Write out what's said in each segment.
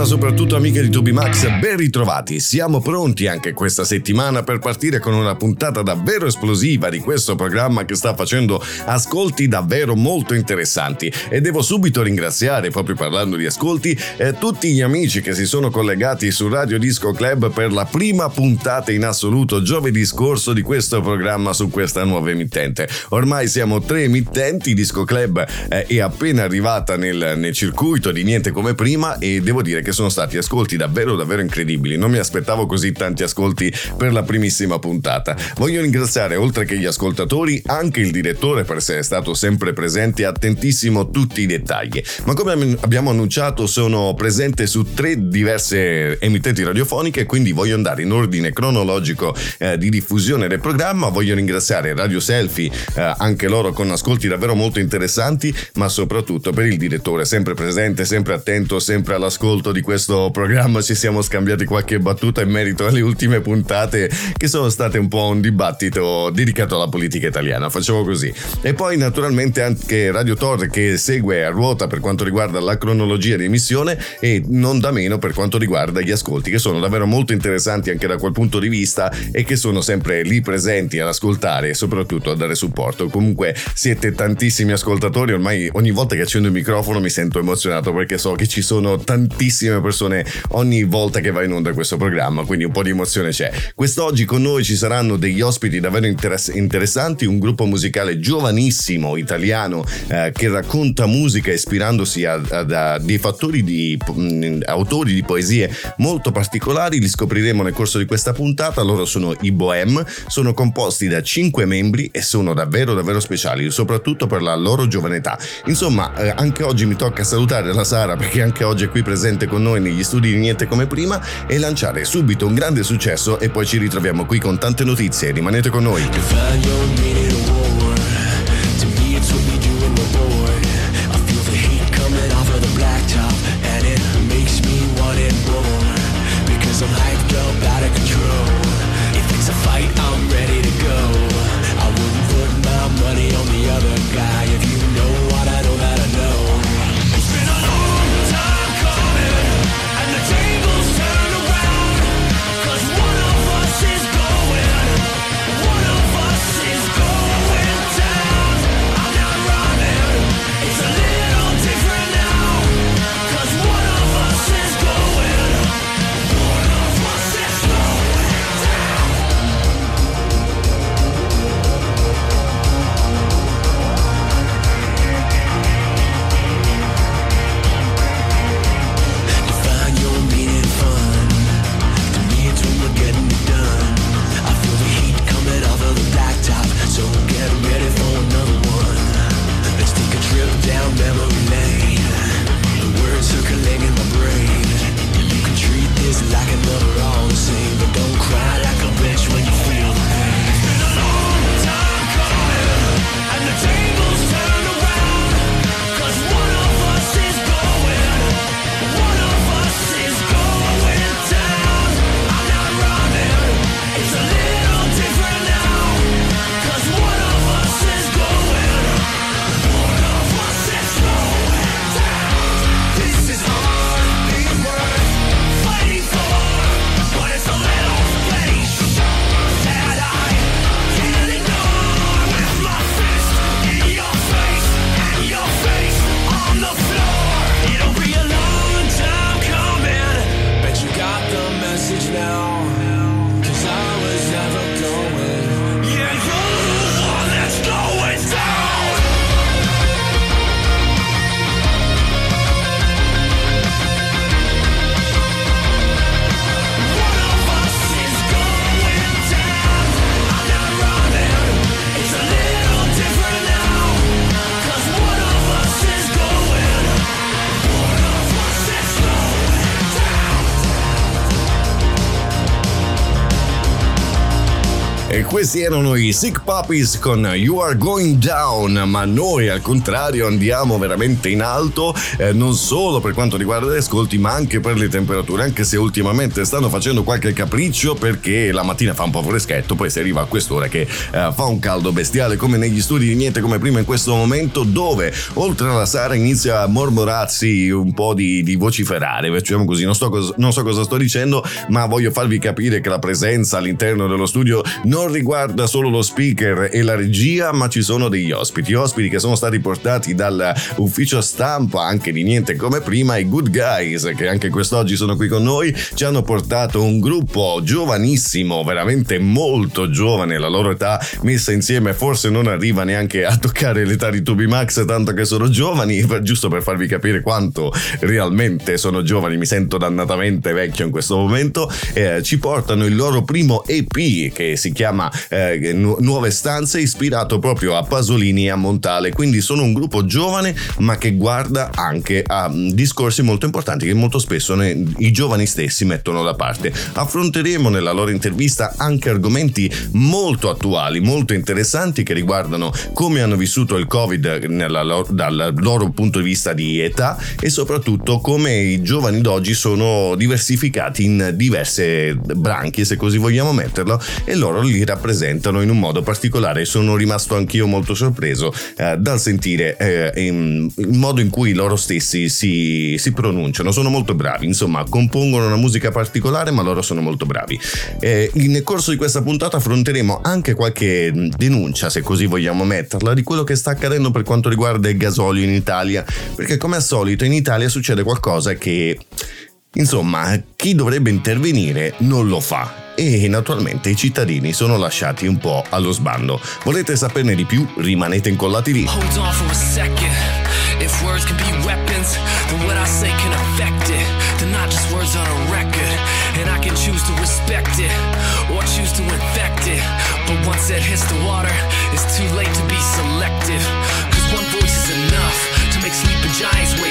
Ma soprattutto amiche di Tubi Max, ben ritrovati. Siamo pronti anche questa settimana per partire con una puntata davvero esplosiva di questo programma che sta facendo ascolti davvero molto interessanti. E devo subito ringraziare, proprio parlando di ascolti, eh, tutti gli amici che si sono collegati su Radio Disco Club per la prima puntata in assoluto giovedì scorso di questo programma su questa nuova emittente. Ormai siamo tre emittenti, Disco Club eh, è appena arrivata nel, nel circuito di niente come prima e devo dire che sono stati ascolti davvero davvero incredibili. Non mi aspettavo così tanti ascolti per la primissima puntata. Voglio ringraziare oltre che gli ascoltatori anche il direttore per essere stato sempre presente e attentissimo a tutti i dettagli. Ma come abbiamo annunciato sono presente su tre diverse emittenti radiofoniche, quindi voglio andare in ordine cronologico eh, di diffusione del programma. Voglio ringraziare Radio Selfie, eh, anche loro con ascolti davvero molto interessanti, ma soprattutto per il direttore sempre presente, sempre attento, sempre alla all'ascolto di questo programma ci siamo scambiati qualche battuta in merito alle ultime puntate che sono state un po' un dibattito dedicato alla politica italiana, facciamo così. E poi naturalmente anche Radio Torre che segue a ruota per quanto riguarda la cronologia di emissione e non da meno per quanto riguarda gli ascolti che sono davvero molto interessanti anche da quel punto di vista e che sono sempre lì presenti ad ascoltare e soprattutto a dare supporto. Comunque siete tantissimi ascoltatori, ormai ogni volta che accendo il microfono mi sento emozionato perché so che ci sono tantissimi tantissime persone ogni volta che va in onda questo programma, quindi un po' di emozione c'è. Quest'oggi con noi ci saranno degli ospiti davvero interess- interessanti, un gruppo musicale giovanissimo italiano eh, che racconta musica ispirandosi a, a, a dei fattori di mh, mm, autori di poesie molto particolari, li scopriremo nel corso di questa puntata, loro sono i Bohem, sono composti da 5 membri e sono davvero davvero speciali, soprattutto per la loro giovane età. Insomma, eh, anche oggi mi tocca salutare la Sara perché anche oggi è qui presente con noi negli studi di Niente come prima e lanciare subito un grande successo e poi ci ritroviamo qui con tante notizie. Rimanete con noi. Questi erano i Sick Puppies con You Are Going Down, ma noi al contrario andiamo veramente in alto, eh, non solo per quanto riguarda gli ascolti, ma anche per le temperature, anche se ultimamente stanno facendo qualche capriccio perché la mattina fa un po' freschetto, poi si arriva a quest'ora che eh, fa un caldo bestiale come negli studi di niente come prima in questo momento dove oltre alla Sara inizia a mormorarsi un po' di, di vociferare, diciamo così, non, sto, non so cosa sto dicendo, ma voglio farvi capire che la presenza all'interno dello studio non riguarda solo lo speaker e la regia, ma ci sono degli ospiti, ospiti che sono stati portati dall'ufficio stampa anche di niente come prima, i Good Guys, che anche quest'oggi sono qui con noi, ci hanno portato un gruppo giovanissimo, veramente molto giovane, la loro età messa insieme forse non arriva neanche a toccare l'età di Toby Max, tanto che sono giovani, giusto per farvi capire quanto realmente sono giovani, mi sento dannatamente vecchio in questo momento, eh, ci portano il loro primo EP che si chiama eh, Nu- Nuove Stanze, ispirato proprio a Pasolini e a Montale, quindi sono un gruppo giovane ma che guarda anche a mm, discorsi molto importanti che molto spesso ne, i giovani stessi mettono da parte. Affronteremo nella loro intervista anche argomenti molto attuali, molto interessanti che riguardano come hanno vissuto il Covid nella, dal loro punto di vista di età e soprattutto come i giovani d'oggi sono diversificati in diverse branche, se così vogliamo metterlo, e loro li rappresentano in un modo particolare. Sono rimasto anch'io molto sorpreso eh, dal sentire eh, in, il modo in cui loro stessi si, si, pronunciano. Sono molto bravi, insomma, compongono una musica particolare, ma loro sono molto bravi. Eh, nel corso di questa puntata affronteremo anche qualche denuncia, se così vogliamo metterla, di quello che sta accadendo per quanto riguarda il gasolio in Italia, perché come al solito in Italia succede qualcosa che Insomma, chi dovrebbe intervenire non lo fa e naturalmente i cittadini sono lasciati un po' allo sbando. Volete saperne di più? Rimanete incollati lì. Hold giants wake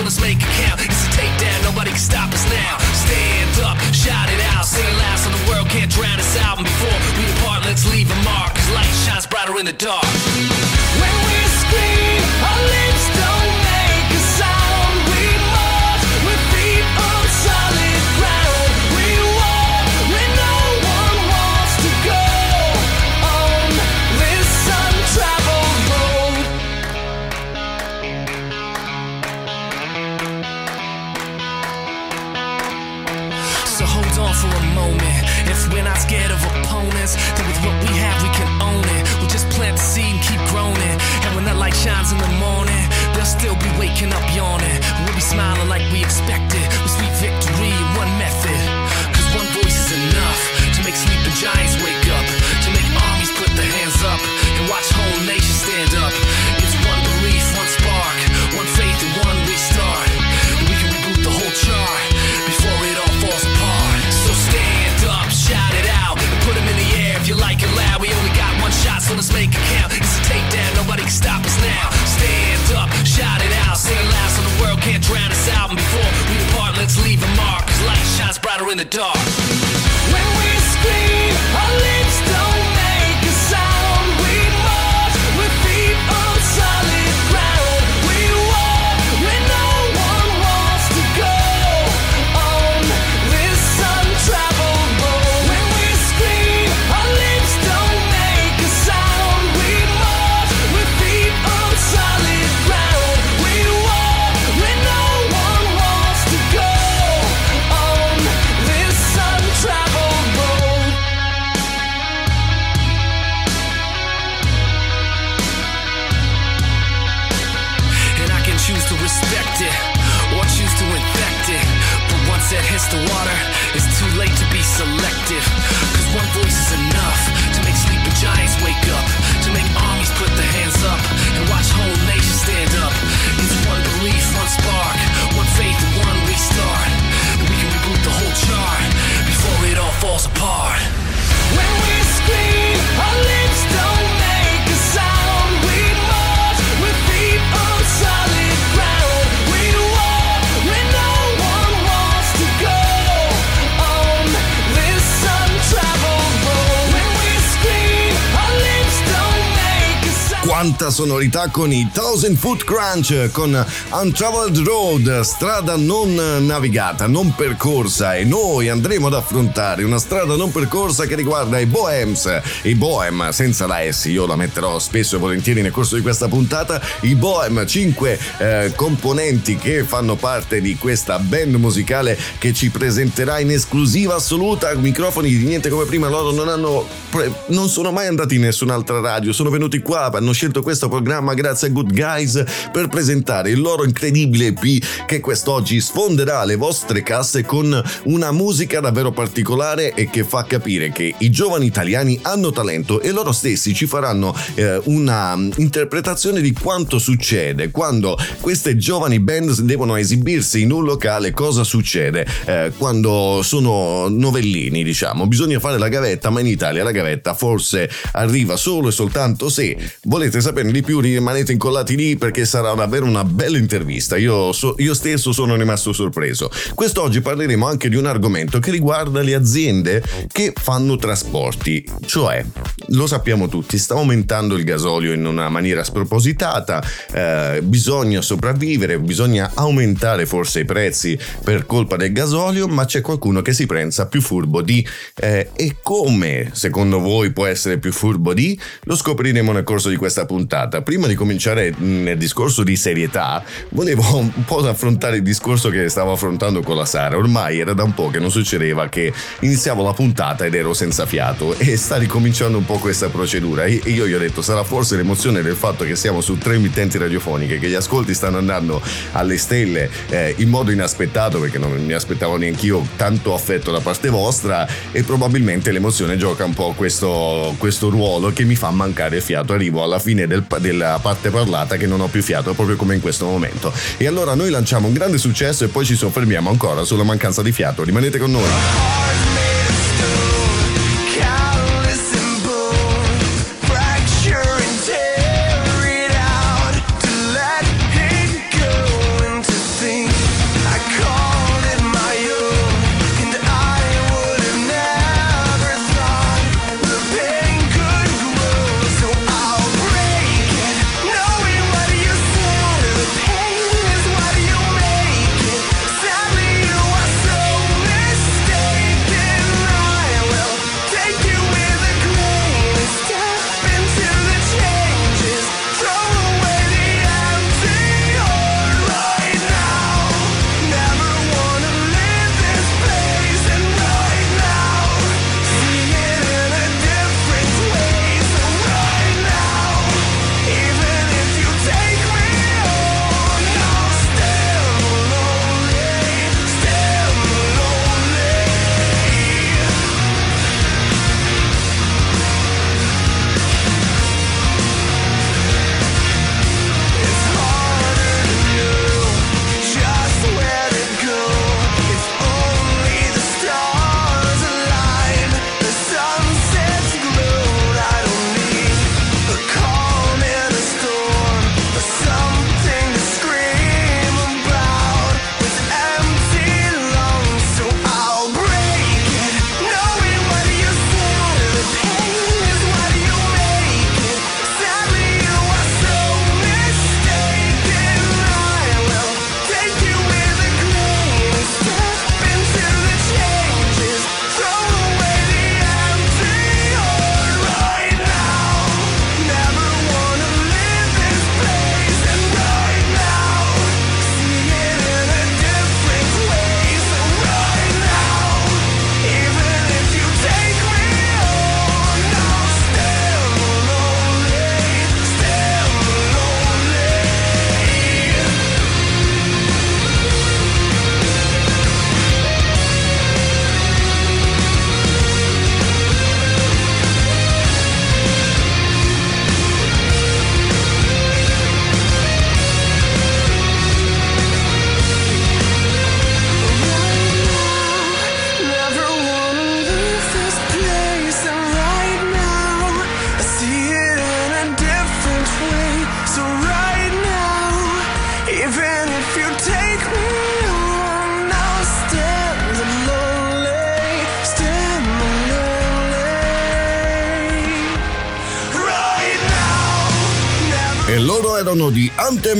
so let's make it count. It's a takedown, nobody can stop us now. Stand up, shout it out, sing it loud so the world can't drown us out. And before we depart, let's leave a mark, cause light shines brighter in the dark. And light shines in the morning, they'll still be waking up yawning. We'll be smiling like we expected. The dark. Quanta sonorità con i Thousand Foot Crunch, con Untraveled Road, strada non navigata, non percorsa. E noi andremo ad affrontare una strada non percorsa che riguarda i Bohems, i Bohem senza la S, io la metterò spesso e volentieri nel corso di questa puntata, i Bohem, cinque eh, componenti che fanno parte di questa band musicale che ci presenterà in esclusiva assoluta, microfoni di niente come prima, loro non hanno, non sono mai andati in nessun'altra radio, sono venuti qua, hanno scelto questo programma grazie a Good Guys per presentare il loro incredibile EP che quest'oggi sfonderà le vostre casse con una musica davvero particolare e che fa capire che i giovani italiani hanno talento e loro stessi ci faranno eh, una interpretazione di quanto succede quando queste giovani band devono esibirsi in un locale, cosa succede eh, quando sono novellini, diciamo, bisogna fare la gavetta, ma in Italia la gavetta forse arriva solo e soltanto se volete saperne di più rimanete incollati lì perché sarà davvero una bella intervista. Io, so, io stesso sono rimasto sorpreso. Quest'oggi parleremo anche di un argomento che riguarda le aziende che fanno trasporti, cioè lo sappiamo tutti, sta aumentando il gasolio in una maniera spropositata, eh, bisogna sopravvivere, bisogna aumentare forse i prezzi per colpa del gasolio, ma c'è qualcuno che si pensa più furbo di eh, e come secondo voi può essere più furbo di? Lo scopriremo nel corso di questa puntata. Prima di cominciare nel discorso di serietà, volevo un po' affrontare il discorso che stavo affrontando con la Sara. Ormai era da un po' che non succedeva che iniziavo la puntata ed ero senza fiato e sta ricominciando un po' questa procedura. E io gli ho detto, sarà forse l'emozione del fatto che siamo su tre emittenti radiofoniche, che gli ascolti stanno andando alle stelle eh, in modo inaspettato, perché non mi aspettavo neanch'io tanto affetto da parte vostra e probabilmente l'emozione gioca un po' questo, questo ruolo che mi fa mancare il fiato. Arrivo alla fine del, della parte parlata che non ho più fiato, proprio come in questo momento. E allora noi lanciamo un grande successo e poi ci soffermiamo ancora sulla mancanza di fiato. Rimanete con noi.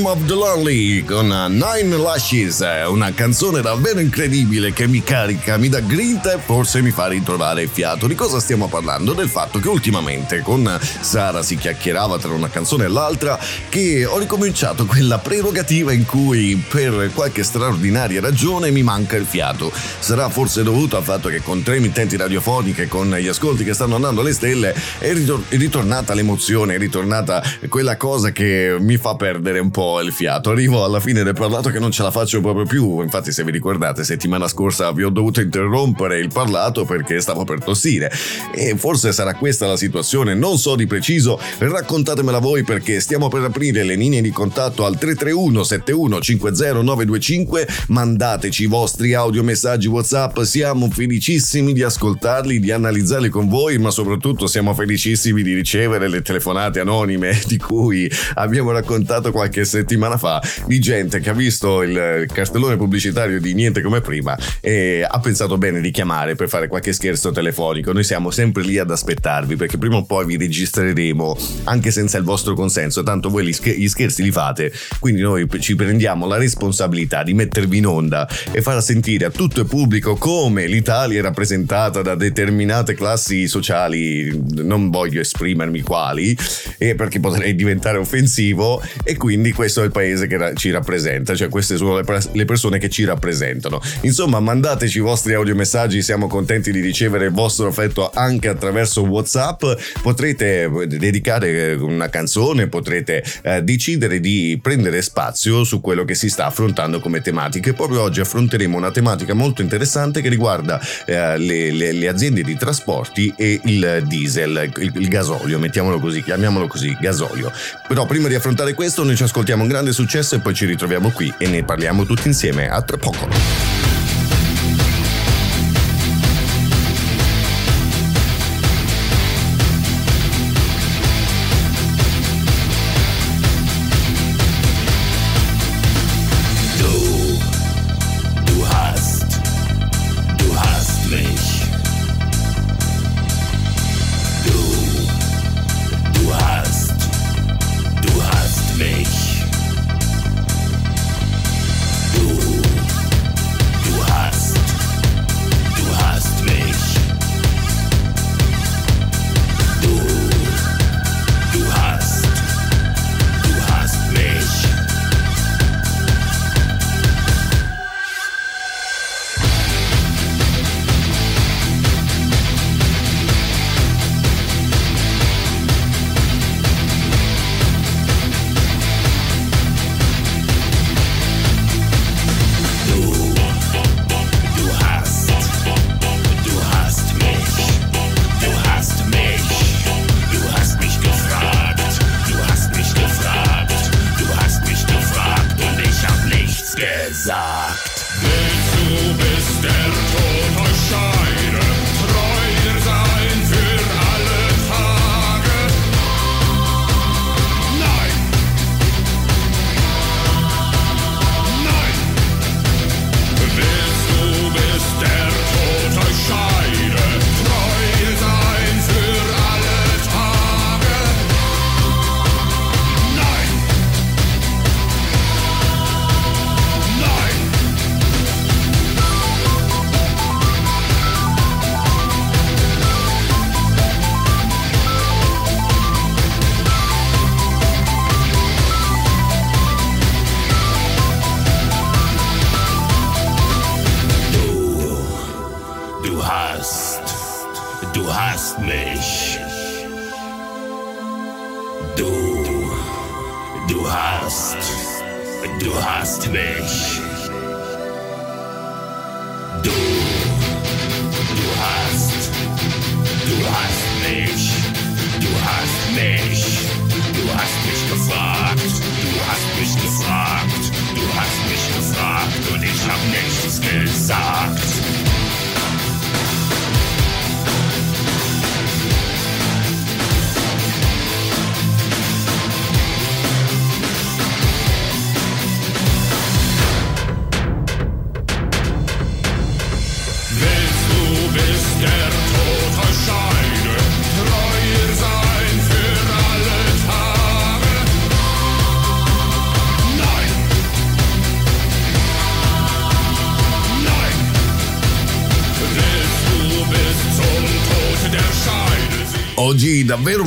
Anthem of the Lonely con Nine Lashes, una canzone davvero incredibile che mi carica, mi dà grinta e forse mi fa ritrovare il fiato. Di cosa stiamo parlando? Del fatto che ultimamente con Sara si chiacchierava tra una canzone e l'altra che ho ricominciato quella prerogativa in cui per qualche straordinaria ragione mi manca il fiato. Sarà forse dovuto al fatto che con tre emittenti radiofoniche, con gli ascolti che stanno andando alle stelle, è ritornata l'emozione, è ritornata quella cosa che mi fa perdere un po' il fiato. Arrivo alla fine del parlato che non ce la faccio proprio più. Infatti, se vi ricordate, settimana scorsa vi ho dovuto interrompere il parlato perché stavo per tossire. E forse sarà questa la situazione, non so di preciso. Raccontatemela voi perché stiamo per aprire le linee di contatto al 331 71 50 925. Mandateci i vostri audio messaggi WhatsApp. Siamo felicissimi di ascoltarli, di analizzarli con voi, ma soprattutto siamo felicissimi di ricevere le telefonate anonime di cui abbiamo raccontato qualche settimana fa di gente che ha visto il cartellone pubblicitario di Niente come prima e ha pensato bene di chiamare per fare qualche scherzo telefonico. Noi siamo sempre lì ad aspettarvi perché prima o poi vi registreremo anche senza il vostro consenso, tanto voi gli scherzi li fate, quindi noi ci prendiamo la responsabilità di mettervi in onda e far sentire a tutto il pubblico come l'Italia è rappresentata da determinate classi sociali, non voglio esprimermi quali, perché potrei diventare offensivo e quindi questo è il paese che ci rappresenta, cioè queste sono le, persone che ci rappresentano. Insomma, mandateci i vostri audiomessaggi, siamo contenti di ricevere il vostro affetto anche attraverso WhatsApp. Potrete eh, dedicare una canzone, potrete eh, decidere di prendere spazio su quello che si sta affrontando come tematiche. Proprio oggi affronteremo una tematica molto interessante che riguarda eh, le, le, le, aziende di trasporti e il diesel, il, il gasolio, mettiamolo così, chiamiamolo così, gasolio. Però prima di affrontare questo noi ci ascoltiamo un grande successo e poi ci ritroviamo qui e ne parliamo tutti insieme. A tra poco.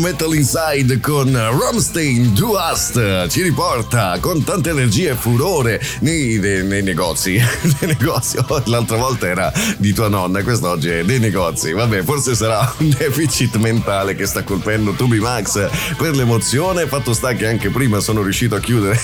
Metal Inside con Ramstein to Us ci riporta con tanta energia e furore nei, nei- nei negozi. nei negozi. Oh, L'altra volta era di tua nonna, quest'oggi è dei negozi. Vabbè, forse sarà un deficit mentale che sta colpendo Tubi Max per l'emozione. Fatto sta che anche prima sono riuscito a chiudere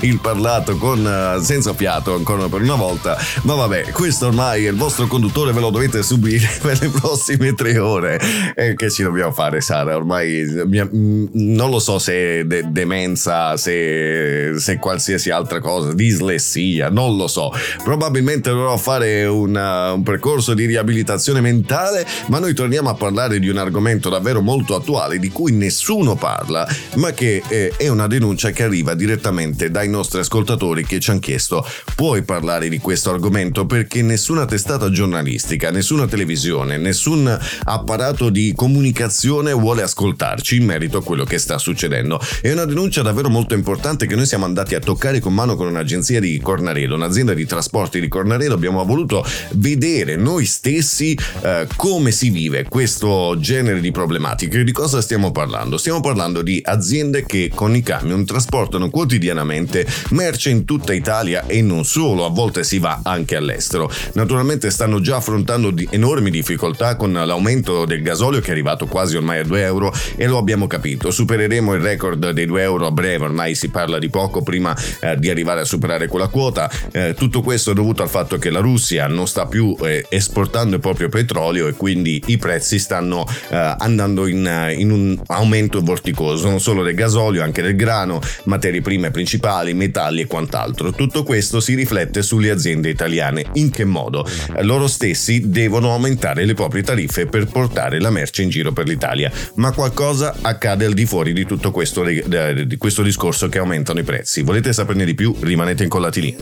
il parlato con eh, senza fiato ancora per una volta. Ma vabbè, questo ormai è il vostro conduttore, ve lo dovete subire per le prossime tre ore. E che ci dobbiamo fare, Sara? Ormai mia- mm, non lo so se de- demenza, se, se qualsiasi altra cosa, dislessia, non lo so. Probabilmente dovrò fare una- un percorso di riabilitazione mentale, ma noi torniamo a parlare di un argomento davvero molto attuale di cui nessuno parla, ma che eh, è una denuncia che arriva direttamente dai nostri ascoltatori che ci hanno chiesto puoi parlare di questo argomento perché nessuna testata giornalistica, nessuna televisione, nessun apparato di comunicazione vuole ascoltarci in merito a quello che sta succedendo. È una denuncia davvero molto importante che noi siamo andati a toccare con mano con un'agenzia di Cornaredo, un'azienda di trasporti di Cornaredo. Abbiamo voluto vedere noi stessi eh, come si vive questo genere di problematiche. Di cosa stiamo parlando? Stiamo parlando di aziende che con i camion trasportano quotidianamente merce in tutta Italia e non solo, a volte si va anche all'estero. Naturalmente stanno già affrontando di enormi difficoltà con l'aumento del gasolio che è arrivato quasi ormai a 2 euro e lo abbiamo capito. Supereremo il record dei 2 euro a breve, ormai si parla di poco prima eh, di arrivare a superare quella quota. Eh, tutto questo è dovuto al fatto che la Russia non sta più eh, esportando il proprio petrolio e quindi i prezzi stanno eh, andando in, eh, in un aumento vorticoso, non solo del gasolio, anche del grano, materie prime principali, metalli e quant'altro. Tutto questo si riflette sulle aziende italiane. In che modo? Loro stessi devono aumentare le proprie tariffe per portare la merce in giro per l'Italia, ma qualcosa accade al di fuori di tutto questo, eh, di questo discorso che aumentano i prezzi. Volete saperne di più? Rimanete incollati lì.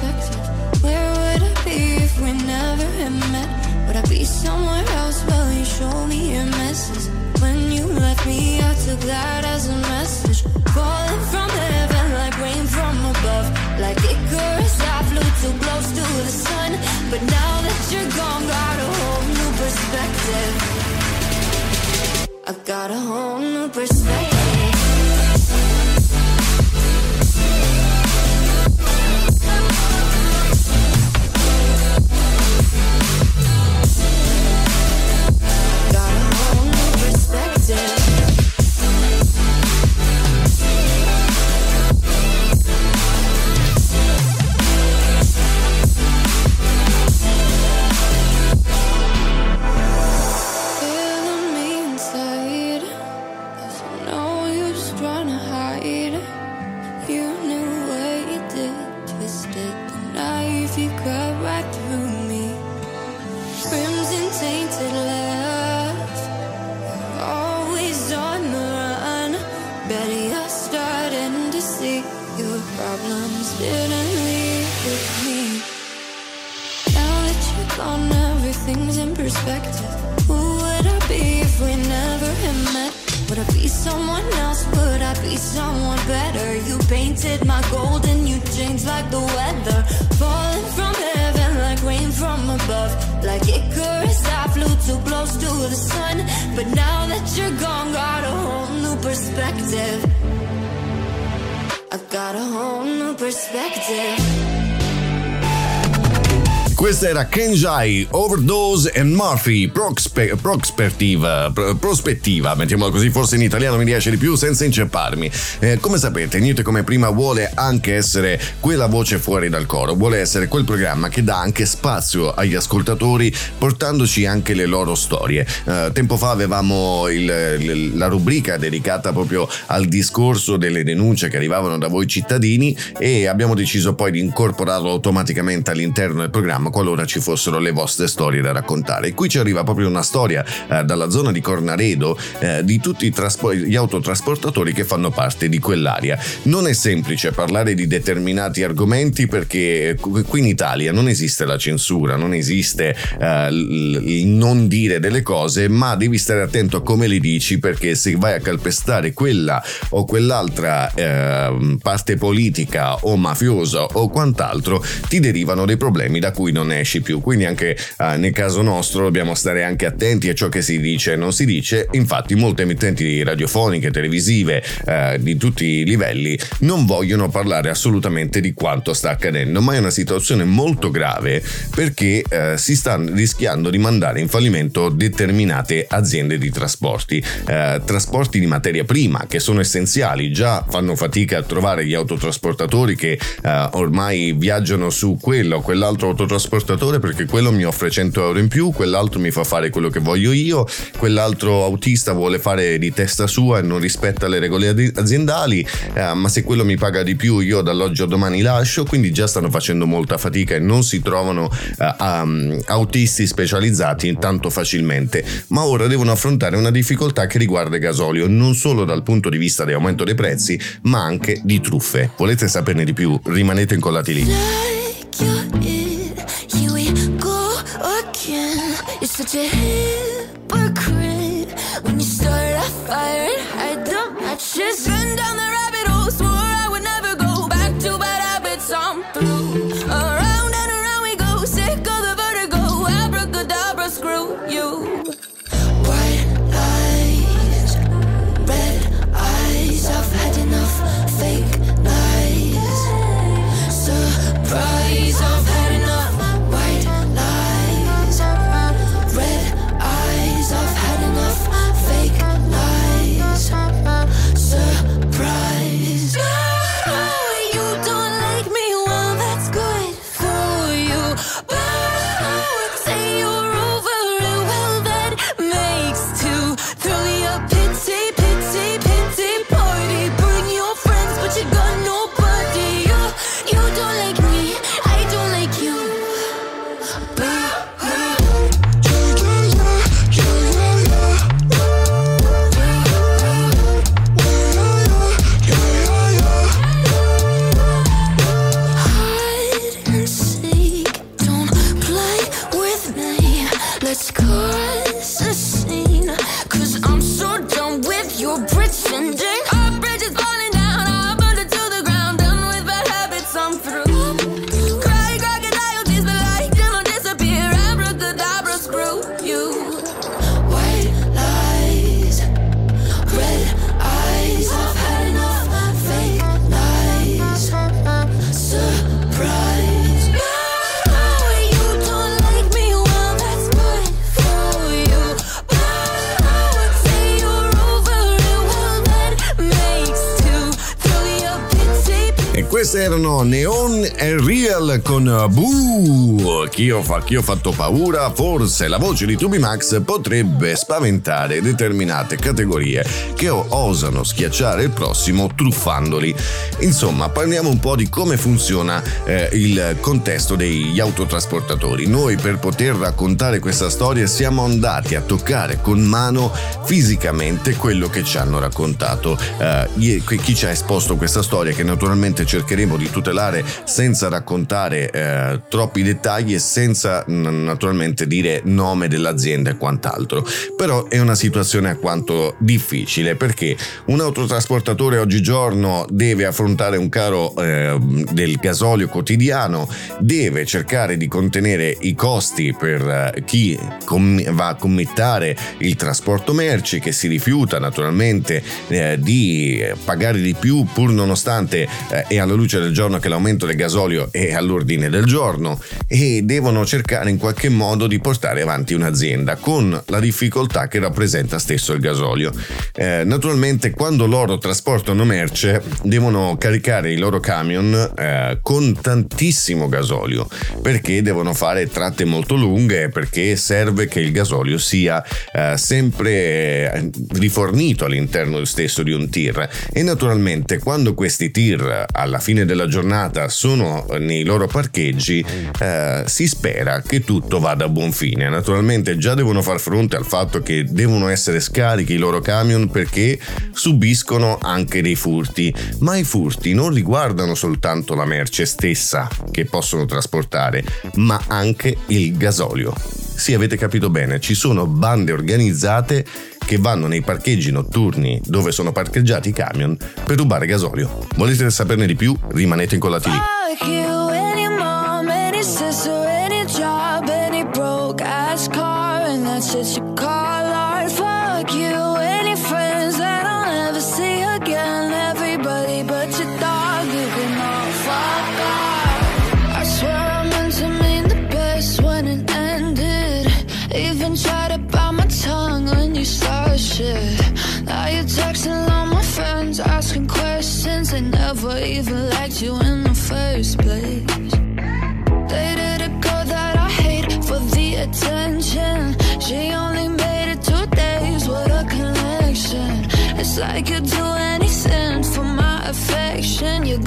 Perspective. Where would I be if we never had met? Would I be somewhere else? Well, you showed me your messes. When you left me, I took that as a message. Falling from heaven like rain from above. Like Icarus, I flew too close to the sun. But now that you're gone, got a whole new perspective. I've got a whole new perspective. Be someone better? You painted my gold and you changed like the weather. Falling from heaven like rain from above. Like Icarus, I flew too close to the sun. But now that you're gone, got a whole new perspective. I've got a whole new perspective. Questa era Kenjai, Overdose and Murphy, Proxpe- Prospectiva, pro- prospettiva, mettiamola così, forse in italiano mi riesce di più senza incepparmi. Eh, come sapete, Niente come prima vuole anche essere quella voce fuori dal coro, vuole essere quel programma che dà anche spazio agli ascoltatori portandoci anche le loro storie. Eh, tempo fa avevamo il- la rubrica dedicata proprio al discorso delle denunce che arrivavano da voi cittadini e abbiamo deciso poi di incorporarlo automaticamente all'interno del programma qualora ci fossero le vostre storie da raccontare. Qui ci arriva proprio una storia eh, dalla zona di Cornaredo eh, di tutti traspo- gli autotrasportatori che fanno parte di quell'area. Non è semplice parlare di determinati argomenti perché qui in Italia non esiste la censura, non esiste eh, il non dire delle cose, ma devi stare attento a come le dici perché se vai a calpestare quella o quell'altra eh, parte politica o mafiosa o quant'altro, ti derivano dei problemi da cui non esci più. Quindi anche eh, nel caso nostro dobbiamo stare anche attenti a ciò che si dice e non si dice. Infatti molte emittenti radiofoniche, televisive, eh, di tutti i livelli non vogliono parlare assolutamente di quanto sta accadendo, ma è una situazione molto grave perché eh, si sta rischiando di mandare in fallimento determinate aziende di trasporti, eh, trasporti di materia prima che sono essenziali, già fanno fatica a trovare gli autotrasportatori che eh, ormai viaggiano su quello o quell'altro autotrasportatore perché quello mi offre 100 euro in più, quell'altro mi fa fare quello che voglio io, quell'altro autista vuole fare di testa sua e non rispetta le regole aziendali, eh, ma se quello mi paga di più io dall'oggi al domani lascio, quindi già stanno facendo molta fatica e non si trovano eh, um, autisti specializzati tanto facilmente, ma ora devono affrontare una difficoltà che riguarda il gasolio, non solo dal punto di vista dell'aumento dei prezzi, ma anche di truffe. Volete saperne di più? Rimanete incollati lì. You're such a hypocrite when you start a fire and hide the matches. Been down the rabbit queste erano Neon e Real con Boo. Chi ho, fa- chi ho fatto paura? Forse la voce di Tubi Max potrebbe spaventare determinate categorie che osano schiacciare il prossimo truffandoli. Insomma, parliamo un po' di come funziona eh, il contesto degli autotrasportatori. Noi per poter raccontare questa storia siamo andati a toccare con mano fisicamente quello che ci hanno raccontato eh, chi ci ha esposto questa storia che naturalmente cercheremo di tutelare senza raccontare eh, troppi dettagli e senza naturalmente dire nome dell'azienda e quant'altro. Però è una situazione alquanto difficile perché un autotrasportatore oggigiorno deve affrontare un caro eh, del gasolio quotidiano, deve cercare di contenere i costi per eh, chi com- va a committare il trasporto merci che si rifiuta naturalmente eh, di pagare di più pur nonostante eh, è alla luce del giorno che l'aumento del gasolio è all'ordine del giorno e devono cercare in qualche modo di portare avanti un'azienda con la difficoltà che rappresenta stesso il gasolio. Eh, naturalmente quando loro trasportano merce devono caricare i loro camion eh, con tantissimo gasolio perché devono fare tratte molto lunghe perché serve che il gasolio sia eh, sempre eh, rifornito all'interno stesso di un tir e naturalmente quando questi tir alla fine della giornata sono nei loro parcheggi, eh, si spera che tutto vada a buon fine. Naturalmente già devono far fronte al fatto che devono essere scarichi i loro camion perché subiscono anche dei furti, ma i furti non riguardano soltanto la merce stessa che possono trasportare, ma anche il gasolio. Sì, avete capito bene, ci sono bande organizzate che vanno nei parcheggi notturni dove sono parcheggiati i camion per rubare gasolio. Volete saperne di più? Rimanete incollati lì. Fuck shit. Now you're texting all my friends, asking questions. They never even liked you in the first place. Dated a girl that I hate for the attention. She only made it two days, what a connection. It's like you'd do anything for my affection. You're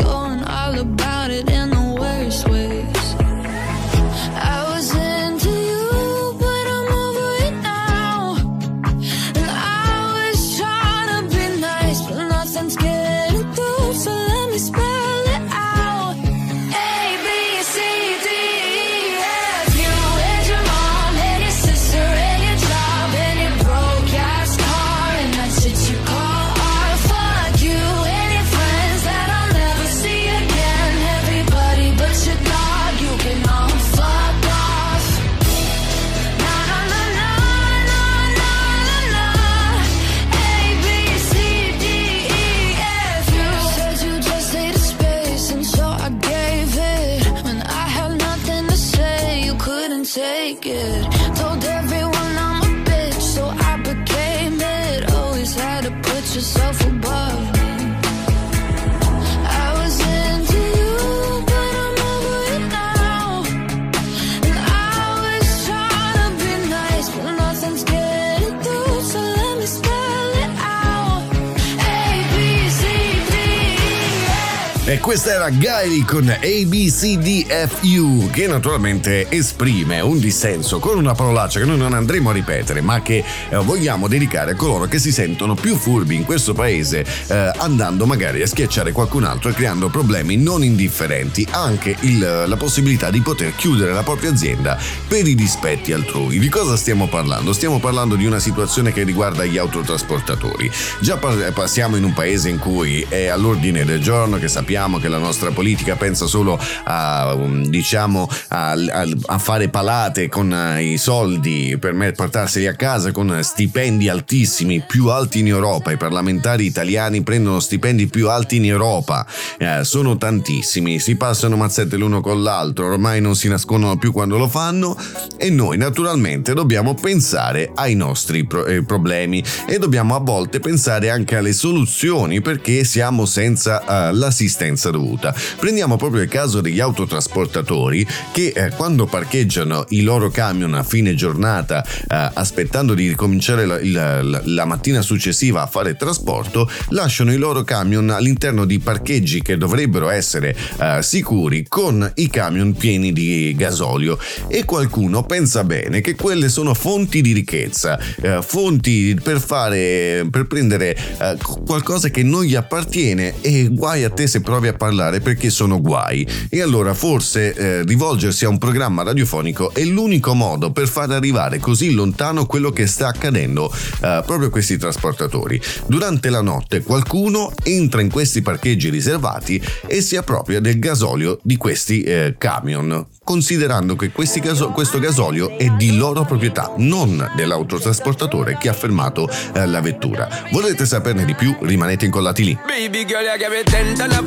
E questa era Gaili con ABCDFU che naturalmente esprime un dissenso con una parolaccia che noi non andremo a ripetere ma che eh, vogliamo dedicare a coloro che si sentono più furbi in questo paese eh, andando magari a schiacciare qualcun altro e creando problemi non indifferenti anche il- la possibilità di poter chiudere la propria azienda per i dispetti altrui. Di cosa stiamo parlando? Stiamo parlando di una situazione che riguarda gli autotrasportatori. Già par- passiamo in un paese in cui è all'ordine del giorno che sappiamo che la nostra politica pensa solo a um, diciamo a, a- a fare palate con eh, i soldi per me- portarseli a casa con stipendi altissimi, più alti in Europa. I parlamentari italiani prendono stipendi più alti in Europa. Eh, sono tantissimi, si passano mazzette l'uno con l'altro, ormai non si nascondono più quando lo fanno e noi naturalmente dobbiamo pensare ai nostri pro- eh, problemi e dobbiamo a volte pensare anche alle soluzioni perché siamo senza eh, l'assistenza dovuta. Prendiamo proprio il caso degli autotrasportatori che eh, quando parcheggiano i loro camion a fine giornata eh, aspettando di ricominciare la, la- la mattina successiva a fare trasporto lasciano i loro camion all'interno di parcheggi che dovrebbero essere eh, sicuri con i camion pieni di gasolio e qualcuno pensa bene che quelle sono fonti di ricchezza, eh, fonti per fare per prendere eh, qualcosa che non gli appartiene e guai a te se provi a parlare perché sono guai. E allora forse eh, rivolgersi a un programma radiofonico è l'unico modo per far arrivare così lontano quello che sta accadendo eh, proprio a questi trasportatori. Durante la notte qualcuno entra in questi parcheggi riservati e si appropria del gasolio di questi eh, camion, considerando che gaso- questo gasolio è di loro proprietà, non dell'autotrasportatore che ha fermato eh, la vettura. Volete saperne di più? Rimanete incollati lì. Baby girl, you give me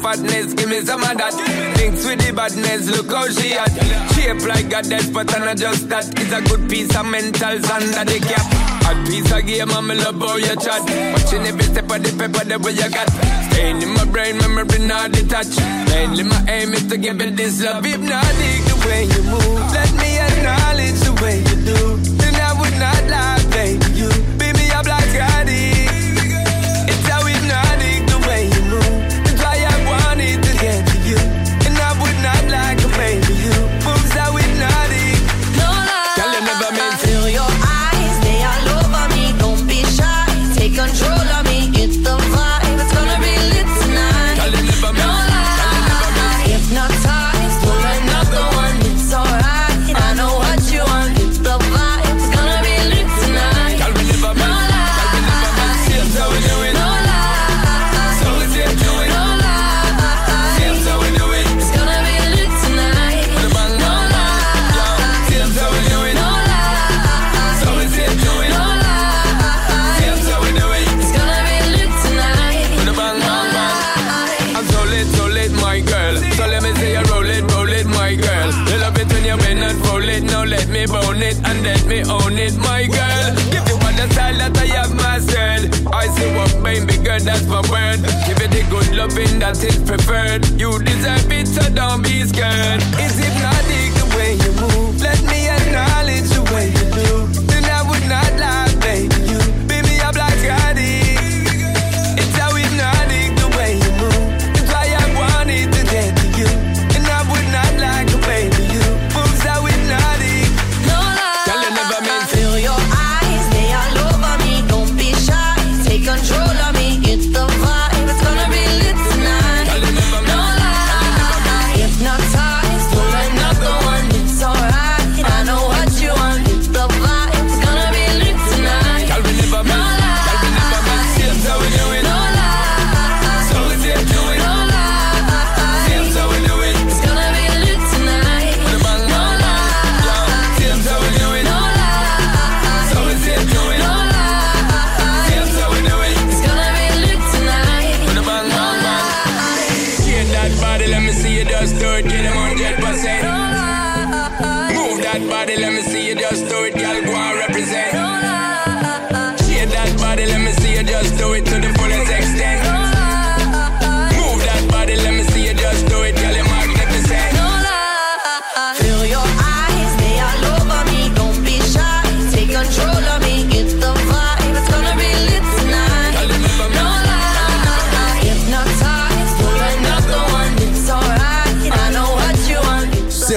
fatness, give me some of that. The badness, look how she at. A piece of mentals under. A piece of game, I'm love how you chat. Watching every step of the paper, the way you got. Staying in my brain, memory not detached. Mainly my aim is to give it this love. if Hypnotic the way you move. Let me acknowledge the way you do. Then I would not lie, preferred. You deserve it, so don't be scared.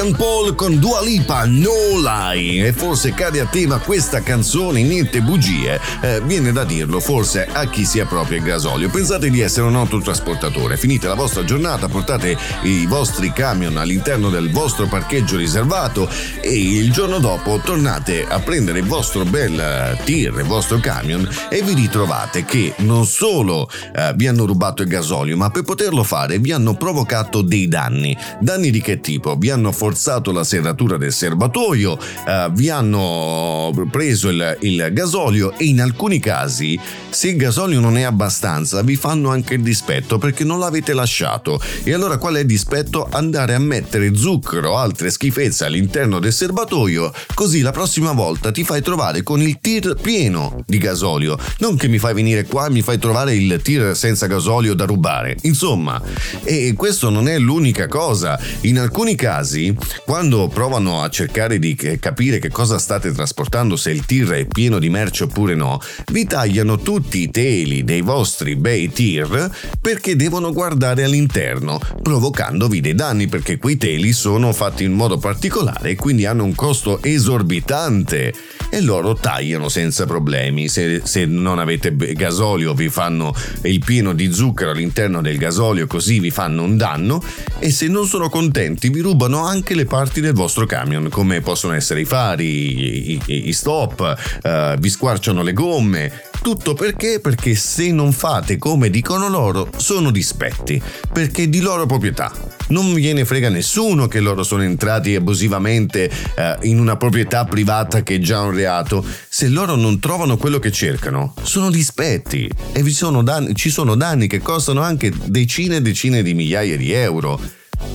St. Paul con Dua Lipa, No Lie. E forse cade a tema questa canzone, niente bugie. Eh, viene da dirlo forse a chi sia proprio il gasolio. Pensate di essere un autotrasportatore. Finite la vostra giornata, portate i vostri camion all'interno del vostro parcheggio riservato e il giorno dopo tornate a prendere il vostro bel eh, tir, il vostro camion e vi ritrovate che non solo eh, vi hanno rubato il gasolio, ma per poterlo fare vi hanno provocato dei danni. Danni di che tipo? Vi hanno forzato la serratura del serbatoio, eh, vi hanno preso il, il gasolio e in alcuni casi, se il gasolio non è abbastanza, vi fanno anche il dispetto perché non l'avete lasciato. E allora qual è il dispetto? Andare a mettere zucchero o altre schifezze all'interno del serbatoio, così la prossima volta ti fai trovare con il tir pieno di gasolio. Non che mi fai venire qua e mi fai trovare il tir senza gasolio da rubare. Insomma, e questo non è l'unica cosa. In alcuni casi, quando provano a cercare di capire che cosa state trasportando, se il tir è pieno di merce oppure no, vi tagliano tutti i teli dei vostri bei tir perché devono guardare all'interno, provocandovi dei danni perché quei teli sono fatti in modo particolare e quindi hanno un costo esorbitante e loro tagliano senza problemi. Se, se non avete gasolio vi fanno il pieno di zucchero all'interno del gasolio così vi fanno un danno e se non sono contenti vi rubano anche le parti del vostro camion come possono essere i fari, i, i- i stop, eh, vi squarciano le gomme. Tutto perché? Perché se non fate come dicono loro sono dispetti, perché di loro proprietà. Non gliene frega nessuno che loro sono entrati abusivamente eh, in una proprietà privata che è già un reato. Se loro non trovano quello che cercano, sono dispetti e sono danni- ci sono danni che costano anche decine e decine di migliaia di euro.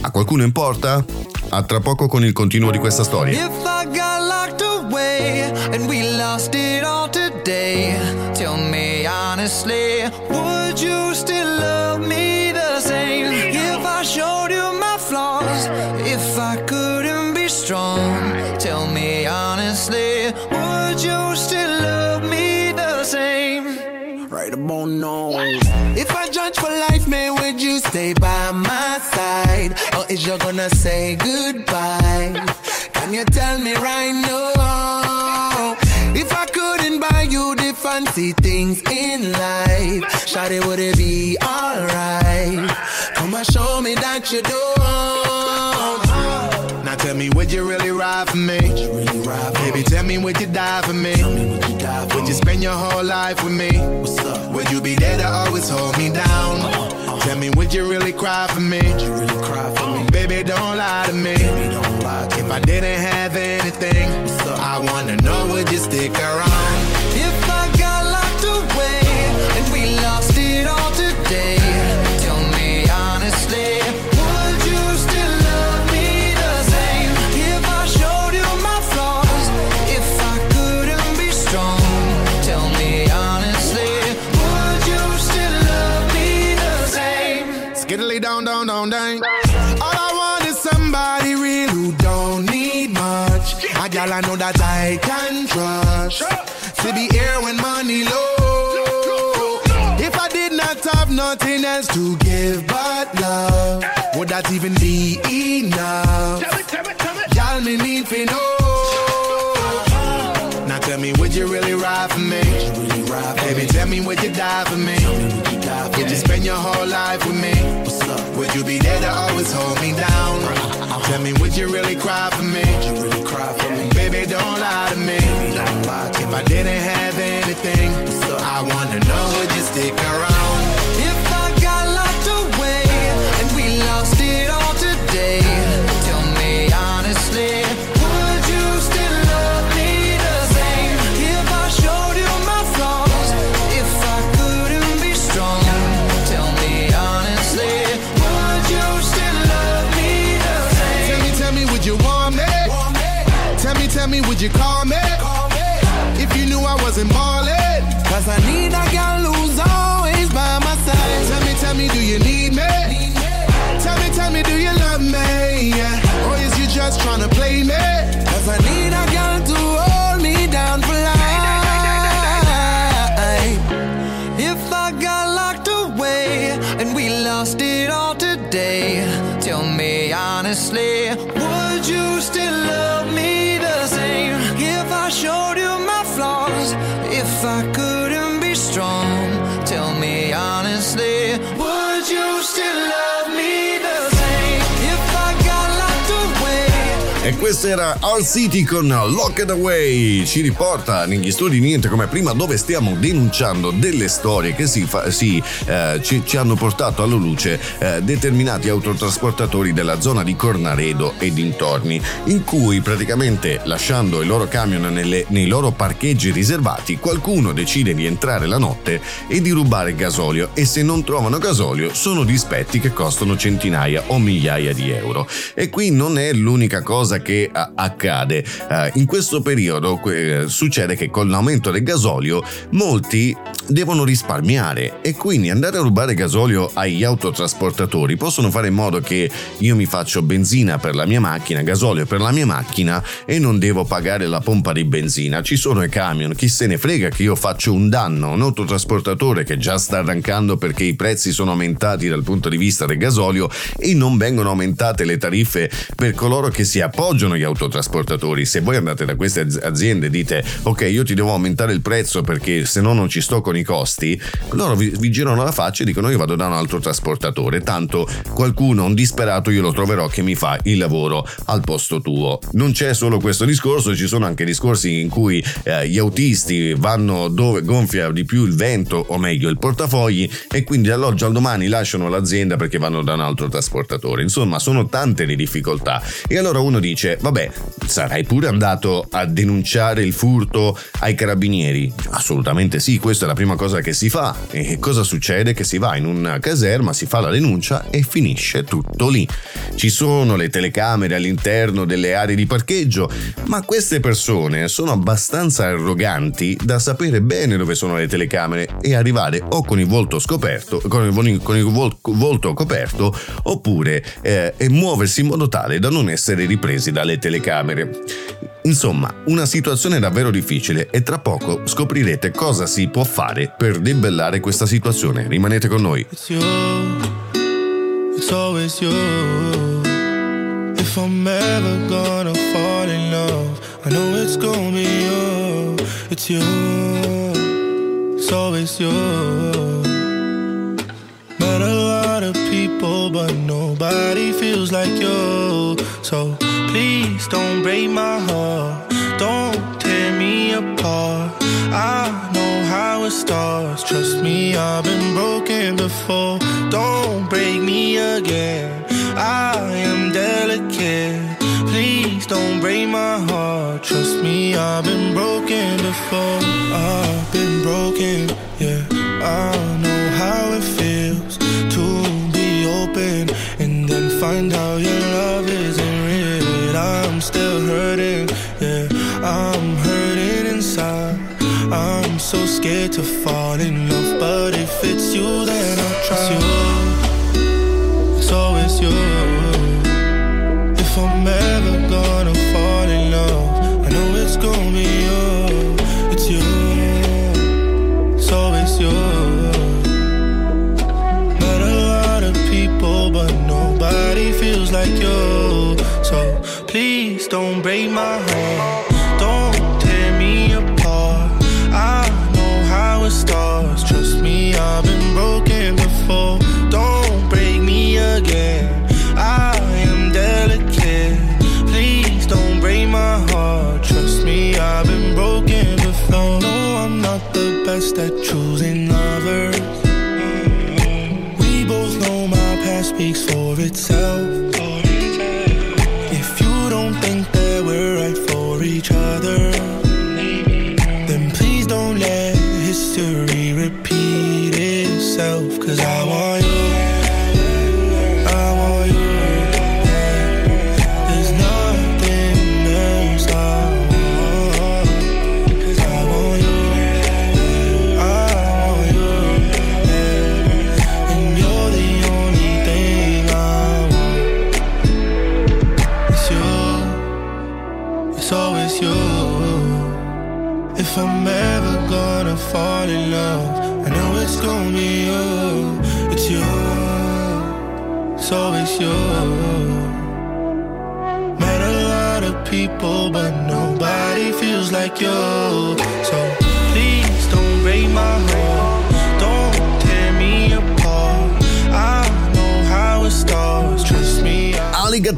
A qualcuno importa? A tra poco con il continuo di questa storia. If I got locked away and we lost it all today, tell me honestly, would you still love me the same? If I showed you my flaws, if I couldn't be strong, tell me honestly, would you still love me the same? Right about now. Judge for life, man, would you stay by my side? Or is you gonna say goodbye? Can you tell me right now? If I couldn't buy you the fancy things in life, Shawty, would it be alright? Come and show me that you don't. Now tell me, would you really ride for me? Baby, tell me, would you die for me? Would you spend your whole life with me? Would you be there to always hold me down? Tell me, would you really cry for me? Baby, don't lie to me. If I didn't have anything, I wanna know, would you stick around? I know that I can trust to be here when money low. If I did not have nothing else to give but love, would that even be enough? Y'all me need to know. Now tell me, would you really ride for me? Baby, tell me, would you die for me? Would you spend your whole life with me? Would you be there to always hold me down? Tell me, would you really cry for me? Baby, don't lie to me. If I didn't have anything, so I wanna know, would you stick around? Me, tell me, would you call E questo era Our City con Locked Away. Ci riporta negli studi niente come prima, dove stiamo denunciando delle storie che si, fa- si, eh, ci, ci hanno portato alla luce eh, determinati autotrasportatori della zona di Cornaredo e dintorni, in cui praticamente lasciando i loro camion nelle- nei loro parcheggi riservati, qualcuno decide di entrare la notte e di rubare gasolio. E se non trovano gasolio, sono dispetti che costano centinaia o migliaia di euro. E qui non è l'unica cosa che a- accade. Eh, in questo periodo que- succede che con l'aumento del gasolio molti devono risparmiare e quindi andare a rubare gasolio agli autotrasportatori possono fare in modo che io mi faccio benzina per la mia macchina, gasolio per la mia macchina e non devo pagare la pompa di benzina. Ci sono i camion, chi se ne frega che io faccio un danno a un autotrasportatore che già sta arrancando perché i prezzi sono aumentati dal punto di vista del gasolio e non vengono aumentate le tariffe per coloro che si appoggiano agli autotrasportatori. Se voi andate da queste az- aziende e dite ok io ti devo aumentare il prezzo perché se no non ci sto con i costi, loro vi, vi girano la faccia e dicono io vado da un altro trasportatore, tanto qualcuno, un disperato io lo troverò che mi fa il lavoro al posto tuo. Non c'è solo questo discorso, ci sono anche discorsi in cui eh, gli autisti vanno dove gonfia di più il vento o meglio il portafogli e quindi dall'oggi al domani lasciano l'azienda perché vanno da un altro trasportatore. Insomma, sono tante le difficoltà. E allora uno dice, vabbè, sarai pure andato a denunciare il furto ai carabinieri? Assolutamente sì, questa è la prima cosa che si fa. E cosa succede? Che si va in una caserma, si fa la denuncia e finisce tutto lì. Ci sono le telecamere all'interno delle aree di parcheggio, ma queste persone sono abbastanza arroganti da sapere bene dove sono le telecamere e arrivare o con il volto scoperto, con il, con il vol- volto coperto, oppure eh, muoversi in modo tale da non essere ripresi dalle telecamere. Insomma, una situazione davvero difficile e tra poco scoprirete cosa si può fare per debellare questa situazione. Rimanete con noi. It's you, it's always you. If I'm ever gonna fall in love, I know it's gonna be you. It's you, it's always you. Met a lot of people, but nobody feels like you. So please don't break my heart, don't tear me apart. I starts. Trust me, I've been broken before. Don't break me again. I am delicate. Please don't break my heart. Trust me, I've been broken before. I've been broken, yeah. I know how it feels to be open and then find out your love isn't real. I'm still hurting, so scared to fall in love, but if it's you, then I'll trust you. It's always you. If I'm ever gonna fall in love, I know it's gonna be you. It's you. It's always you. Met a lot of people, but nobody feels like you. So please don't break my heart. The best at like you.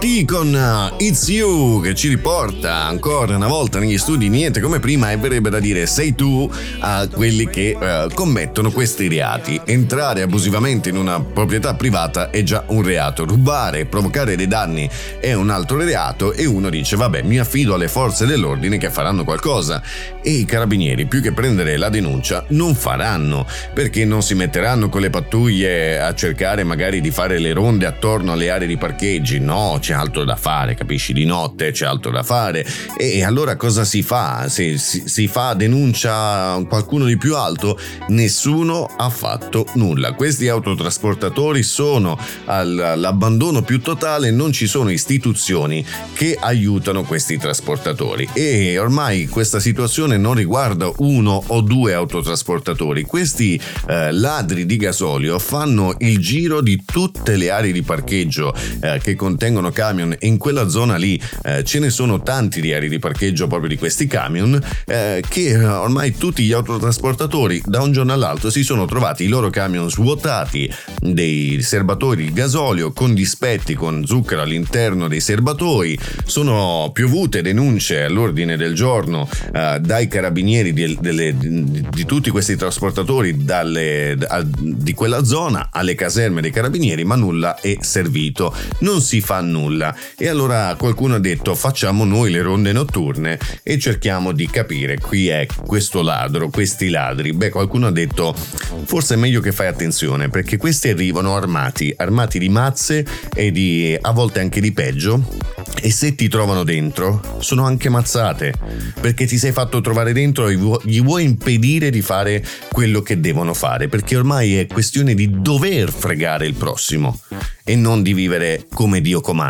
Aligati con uh, It's You che ci riporta ancora una volta negli studi. Niente come prima e verrebbe da dire sei tu a quelli che uh, commettono questi reati. Entrare abusivamente in una proprietà privata è già un reato, rubare provocare dei danni è un altro reato e uno dice vabbè mi affido alle forze dell'ordine che faranno qualcosa. E i carabinieri più che prendere la denuncia non faranno perché non si metteranno con le pattuglie a cercare magari di fare le ronde attorno alle aree di parcheggi, no, c'è altro da fare, capisci? Di notte c'è altro da fare. E allora cosa si fa? Se si, si fa denuncia qualcuno di più alto, nessuno ha fatto nulla. Questi autotrasportatori sono al- all'abbandono più totale, non ci sono istituzioni che aiutano questi trasportatori. E ormai questa situazione non riguarda uno o due autotrasportatori, questi eh, ladri di gasolio fanno il giro di tutte le aree di parcheggio eh, che contengono camion. E in quella zona lì eh, ce ne sono tanti di aree di parcheggio proprio di questi camion eh, che eh, ormai tutti gli autotrasportatori da un giorno all'altro si sono trovati i loro camion svuotati dei serbatoi di gasolio con dispetti con zucchero all'interno dei serbatoi. Sono piovute denunce all'ordine del giorno eh, dai carabinieri di, delle- di- di tutti questi trasportatori dalle- a- di quella zona alle caserme dei carabinieri ma nulla è servito. Non si fa nulla e allora qualcuno ha detto facciamo noi le ronde notturne e cerchiamo di capire chi è questo ladro questi ladri beh qualcuno ha detto forse è meglio che fai attenzione perché questi arrivano armati armati di mazze e di a volte anche di peggio e se ti trovano dentro sono anche mazzate perché ti sei fatto trovare dentro e gli vuoi impedire di fare quello che devono fare perché ormai è questione di dover fregare il prossimo e non di vivere come Dio comanda.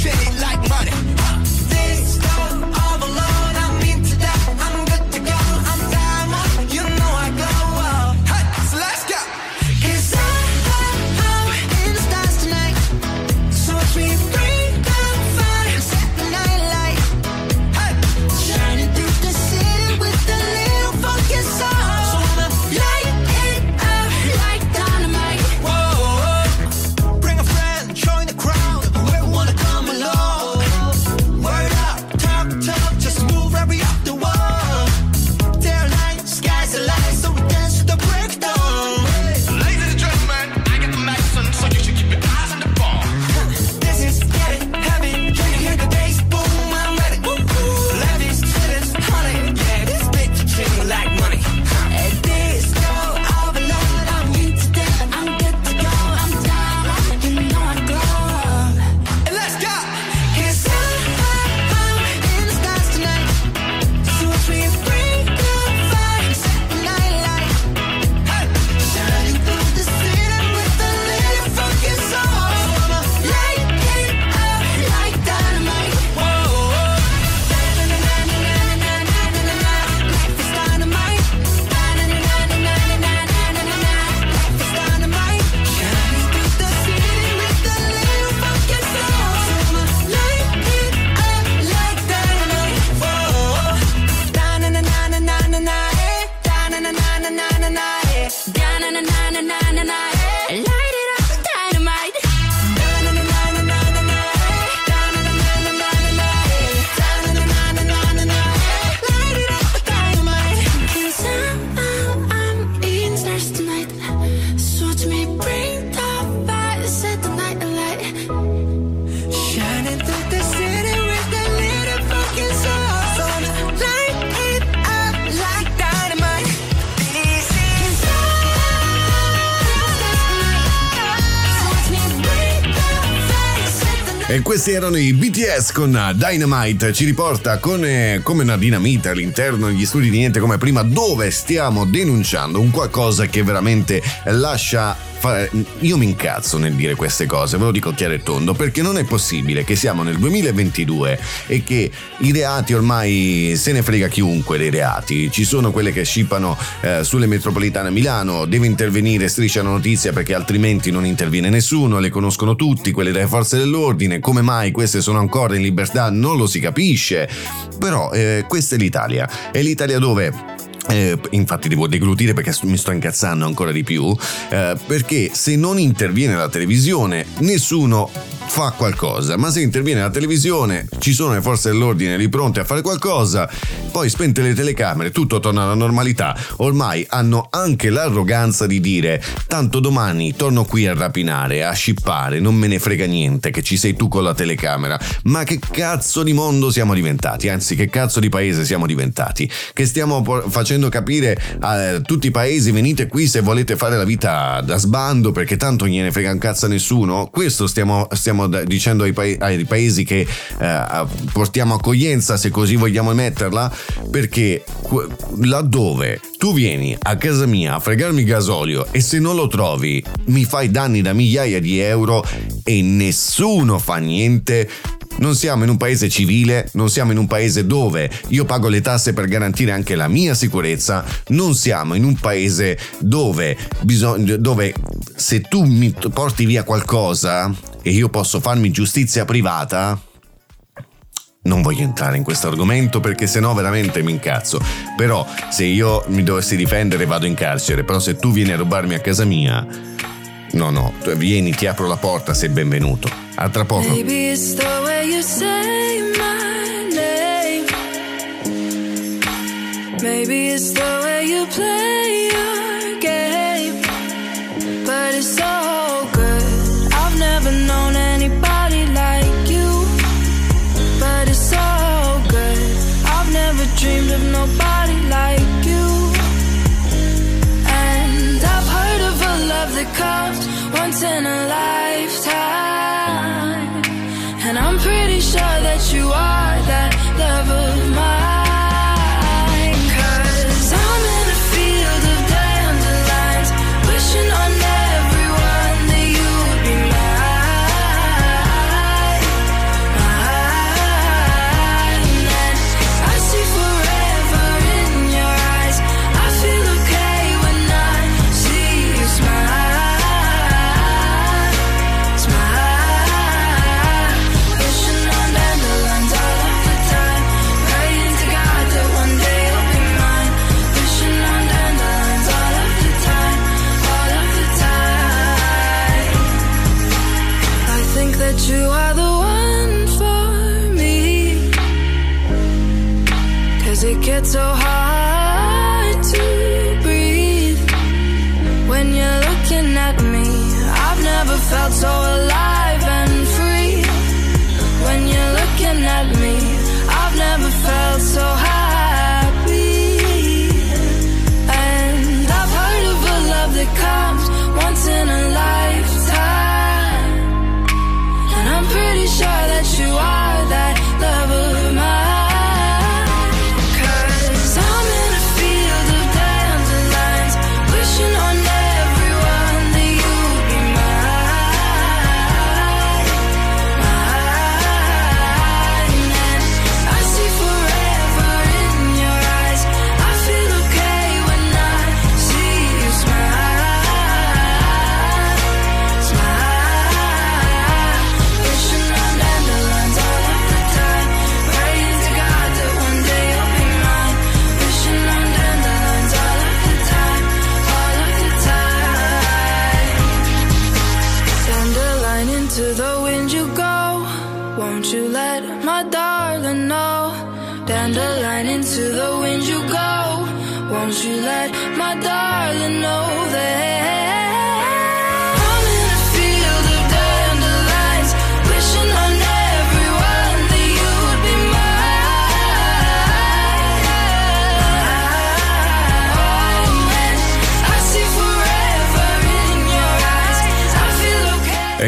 tread it like E questi erano i BTS con Dynamite, ci riporta con, eh, come una dinamite all'interno degli studi di niente come prima, dove stiamo denunciando un qualcosa che veramente lascia io mi incazzo nel dire queste cose, ve lo dico chiaro e tondo, perché non è possibile che siamo nel 2022 e che i reati ormai se ne frega chiunque dei reati. Ci sono quelle che scippano eh, sulle metropolitane a Milano, deve intervenire striscia la notizia perché altrimenti non interviene nessuno, le conoscono tutti, quelle delle forze dell'ordine, come mai queste sono ancora in libertà non lo si capisce. Però eh, questa è l'Italia, è l'Italia dove eh, infatti devo deglutire perché mi sto incazzando ancora di più, eh, perché se non interviene la televisione nessuno fa qualcosa, ma se interviene la televisione ci sono le forze dell'ordine lì pronte a fare qualcosa, poi spente le telecamere, tutto torna alla normalità, ormai hanno anche l'arroganza di dire tanto domani torno qui a rapinare, a scippare, non me ne frega niente che ci sei tu con la telecamera, ma che cazzo di mondo siamo diventati, anzi che cazzo di paese siamo diventati, che stiamo facendo capire a tutti i paesi venite qui se volete fare la vita da sbando perché tanto gliene frega un cazzo a nessuno, questo stiamo, stiamo stiamo dicendo ai, pa- ai paesi che eh, portiamo accoglienza, se così vogliamo metterla, perché laddove tu vieni a casa mia a fregarmi gasolio e se non lo trovi mi fai danni da migliaia di euro e nessuno fa niente, non siamo in un paese civile, non siamo in un paese dove io pago le tasse per garantire anche la mia sicurezza, non siamo in un paese dove, bisog- dove se tu mi porti via qualcosa e io posso farmi giustizia privata, non voglio entrare in questo argomento perché sennò veramente mi incazzo. Però se io mi dovessi difendere vado in carcere, però se tu vieni a rubarmi a casa mia, no no, vieni, ti apro la porta, sei benvenuto. A tra poco. Maybe it's the way you say my name. Maybe it's the way you play your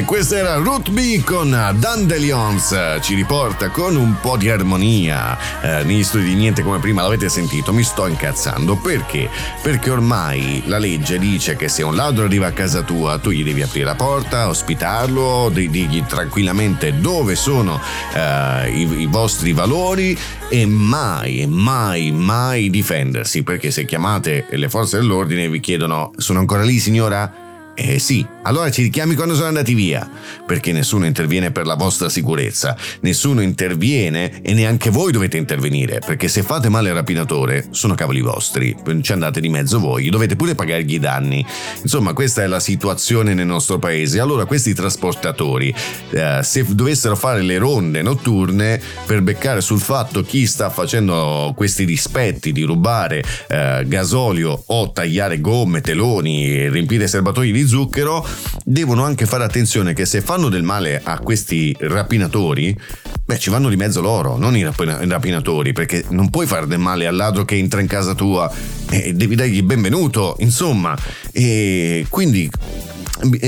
E questa era Root B con Dandelions, ci riporta con un po' di armonia. Eh, negli studi di Niente come prima l'avete sentito, mi sto incazzando. Perché? Perché ormai la legge dice che se un ladro arriva a casa tua, tu gli devi aprire la porta, ospitarlo, digli tranquillamente dove sono eh, i, i vostri valori e mai, mai, mai difendersi. Perché se chiamate le forze dell'ordine vi chiedono: sono ancora lì, signora? Eh sì, allora ci richiami quando sono andati via, perché nessuno interviene per la vostra sicurezza, nessuno interviene e neanche voi dovete intervenire, perché se fate male al rapinatore sono cavoli vostri, ci andate di mezzo voi, dovete pure pagargli i danni. Insomma, questa è la situazione nel nostro paese. Allora questi trasportatori, eh, se dovessero fare le ronde notturne per beccare sul fatto chi sta facendo questi rispetti di rubare eh, gasolio o tagliare gomme, teloni, riempire serbatoi di zucchero, devono anche fare attenzione che se fanno del male a questi rapinatori, beh, ci vanno di mezzo loro, non i rapinatori, perché non puoi fare del male al ladro che entra in casa tua e devi dargli benvenuto, insomma. E quindi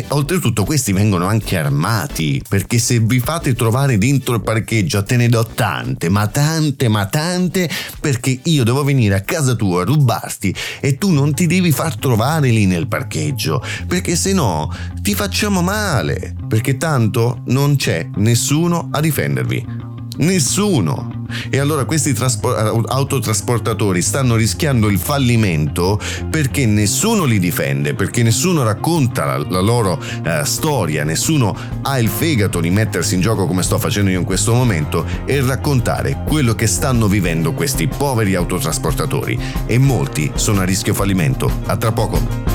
oltretutto questi vengono anche armati perché se vi fate trovare dentro il parcheggio te ne do tante ma tante ma tante perché io devo venire a casa tua a rubarti e tu non ti devi far trovare lì nel parcheggio perché se no ti facciamo male perché tanto non c'è nessuno a difendervi Nessuno. E allora questi traspor- autotrasportatori stanno rischiando il fallimento perché nessuno li difende, perché nessuno racconta la, la loro uh, storia, nessuno ha il fegato di mettersi in gioco come sto facendo io in questo momento e raccontare quello che stanno vivendo questi poveri autotrasportatori. E molti sono a rischio fallimento. A tra poco.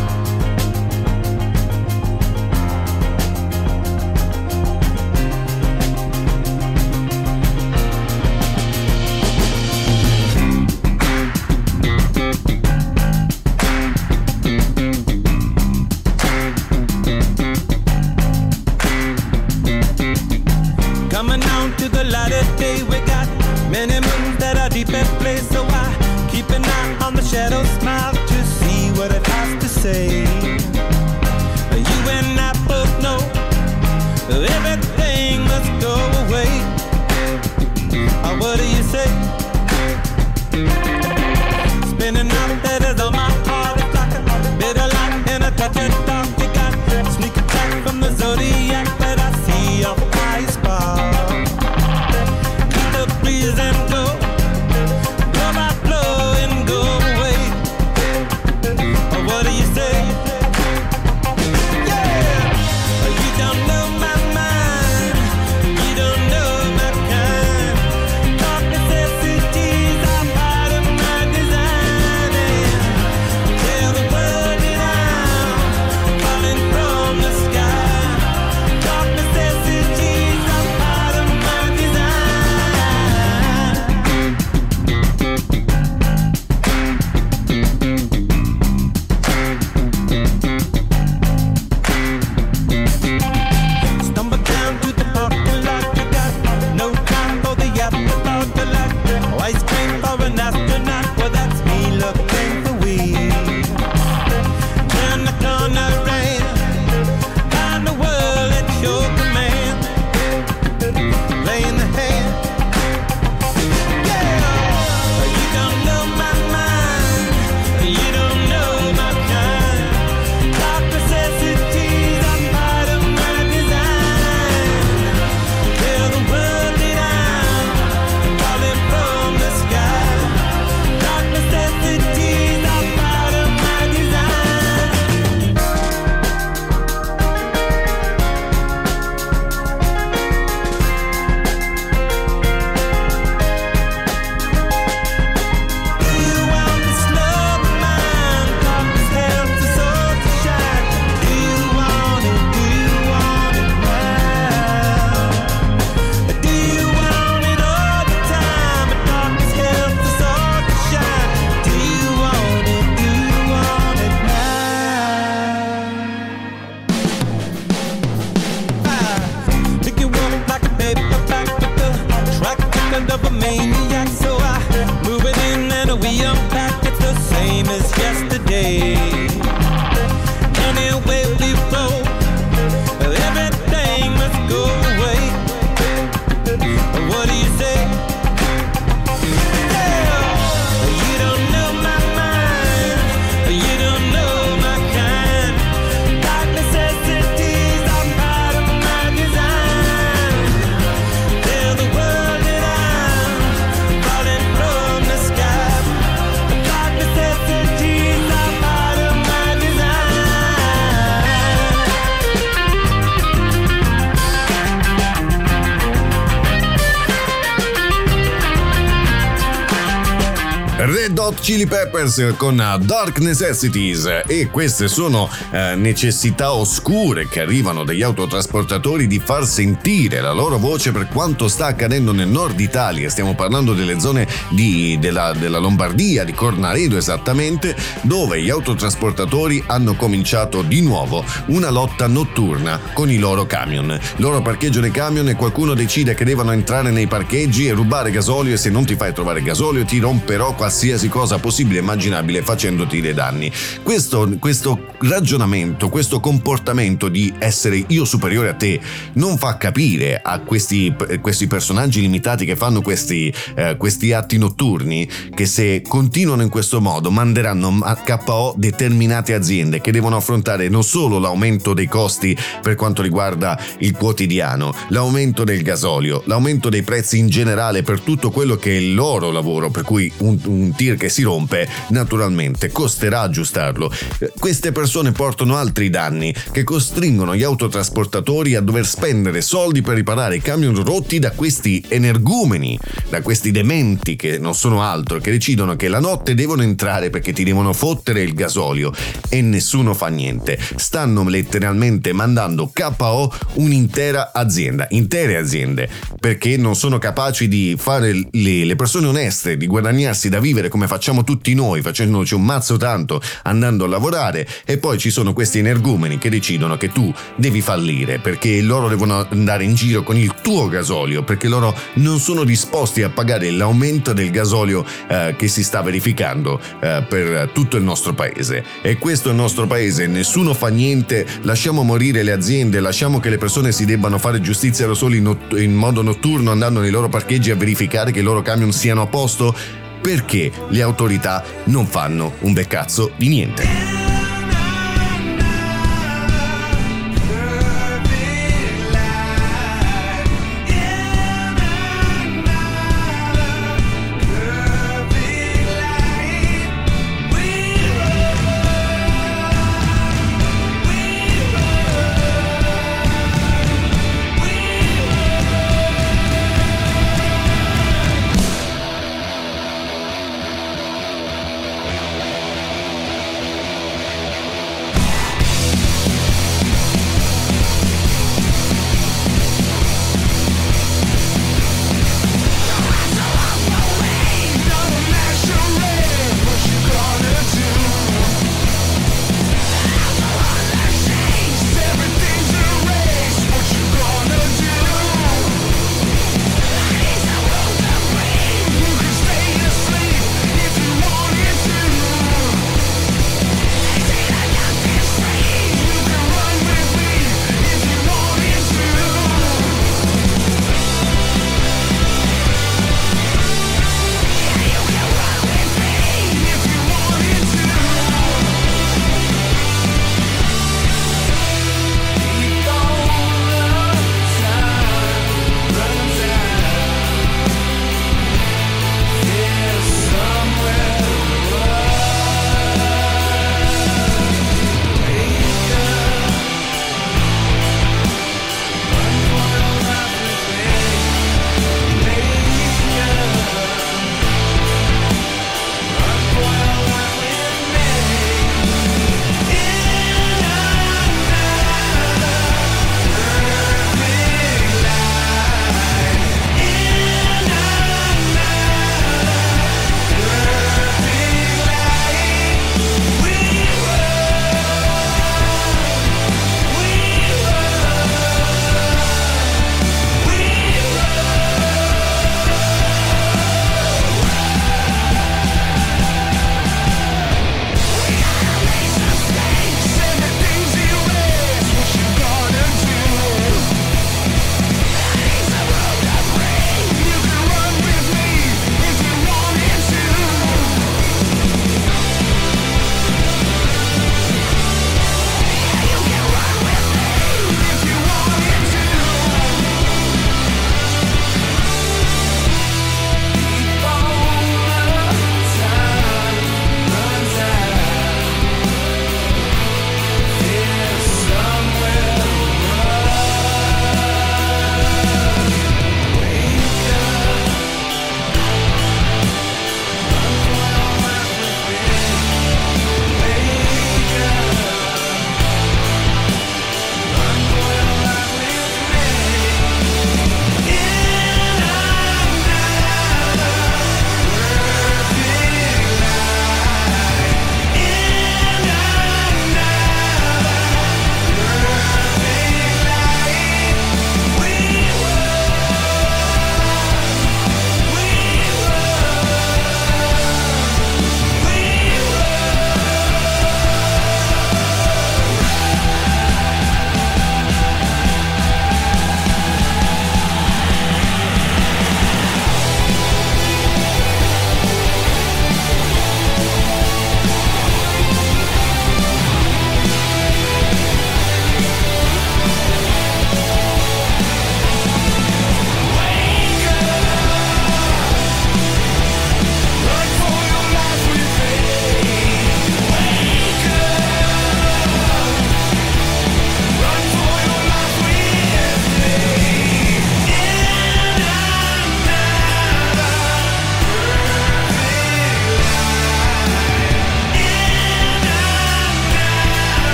Chili Peppers con Dark Necessities e queste sono eh, necessità oscure che arrivano dagli autotrasportatori di far sentire la loro voce per quanto sta accadendo nel nord Italia. Stiamo parlando delle zone di, della, della Lombardia, di Cornaredo esattamente, dove gli autotrasportatori hanno cominciato di nuovo una lotta notturna con i loro camion. Loro parcheggiano i camion e qualcuno decide che devono entrare nei parcheggi e rubare gasolio e se non ti fai trovare gasolio ti romperò qualsiasi cosa possibile e immaginabile facendoti dei danni. Questo, questo ragionamento, questo comportamento di essere io superiore a te non fa capire a questi, questi personaggi limitati che fanno questi, eh, questi atti notturni che se continuano in questo modo manderanno a KO determinate aziende che devono affrontare non solo l'aumento dei costi per quanto riguarda il quotidiano, l'aumento del gasolio, l'aumento dei prezzi in generale per tutto quello che è il loro lavoro, per cui un, un tir che si rompe naturalmente costerà aggiustarlo. Queste persone portano altri danni che costringono gli autotrasportatori a dover spendere soldi per riparare i camion rotti da questi energumeni, da questi dementi che non sono altro, che decidono che la notte devono entrare perché ti devono fottere il gasolio e nessuno fa niente. Stanno letteralmente mandando KO un'intera azienda, intere aziende, perché non sono capaci di fare le, le persone oneste, di guadagnarsi da vivere come facciamo tutti noi, facendoci un mazzo tanto, andando a lavorare e poi ci sono questi energumeni che decidono che tu devi fallire perché loro devono andare in giro con il tuo gasolio, perché loro non sono disposti a pagare l'aumento del gasolio eh, che si sta verificando eh, per tutto il nostro paese. E questo è il nostro paese, nessuno fa niente, lasciamo morire le aziende, lasciamo che le persone si debbano fare giustizia da soli in, not- in modo notturno andando nei loro parcheggi a verificare che i loro camion siano a posto? Perché le autorità non fanno un bel cazzo di niente.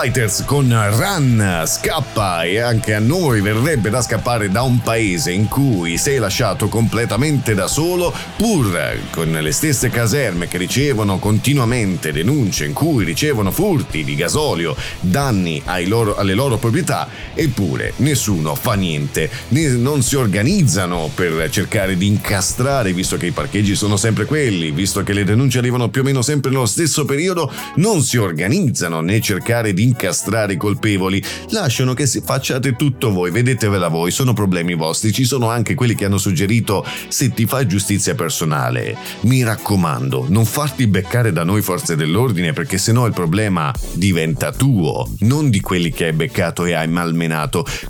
Fighters con Run, scappa e anche a noi verrebbe da scappare da un paese in cui sei lasciato completamente da solo pur con le stesse caserme che ricevono continuamente denunce in cui ricevono furti di gasolio, danni loro, alle loro proprietà eppure nessuno fa niente, non si organizzano per cercare di incastrare visto che i parcheggi sono sempre quelli, visto che le denunce arrivano più o meno sempre nello stesso periodo, non si organizzano né cercare di incastrare i colpevoli, lasciano che facciate tutto voi, vedetevela voi, sono problemi vostri, ci sono anche quelli che hanno suggerito se ti fai giustizia personale, mi raccomando, non farti beccare da noi forze dell'ordine perché sennò il problema diventa tuo, non di quelli che hai beccato e hai malmenato.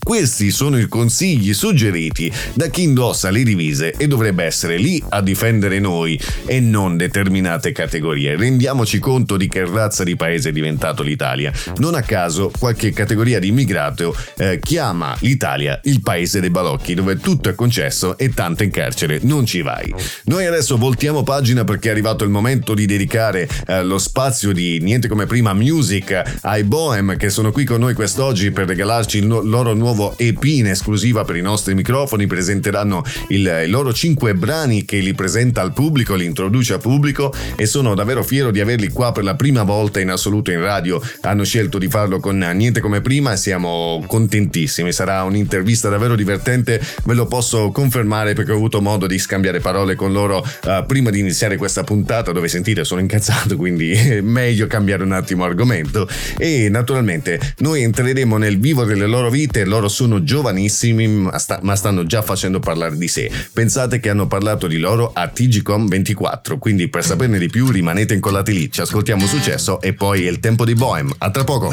Questi sono i consigli suggeriti da chi indossa le divise e dovrebbe essere lì a difendere noi e non determinate categorie. Rendiamoci conto di che razza di paese diventa diventato l'Italia. Non a caso qualche categoria di immigrato eh, chiama l'Italia il paese dei balocchi dove tutto è concesso e tanto in carcere non ci vai. Noi adesso voltiamo pagina perché è arrivato il momento di dedicare eh, lo spazio di niente come prima music ai Bohem che sono qui con noi quest'oggi per regalarci il no- loro nuovo EP in esclusiva per i nostri microfoni. Presenteranno il, i loro cinque brani che li presenta al pubblico, li introduce al pubblico e sono davvero fiero di averli qua per la prima volta in assoluto in radio hanno scelto di farlo con niente come prima e siamo contentissimi. Sarà un'intervista davvero divertente, ve lo posso confermare perché ho avuto modo di scambiare parole con loro uh, prima di iniziare questa puntata dove sentite sono incazzato, quindi è meglio cambiare un attimo argomento. E naturalmente noi entreremo nel vivo delle loro vite, loro sono giovanissimi ma, sta- ma stanno già facendo parlare di sé. Pensate che hanno parlato di loro a TGCOM 24, quindi per saperne di più rimanete incollati lì, ci ascoltiamo successo e poi il tempo di Bohem. A tra poco.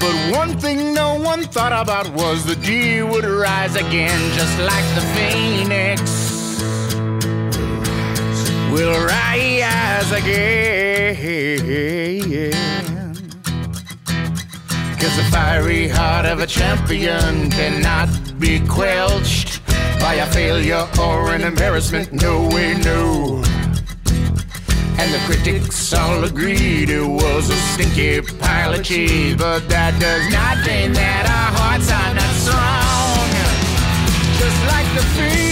But one thing no one thought about was the deed would rise again, just like the phoenix will rise again. Cause the fiery heart of a champion cannot be quelched by a failure or an embarrassment. No way, no. And the critics all agreed it was a stinky pile of cheese. But that does not mean that our hearts are not strong. Just like the phoenix,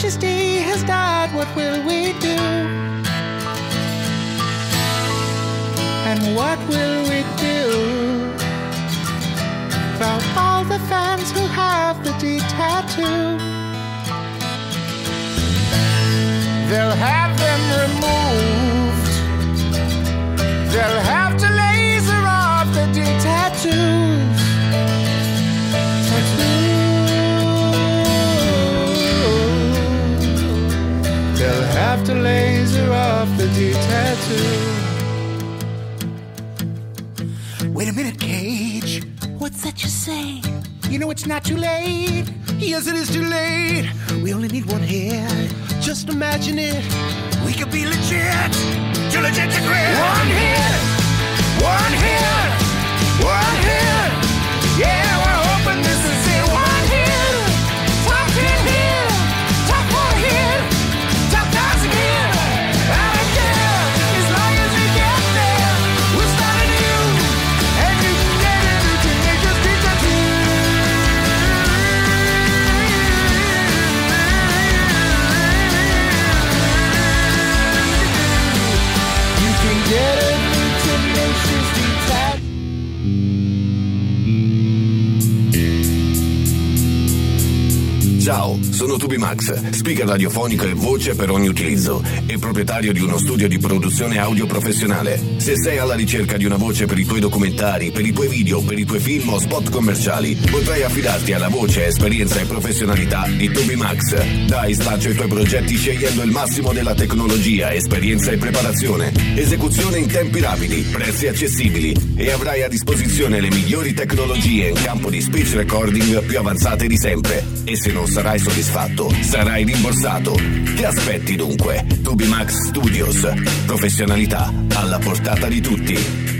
Tenacious D has died, what will we do? And what will we do about all the fans who have the D tattoo? They'll have them removed. They'll have Wait a minute, Cage. What's that you say? You know it's not too late. Yes, it is too late. We only need one hit. Just imagine it. We could be legit. Too legit to quit. One hit. One hit, one hit. Yeah, we're hoping this Ciao, sono Tubimax, speaker radiofonico e voce per ogni utilizzo e proprietario di uno studio di produzione audio professionale. Se sei alla ricerca di una voce per i tuoi documentari, per i tuoi video, per i tuoi film o spot commerciali, potrai affidarti alla voce, esperienza e professionalità di Tubimax. Dai spazio ai tuoi progetti scegliendo il massimo della tecnologia, esperienza e preparazione. Esecuzione in tempi rapidi, prezzi accessibili e avrai a disposizione le migliori tecnologie in campo di speech recording più avanzate di sempre. E se non sarai soddisfatto, sarai rimborsato. Che aspetti dunque? Tubimax Studios. Professionalità alla portata di tutti.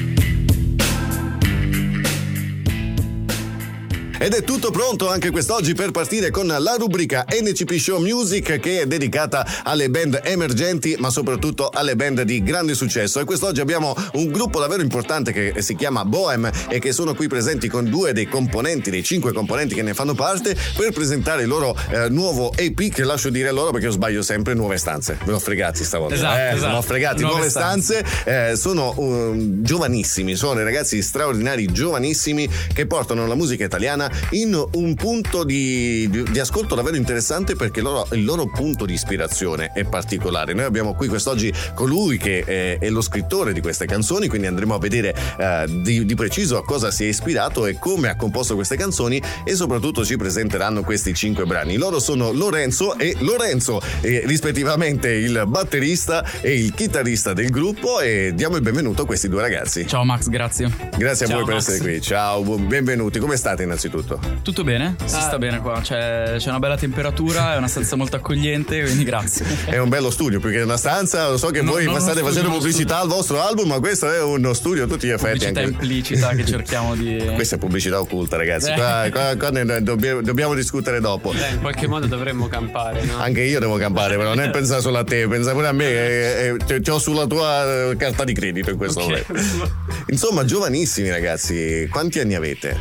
Ed è tutto pronto anche quest'oggi per partire con la rubrica NCP Show Music che è dedicata alle band emergenti ma soprattutto alle band di grande successo. E quest'oggi abbiamo un gruppo davvero importante che si chiama Bohem e che sono qui presenti con due dei componenti, dei cinque componenti che ne fanno parte per presentare il loro eh, nuovo EP che lascio dire loro perché io sbaglio sempre nuove stanze. Ve l'ho fregati stavolta. Esatto, eh, esatto. l'ho fregati. Nuove Nuove, stanze, eh, sono um, giovanissimi, sono dei ragazzi straordinari, giovanissimi che portano la musica italiana in un punto di, di- di ascolto davvero interessante perché loro- il loro punto di ispirazione è particolare. Noi abbiamo qui quest'oggi colui che è, è lo scrittore di queste canzoni, quindi andremo a vedere eh, di, di preciso a cosa si è ispirato e come ha composto queste canzoni e soprattutto ci presenteranno questi cinque brani. Loro sono Lorenzo e Lorenzo, eh, rispettivamente il batterista e il chitarrista del gruppo e diamo il benvenuto a questi due ragazzi. Ciao Max, grazie. Grazie a Ciao, voi per Max. essere qui. Ciao, benvenuti. Come state innanzitutto? Tutto bene? Si Ah. sta bene qua, c'è, c'è una bella temperatura, è una stanza molto accogliente, quindi grazie. È un bello studio più che una stanza. Lo so che No, voi non uno state studio, facendo pubblicità al vostro album, ma questo è uno studio a tutti gli effetti. Pubblicità anche- implicita che cerchiamo di... Questa è pubblicità occulta, ragazzi. Eh. Qua, qua- qua ne dobbiamo, dobbiamo discutere dopo. Beh, in qualche modo dovremmo campare, no? Anche io devo campare, però non è pensare solo a te, pensa pure a me. eh, eh, Ti ho sulla tua eh, carta di credito in questo Ok. momento. Insomma, giovanissimi ragazzi, quanti anni avete?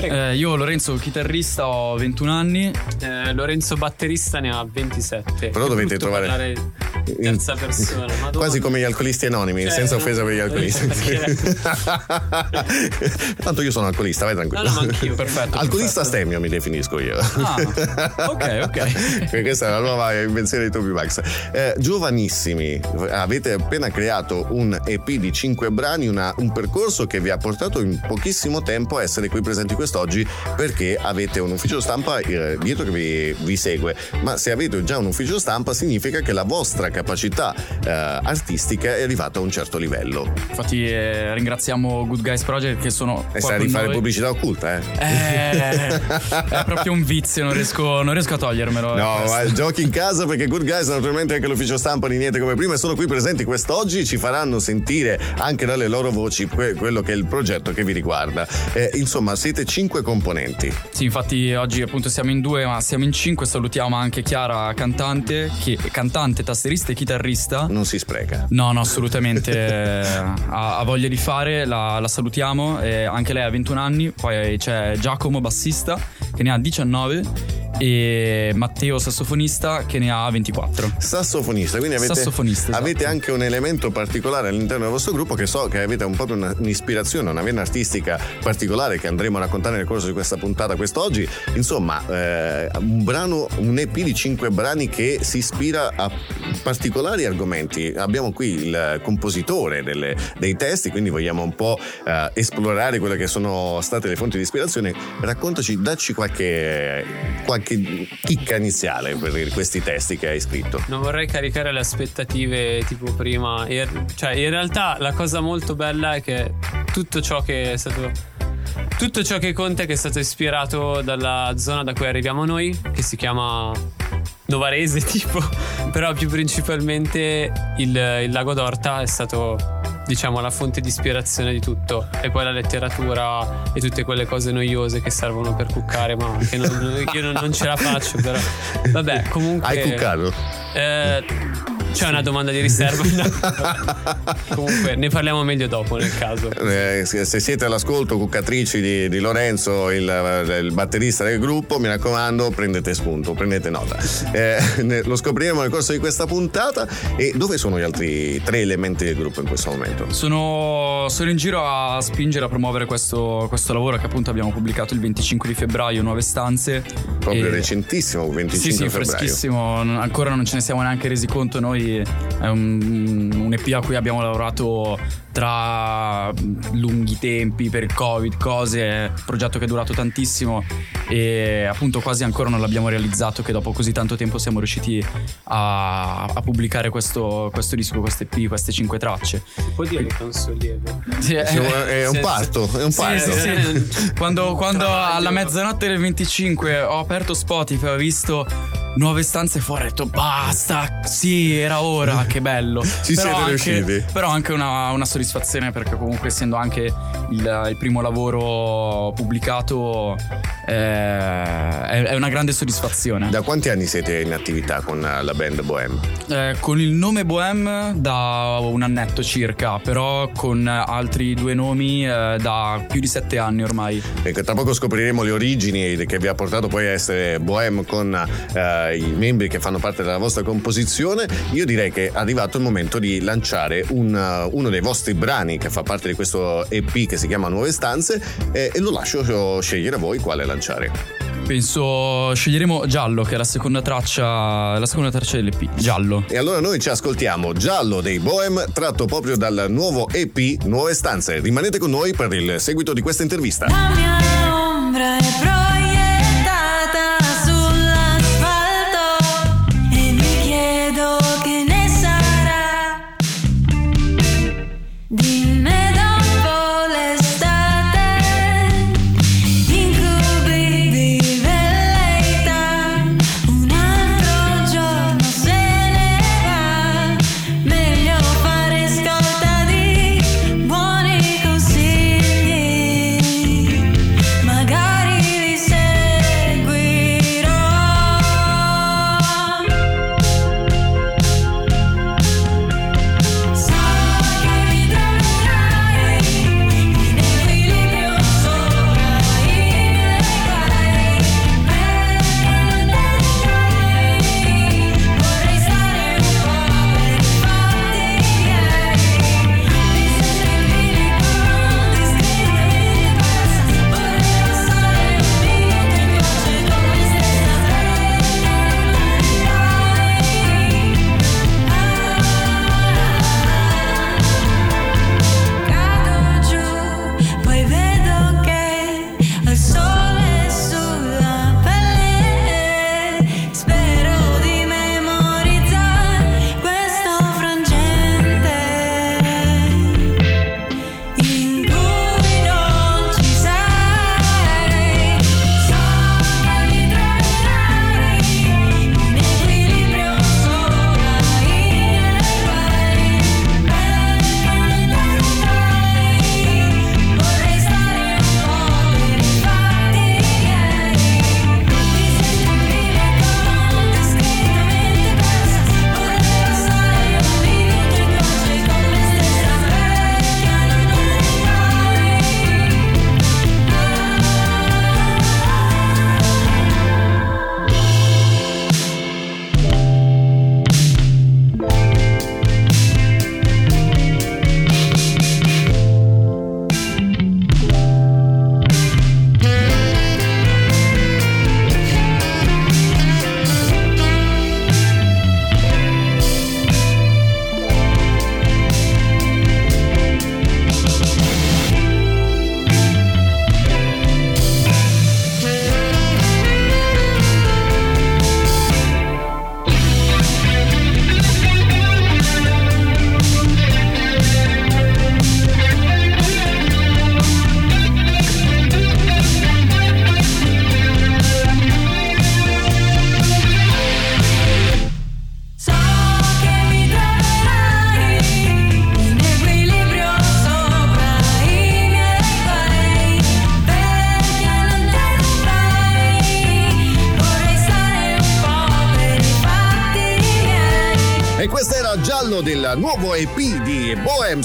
Eh, io Lorenzo chitarrista ho 21 anni. Eh, Lorenzo batterista ne ha 27. Però dovete trovare- in terza persona. Madonna. Quasi come gli alcolisti anonimi, Cioè, senza offesa per gli alcolisti. Tanto io sono alcolista, vai tranquillo. No, no, anch'io. Perfetto, Alcolista perfetto. stemmio mi definisco io. Ah, ok, ok. Questa è la nuova invenzione di Toby Max. Eh, giovanissimi, avete appena creato un EP di 5 brani, una- un percorso che vi ha portato in pochissimo tempo a essere qui presenti quest'oggi perché avete un ufficio stampa eh, dietro che vi, vi segue. Ma se avete già un ufficio stampa significa che la vostra capacità eh, artistica è arrivata a un certo livello. Infatti eh, ringraziamo Good Guys Project che sono... E qua sai con di fare noi. pubblicità occulta, eh? Eh, è proprio un vizio, non riesco, non riesco a togliermelo. eh, No, ma giochi in casa perché Good Guys naturalmente anche l'ufficio stampa di niente come prima e sono qui presenti quest'oggi ci faranno sentire anche dalle loro voci que- quello che è il progetto che vi riguarda. Eh, insomma, siete cinque componenti. Sì, infatti oggi appunto siamo in due, ma siamo in cinque. Salutiamo anche Chiara, cantante, che, cantante, tastierista e chitarrista. Non si spreca. No, no, assolutamente eh, ha, ha voglia di fare, la, la salutiamo. eh, anche lei ha 21 anni. Poi c'è Giacomo, bassista, che ne ha 19. E Matteo, sassofonista, che ne ha 24. Sassofonista, quindi avete, Sassofonista, esatto. avete anche un elemento particolare all'interno del vostro gruppo che so che avete un po' una- un'ispirazione, una vena artistica particolare che andremo a raccontare nel corso di questa puntata quest'oggi. Insomma, eh, un brano, un EP di cinque brani che si ispira a particolari argomenti. Abbiamo qui il compositore delle- dei testi, quindi vogliamo un po' eh, esplorare quelle che sono state le fonti di ispirazione. Raccontaci, dacci qualche, qualche chicca iniziale per questi testi che hai scritto. Non vorrei caricare le aspettative tipo prima. Cioè, in realtà la cosa molto bella è che tutto ciò che è stato. Tutto ciò che conta è che è stato ispirato dalla zona da cui arriviamo noi, che si chiama Novarese, tipo. Però più principalmente il, il lago d'Orta è stato diciamo la fonte di ispirazione di tutto e poi la letteratura e tutte quelle cose noiose che servono per cuccare ma che non- io non, non ce la faccio però vabbè comunque Hai cuccato? Eh, c'è una domanda di riserva comunque ne parliamo meglio dopo nel caso Eh, se siete all'ascolto, cuccatrici di, di Lorenzo, il, il batterista del gruppo, mi raccomando, prendete spunto, prendete nota. Eh, ne- lo scopriremo nel corso di questa puntata. E dove sono gli altri tre elementi del gruppo in questo momento? Sono, sono in giro a spingere a promuovere questo, questo lavoro che appunto abbiamo pubblicato il 25 di febbraio, Nuove Stanze. Proprio E- recentissimo, 25 Sì, sì, febbraio. freschissimo. Non- Ancora non ce ne siamo neanche resi conto. Noi è un, un EP a cui abbiamo lavorato tra lunghi tempi per il Covid, cose. Progetto che è durato tantissimo e appunto quasi ancora non l'abbiamo realizzato. Che dopo così tanto tempo siamo riusciti a, a pubblicare questo, questo disco, questo EP, queste cinque tracce. può dire che è un sollievo Sì, È un- è un sì, parto, è un parto. sì, sì. Quando, quando alla mezzanotte del 25 ho aperto Spotify ho visto nuove stanze fuori, ho detto basta, sì, era ora, che bello. Ci siete anche, riusciti. Però anche una, una soddisfazione perché comunque essendo anche il, il primo lavoro pubblicato eh, è, è una grande soddisfazione. Da quanti anni siete in attività con eh, la band Bohem? Eh, con il nome Bohem da un annetto circa, però con altri due nomi eh, da più di sette anni ormai. Ecco, tra poco scopriremo le origini che vi ha portato poi a essere Bohem con eh, i membri che fanno parte della vostra composizione. Io direi che è arrivato il momento di lanciare un, eh, uno dei vostri brani che fa parte di questo EP che si chiama Nuove Stanze eh, e lo lascio scegliere a voi quale lanciare. Penso sceglieremo Giallo, che è la seconda traccia, la seconda traccia dell'EP. Giallo. E allora noi ci ascoltiamo Giallo dei Bohem tratto proprio dal nuovo EP Nuove Stanze. Rimanete con noi per il seguito di questa intervista. La mia ombra è proiettata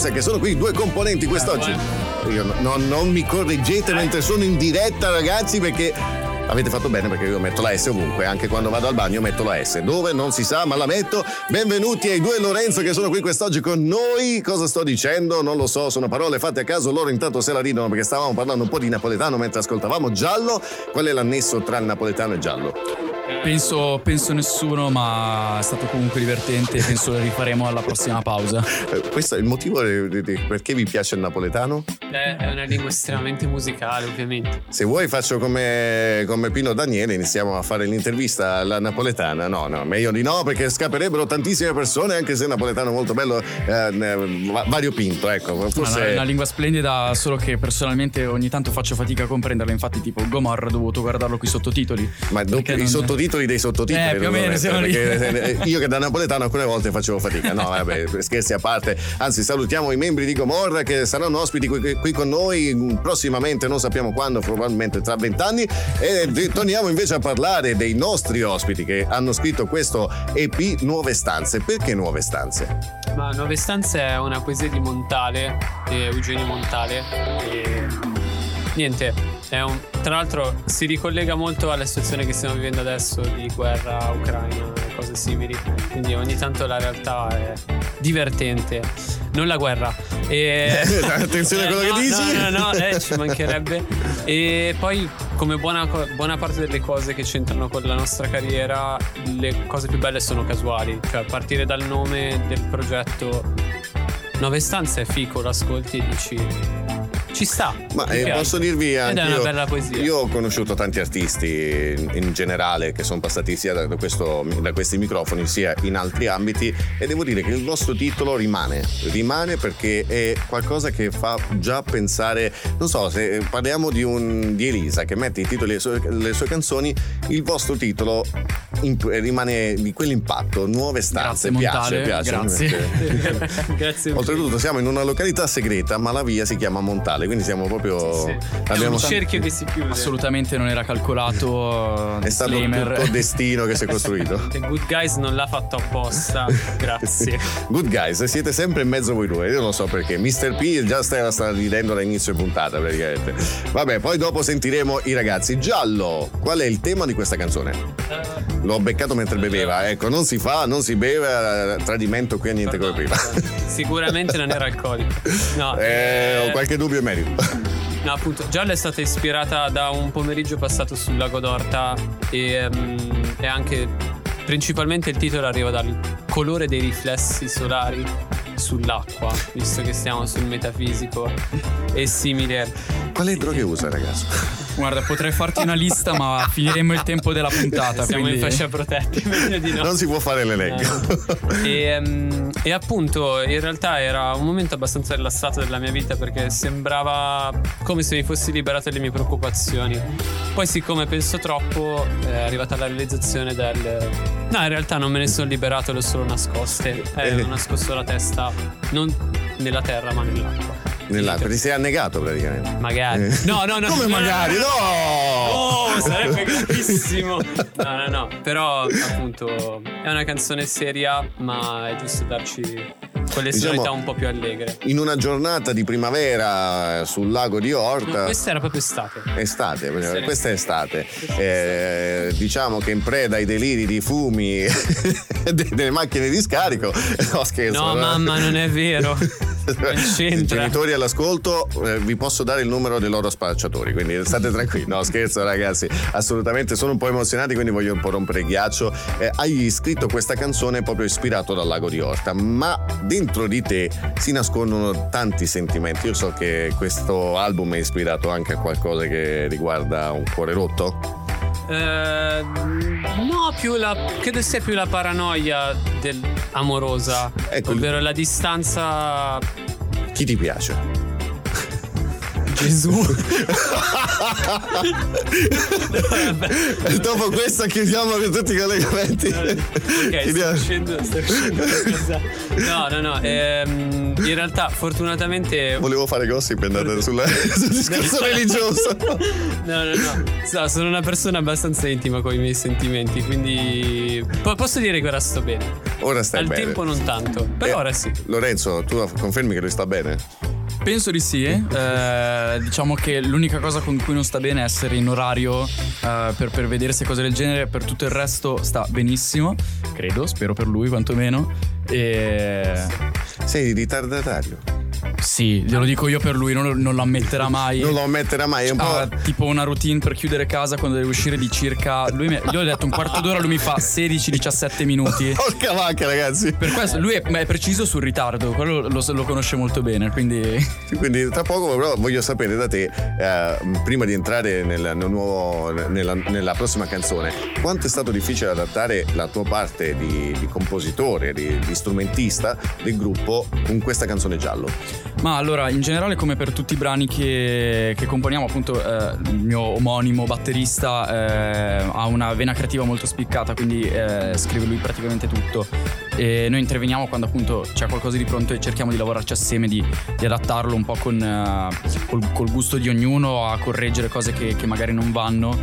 Bohems, che sono qui due componenti quest'oggi. Io no- non mi correggete mentre sono in diretta, ragazzi, perché. Avete fatto bene perché io metto la S ovunque, anche quando vado al bagno metto la S. Dove non si sa, ma la metto. Benvenuti ai due Lorenzo che sono qui quest'oggi con noi. Cosa sto dicendo? Non lo so, sono parole fatte a caso. Loro intanto se la ridono perché stavamo parlando un po' di napoletano mentre ascoltavamo giallo. Qual è l'annesso tra il napoletano e giallo? Penso, penso nessuno, ma è stato comunque divertente. Penso lo rifaremo alla prossima pausa. Eh, Questo è il motivo di- di- di- perché vi piace il napoletano? Eh, È una lingua estremamente musicale, ovviamente. Se vuoi faccio come, come Pino Daniele, iniziamo a fare l'intervista alla napoletana. No, no, meglio di no perché scapperebbero tantissime persone, anche se il napoletano è molto bello, eh, variopinto, ecco. Forse... È una lingua splendida, solo che personalmente ogni tanto faccio fatica a comprenderla. Infatti, tipo Gomorra ho dovuto guardarlo con i sottotitoli. Ma dopo i non- sottotitoli dei sottotitoli. Eh, più o meno, perché, io che da napoletano alcune volte facevo fatica. No, vabbè, scherzi a parte. Anzi, salutiamo i membri di Gomorra che saranno ospiti qui, qui con noi prossimamente, non sappiamo quando, probabilmente tra vent'anni. E torniamo invece a parlare dei nostri ospiti che hanno scritto questo EP Nuove Stanze. Perché Nuove Stanze? Ma Nuove Stanze è una poesia di Montale, di Eugenio Montale. E niente, un- tra l'altro si ricollega molto alla situazione che stiamo vivendo adesso di guerra ucraina e cose simili. Quindi ogni tanto la realtà è divertente. Non la guerra. E... Attenzione a quello no, che dici. No, no, no, eh, ci mancherebbe. E poi, come buona, buona parte delle cose che c'entrano con la nostra carriera, le cose più belle sono casuali. Cioè, partire dal nome del progetto Nove stanze è fico, lo ascolti e dici. Ci sta. Ma eh, posso dirvi anche Ed è una io, bella poesia. io ho conosciuto tanti artisti in, in generale che sono passati sia da, da questo- da questi microfoni sia in altri ambiti e devo dire che il vostro titolo rimane, rimane perché è qualcosa che fa già pensare, non so, se parliamo di, un, di Elisa che mette i titoli delle sue, sue canzoni, il vostro titolo imp- rimane di quell'impatto, nuove stanze, Grazie, piace, Montale, piace. grazie. Grazie. Oltretutto siamo in una località segreta, ma la via si chiama Montale, quindi siamo proprio... È abbiamo- un cerchio che si chiude. Assolutamente non era calcolato. È stato tutto destino che si è costruito. The Good Guys non l'ha fatto apposta. Grazie. Good guys, siete sempre in mezzo voi due. Io non so perché. Mr. P già sta, sta ridendo da inizio puntata praticamente. Vabbè, poi dopo sentiremo i ragazzi. Giallo, qual è il tema di questa canzone? L'ho beccato mentre beveva. Ecco, non si fa, non si beve. eh, Tradimento qui a niente come prima. Sicuramente non era alcolico. No, Eh, ho qualche dubbio in merito. No, appunto, Gialla è stata ispirata da un pomeriggio passato sul lago d'Orta e, ehm, e anche principalmente il titolo arriva dal colore dei riflessi solari sull'acqua, visto che stiamo sul metafisico e simile. Quale droghe usa, ragazzo? Guarda, potrei farti una lista, ma finiremmo il tempo della puntata. Siamo quindi... in fascia protetta, meglio di no. Non si può fare l'elenco. E, ehm, e appunto in realtà era un momento abbastanza rilassato della mia vita perché sembrava come se mi fossi liberato delle mie preoccupazioni. Poi siccome penso troppo è arrivata la realizzazione del... No, in realtà non me ne sono liberato, le ho solo nascoste. Eh, ho nascosto la testa non nella terra ma nell'acqua. Nell'acqua, ti sei annegato praticamente. Magari. Eh. No, no, no. Come no, magari? No! Oh, sarebbe gravissimo. No, no, no. Però, appunto, è una canzone seria, ma è giusto darci quelle Diciamo- sonorità un po' più allegre. In una giornata di primavera eh, sul lago di Orta. No, questa era proprio estate. Estate, Sì. questa è estate. Eh, diciamo che in preda ai deliri di fumi de- delle macchine di scarico. No, scherzo. No, mamma, non è vero. Non c'entra. Genitori all'ascolto, eh, vi posso dare il numero dei loro spacciatori, quindi state tranquilli. No, scherzo, ragazzi, assolutamente sono un po' emozionati, quindi voglio un po' rompere il ghiaccio. Eh, hai scritto questa canzone proprio ispirato dal lago di Orta, ma dentro di te si nascondono tanti sentimenti. Io so che questo album è ispirato anche a qualcosa che riguarda un cuore rotto. Eh, no, più la. Credo sia più la paranoia del amorosa. Ecco, ovvero la distanza. Chi ti piace? Gesù. E dopo questa chiudiamo con tutti i collegamenti. Ok, sto uscendo, sto uscendo. No, no, no. ehm, in realtà, fortunatamente. Volevo fare gossip e andare sulla- sul discorso religioso. No, no, no. So, sono una persona abbastanza intima con i miei sentimenti, quindi. Po- posso dire che ora sto bene. Ora stai Al bene. tempo non tanto, però Eh, ora sì. Lorenzo, tu confermi che lui sta bene? Penso di sì. eh, diciamo che l'unica cosa con cui non sta bene è essere in orario eh, per, per vedere se cose del genere. Per tutto il resto sta benissimo. Credo, spero per lui quantomeno. E. Sei ritardatario. Sì, glielo dico io per lui, non, non lo ammetterà mai. Non lo ammetterà mai, è un po'. Ha tipo una routine per chiudere casa quando deve uscire di circa. Lui mi, gli ho detto un quarto d'ora, lui mi fa 16-17 minuti. Porca vacca, ragazzi. Per questo lui è, è preciso sul ritardo, quello lo, lo conosce molto bene, quindi. Quindi tra poco però voglio sapere da te, eh, prima di entrare nel, nel nuovo, nella, nella prossima canzone, quanto è stato difficile adattare la tua parte di, di compositore, di, di strumentista del gruppo con questa canzone giallo? Ma allora, in generale, come per tutti i brani che, che componiamo, appunto, eh, il mio omonimo batterista eh, ha una vena creativa molto spiccata, quindi eh, scrive lui praticamente tutto. E noi interveniamo quando appunto c'è qualcosa di pronto e cerchiamo di lavorarci assieme, di, di adattarlo un po' con, eh, col, col gusto di ognuno a correggere cose che, che magari non vanno.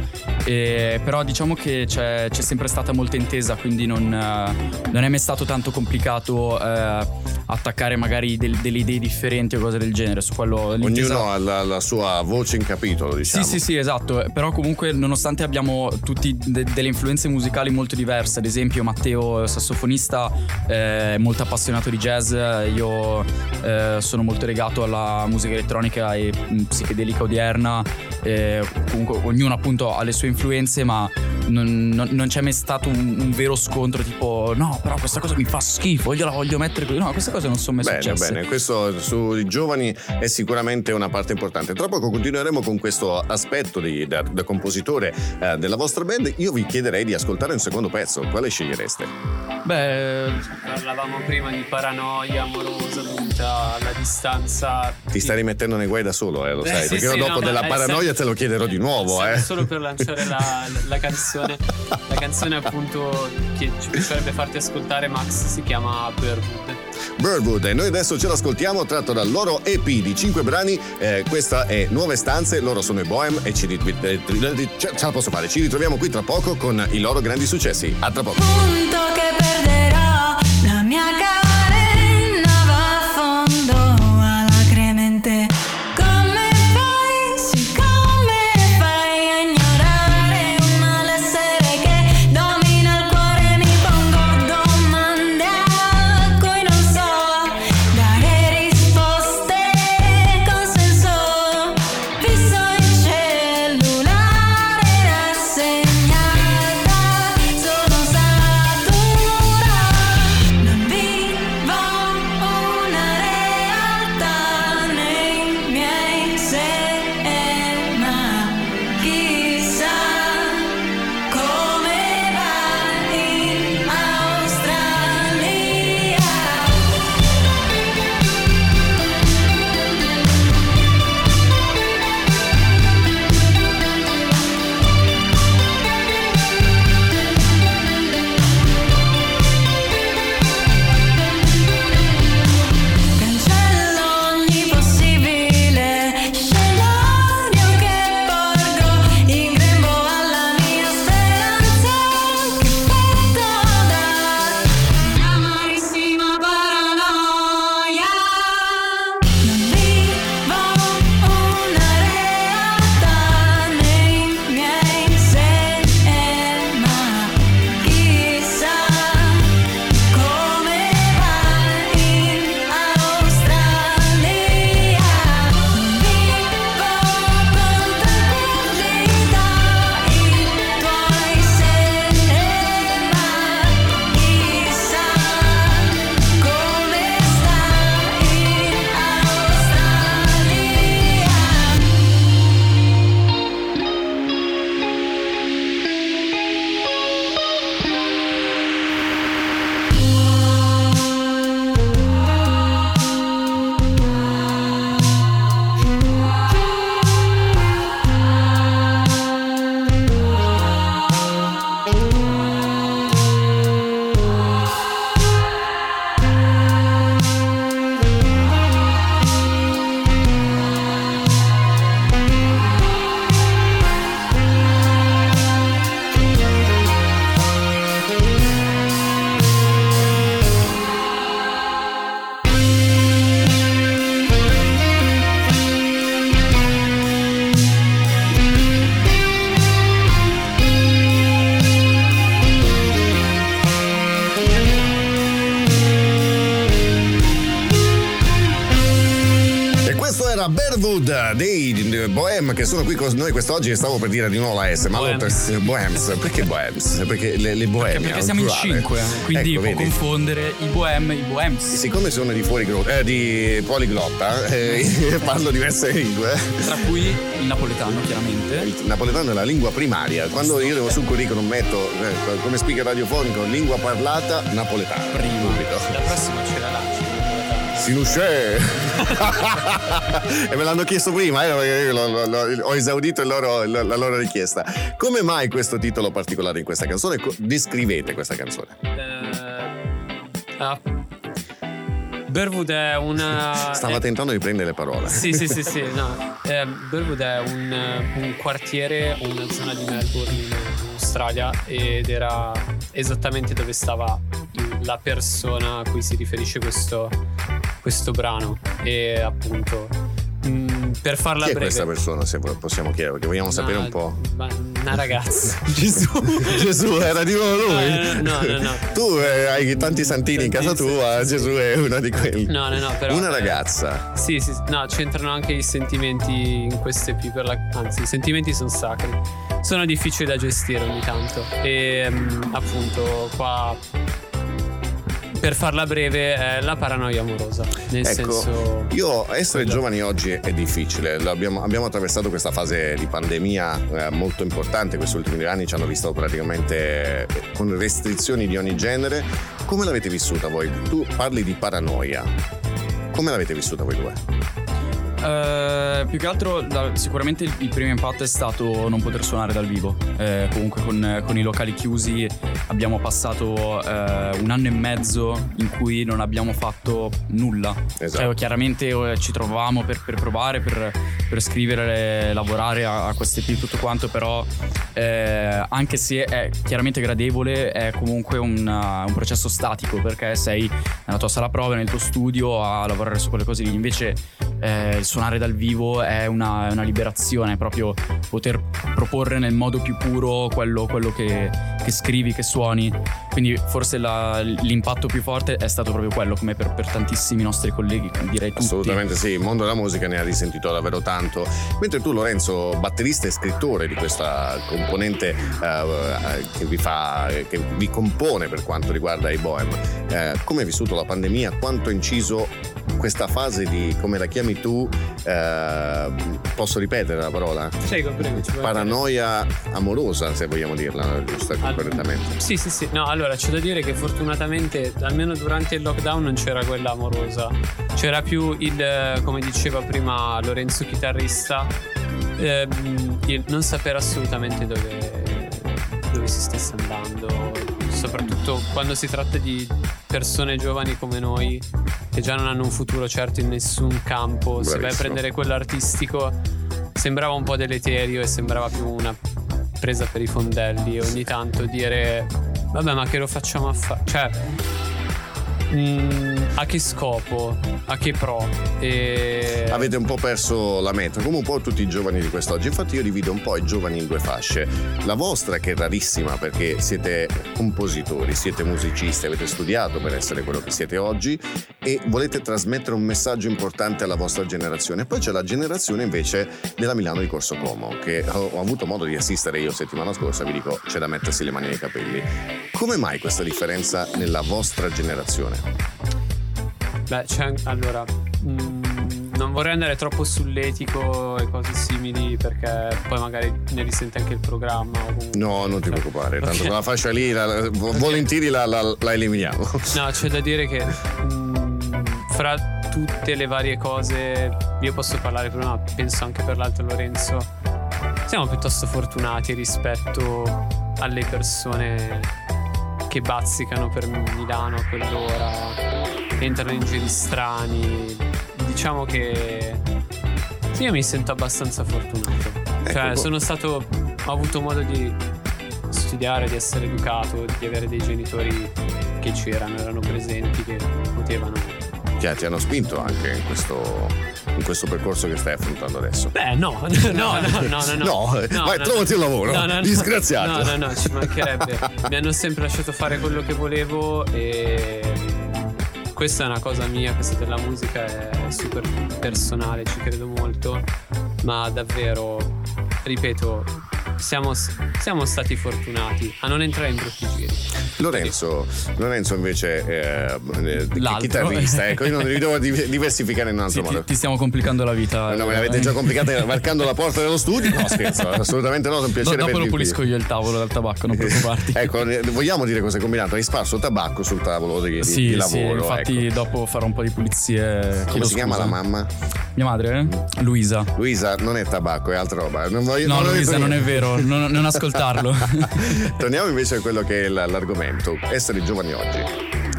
E, però diciamo che c'è, c'è sempre stata molta intesa, quindi non, eh, non è mai stato tanto complicato eh, attaccare magari del- delle idee differenti o cose del genere. Su quello Ognuno ha la, la sua voce in capitolo, diciamo. sì, sì, sì, esatto. Però comunque, nonostante abbiamo tutti de- delle influenze musicali molto diverse, ad esempio Matteo, sassofonista, è molto appassionato di jazz, io eh, sono molto legato alla musica elettronica e mh, psichedelica odierna. eh, comunque, ognuno appunto ha le sue influenze, ma non, non- non c'è mai stato un, un vero scontro tipo no, però questa cosa mi fa schifo, io la voglio mettere così. No, queste cose non sono mai Bene, successe. bene, questo sui giovani è sicuramente una parte importante. Tra poco continueremo con questo aspetto di- da, da compositore eh, della vostra band. Io vi chiederei di ascoltare un secondo pezzo. Quale scegliereste? Beh, Parlavamo prima di paranoia amorosa dovuta alla distanza. Ti stai rimettendo nei guai da solo, eh, lo sai. sì, perché io sì, dopo no, della paranoia sempre- te lo chiederò di nuovo, eh. Solo per lanciare la, la canzone. La canzone appunto che ci piacerebbe farti ascoltare Max si chiama Birdwood. Birdwood e noi adesso ce l'ascoltiamo tratto dal loro EP di 5 brani eh, questa è Nuove Stanze loro sono i Bohem e ci, rit- eh, ce la posso fare ci ritroviamo qui tra poco con i loro grandi successi. A tra poco. Punto che sono qui con noi quest'oggi e stavo per dire di nuovo la S, ma Bohems. allora- Bohems. Perché Bohems? Perché le, le bohemie. Perché al siamo in cinque, quindi Ecco, può vedi? confondere i bohem e i bohems. Siccome sono di fuori eh, di poliglotta, eh, parlo diverse lingue. Tra cui il napoletano, chiaramente. Il napoletano è la lingua primaria. Quando io devo sul curriculum metto eh, come speaker radiofonico lingua parlata napoletano. Prima. La prossima ce la lanci. Sinusce! e me l'hanno chiesto prima, eh, perché io lo- lo- lo- ho esaudito il loro- la loro richiesta. Come mai questo titolo particolare in questa canzone? Descrivete questa canzone. Eh, ah. Berwood è una. Stava è- tentando di prendere le parole. Sì, sì, sì, sì. No. Eh, Berwood è un, un quartiere, una zona di Melbourne in Australia ed era esattamente dove stava la persona a cui si riferisce questo, questo brano. E appunto, mh, per farla Chi breve. questa persona, se possiamo chiedere, perché vogliamo sapere Una- un po'. ma- Una ragazza. Gesù, Gesù era di nuovo lui? Eh, no, no, no. Tu eh, hai tanti santini in casa tua, Gesù è uno di quelli. No, no, no, però. Una eh, ragazza. Sì, sì, no, c'entrano anche i sentimenti in queste EP per la... Anzi, i sentimenti sono sacri. Sono difficili da gestire ogni tanto. E mm, appunto qua. Per farla breve, è la paranoia amorosa. Nel Ecco, senso. io essere giovani oggi è difficile. Abbiamo, abbiamo attraversato questa fase di pandemia eh, molto importante. Questi ultimi due anni ci hanno visto praticamente eh, con restrizioni di ogni genere. Come l'avete vissuta voi? Tu parli di paranoia. Come l'avete vissuta voi due? Eh, più che altro la- sicuramente il, il primo impatto è stato non poter suonare dal vivo. Eh, comunque con, con i locali chiusi abbiamo passato eh, un anno e mezzo in cui non abbiamo fatto nulla. Esatto. Cioè, chiaramente eh, ci trovavamo per, per provare, per, per scrivere, lavorare a, a queste EP tutto quanto, però eh, anche se è chiaramente gradevole è comunque un, uh, un processo statico perché sei nella tua sala prove, nel tuo studio a lavorare su quelle cose lì. Invece eh, suonare dal vivo è una, una liberazione, proprio poter proporre nel modo più puro quello, quello che, che scrivi, che suoni. Quindi forse la- l'impatto più forte è stato proprio quello, come per, per tantissimi nostri colleghi, direi tutti. Assolutamente sì, il mondo della musica ne ha risentito davvero tanto. Mentre tu, Lorenzo, batterista e scrittore di questa componente eh, che vi fa, che vi compone per quanto riguarda i Bohem, eh, come hai vissuto la pandemia? Quanto ha inciso questa fase di, come la chiami tu, eh, posso ripetere la parola? Prego, prego. Paranoia amorosa, se vogliamo dirla giusta Al- correttamente. Sì, sì, sì. No, allora c'è da dire che fortunatamente, almeno durante il lockdown, non c'era quella amorosa. C'era più il, come diceva prima Lorenzo chitarrista, ehm, il non sapere assolutamente dove, dove si stesse andando. Soprattutto quando si tratta di persone giovani come noi, che già non hanno un futuro certo in nessun campo. Se vai a Bravissimo. prendere quello artistico, sembrava un po' deleterio e sembrava più una presa per i fondelli ogni tanto dire vabbè ma che lo facciamo a fare cioè mm, a che scopo a che pro e Avete un po' perso la meta, come un po' tutti i giovani di quest'oggi. Infatti, io divido un po' i giovani in due fasce. La vostra, che è rarissima perché siete compositori, siete musicisti, avete studiato per essere quello che siete oggi e volete trasmettere un messaggio importante alla vostra generazione. Poi c'è la generazione invece della Milano di Corso Como, che ho, ho avuto modo di assistere io settimana scorsa. Vi dico, c'è da mettersi le mani nei capelli. Come mai questa differenza nella vostra generazione? Beh c'è allora mm, non vorrei andare troppo sull'etico e cose simili perché poi magari ne risente anche il programma comunque- No, non ti preoccupare, tanto Ok. quella fascia lì la- la- volentieri la, la- eliminiamo. No, c'è da dire che mm, fra tutte le varie cose, io posso parlare per una, penso anche per l'altro Lorenzo, siamo piuttosto fortunati rispetto alle persone che bazzicano per Milano a quell'ora, entrano in giri strani. Diciamo che sì, io mi sento abbastanza fortunato. Cioè, Ecco. sono stato, ho avuto modo di studiare, di essere educato, di avere dei genitori che c'erano, erano presenti, che potevano. Che ti hanno spinto anche in questo, in questo percorso che stai affrontando adesso. Beh, no, no, no, no, no, no. No, vai, trovati un lavoro. Disgraziato. No, no, no, ci mancherebbe. Mi hanno sempre lasciato fare quello che volevo e questa è una cosa mia, questa della musica è super personale, ci credo molto, ma davvero, ripeto, siamo, siamo stati fortunati a non entrare in brutti giri. Lorenzo, Lorenzo invece è eh, L'altro. chitarrista, ecco, io non mi devo div- diversificare in un altro Sì, modo. ti, ti stiamo complicando la vita. No, me l'avete già complicata varcando la porta dello studio? No, scherzo, assolutamente no, è un Do- piacere dopo lo pulisco io il tavolo dal tabacco, non preoccuparti. ecco, eh, vogliamo dire cosa hai combinato? Hai sparso tabacco sul tavolo di, Sì, di sì, lavoro. infatti ecco. dopo farò un po' di pulizie. Come si chiama scusa. la mamma? Mia madre? eh? Luisa. Luisa, non è tabacco, è altra roba. Non voglio, No, non Luisa, non è niente. Non, non ascoltarlo. Torniamo invece a quello che è l'argomento, essere giovani oggi.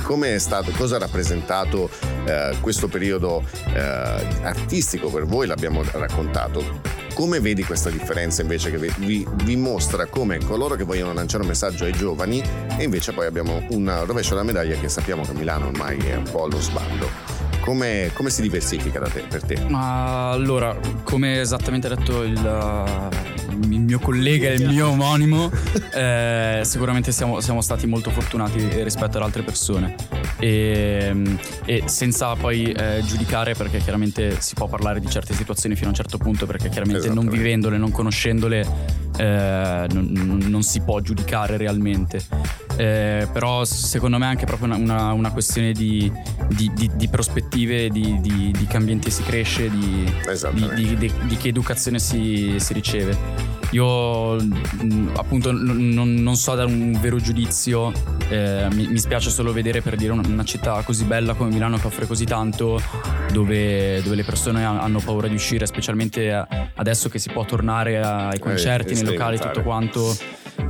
Come è stato, cosa ha rappresentato eh, questo periodo eh, artistico per voi? L'abbiamo raccontato. Come vedi questa differenza invece che vi, vi- mostra come coloro che vogliono lanciare un messaggio ai giovani e invece poi abbiamo un rovescio della medaglia che sappiamo che Milano ormai è un po' allo sbando. Come, come si diversifica da te, per te? Ma allora, come esattamente ha detto il, uh, il mio collega e il mio omonimo, eh, sicuramente siamo, siamo stati molto fortunati rispetto ad altre persone. E, e senza poi eh, giudicare, perché chiaramente si può parlare di certe situazioni fino a un certo punto, perché chiaramente non vivendole, non conoscendole, eh, non, non si può giudicare realmente. Eh, però secondo me è anche proprio una, una- una questione di, di- di- di prospettive, di, che ambiente si cresce, di che educazione si, si riceve. Io mh, appunto non, non so dare un vero giudizio, eh, mi, mi spiace solo vedere per dire una, città così bella come Milano che offre così tanto, dove, dove le persone ha- hanno paura di uscire, specialmente adesso che si può tornare ai concerti, nei locali, tutto quanto.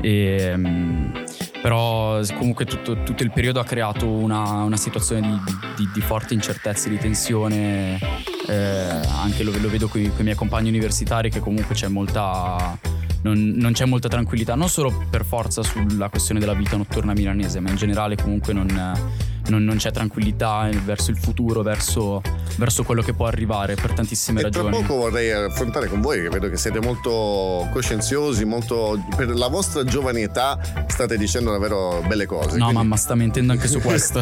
E, mm, però comunque tutto, tutto il periodo ha creato una, una situazione di, di- di forte incertezza, di tensione. eh, anche lo, lo vedo con i miei compagni universitari che comunque c'è molta. Non, non c'è molta tranquillità, non solo per forza sulla questione della vita notturna milanese, ma in generale comunque non, non- non c'è tranquillità verso il futuro, verso, verso quello che può arrivare per tantissime E tra ragioni. poco vorrei affrontare con voi, che vedo che siete molto coscienziosi, molto per la vostra giovane età state dicendo davvero belle cose. No, quindi- mamma, sta mentendo anche su questo.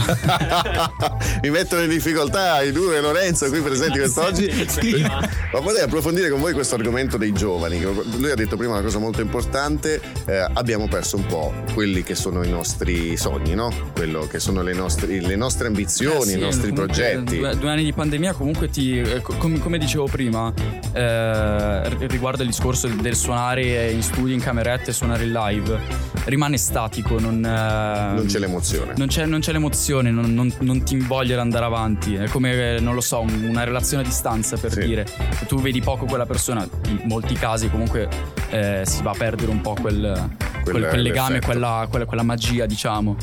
Mi mettono in difficoltà i due Lorenzo qui presenti quest'oggi. Ma vorrei approfondire con voi questo argomento dei giovani. Lui ha detto prima una cosa molto importante, eh, abbiamo perso un po' quelli che sono i nostri sogni, no? Quello che sono le nostre, le nostre ambizioni, Eh sì, i nostri progetti. Due, due anni di pandemia comunque ti, eh, co- come, dicevo prima, eh, riguardo il discorso del suonare in studio, in camerette, suonare in live, rimane statico, non, eh, Non c'è l'emozione. non c'è, non c'è l'emozione, non, non- non ti invoglia ad andare avanti. È come, eh, non lo so, un- una relazione a distanza per dire. Se tu vedi poco quella persona, in molti casi comunque eh, si va a perdere un po' quel, quel- quel legame, quella, quella- quella magia, diciamo.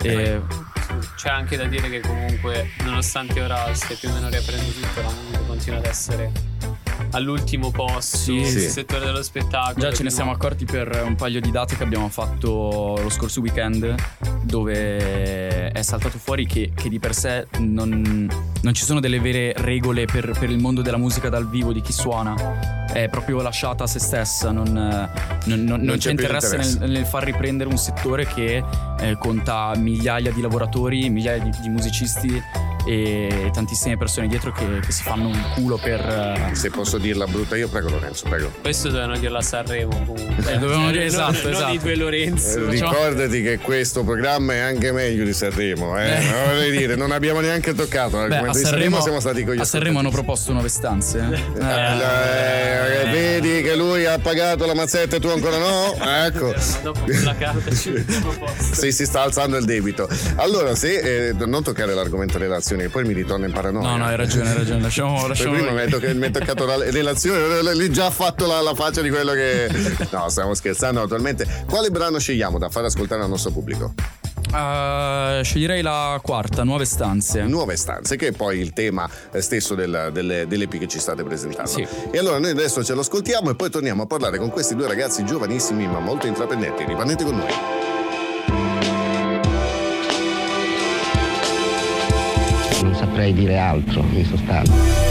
E, C'è anche da dire che comunque, nonostante ora stia più o meno riaprendo tutto, la musica continua ad essere all'ultimo posto Sì, nel sì. settore dello spettacolo. Già ce ne siamo accorti per un paio di date che abbiamo fatto lo scorso weekend, dove è saltato fuori che, che di per sé non, non ci sono delle vere regole per, per il mondo della musica dal vivo di chi suona. È proprio lasciata a se stessa, non, non- non- non c'è c'è interesse interesse. nel, nel far riprendere un settore che eh, conta migliaia di lavoratori, migliaia di, di musicisti e tantissime persone dietro che, che si fanno un culo per... eh, Se posso dirla brutta io, prego Lorenzo, prego. Questo dovevano dirlo a Sanremo comunque. Eh, dovevano dire- non- esatto, non esatto. i due Lorenzo. Eh, ricordati che questo programma è anche meglio di Sanremo, eh? Eh. Non vorrei dire, non abbiamo neanche toccato Beh, l'argomento di Sanremo, Sanremo, siamo stati con gli a Sanremo hanno proposto nuove stanze. Eh, eh, vedi che lui ha pagato la mazzetta e tu ancora no? Ecco. Ma dopo la carta ci. Sì, si sta alzando il debito. Allora, se eh, non toccare l'argomento relazioni, poi mi ritorna in paranoia. No, no, hai ragione, hai ragione. Lasciamo, lasciamo prima mi hai toccato la relazione, lì già ha fatto la, la faccia di quello che. No, stiamo scherzando naturalmente. Quale brano scegliamo da far ascoltare al nostro pubblico? Uh, sceglierei la quarta, nuove stanze. Nuove stanze, che è poi il tema eh, stesso del, delle, dell'EP che ci state presentando. Sì. E allora noi adesso ce lo ascoltiamo e poi torniamo a parlare con questi due ragazzi giovanissimi ma molto intraprendenti. Rimanete con noi. Saprei dire altro in sostanza.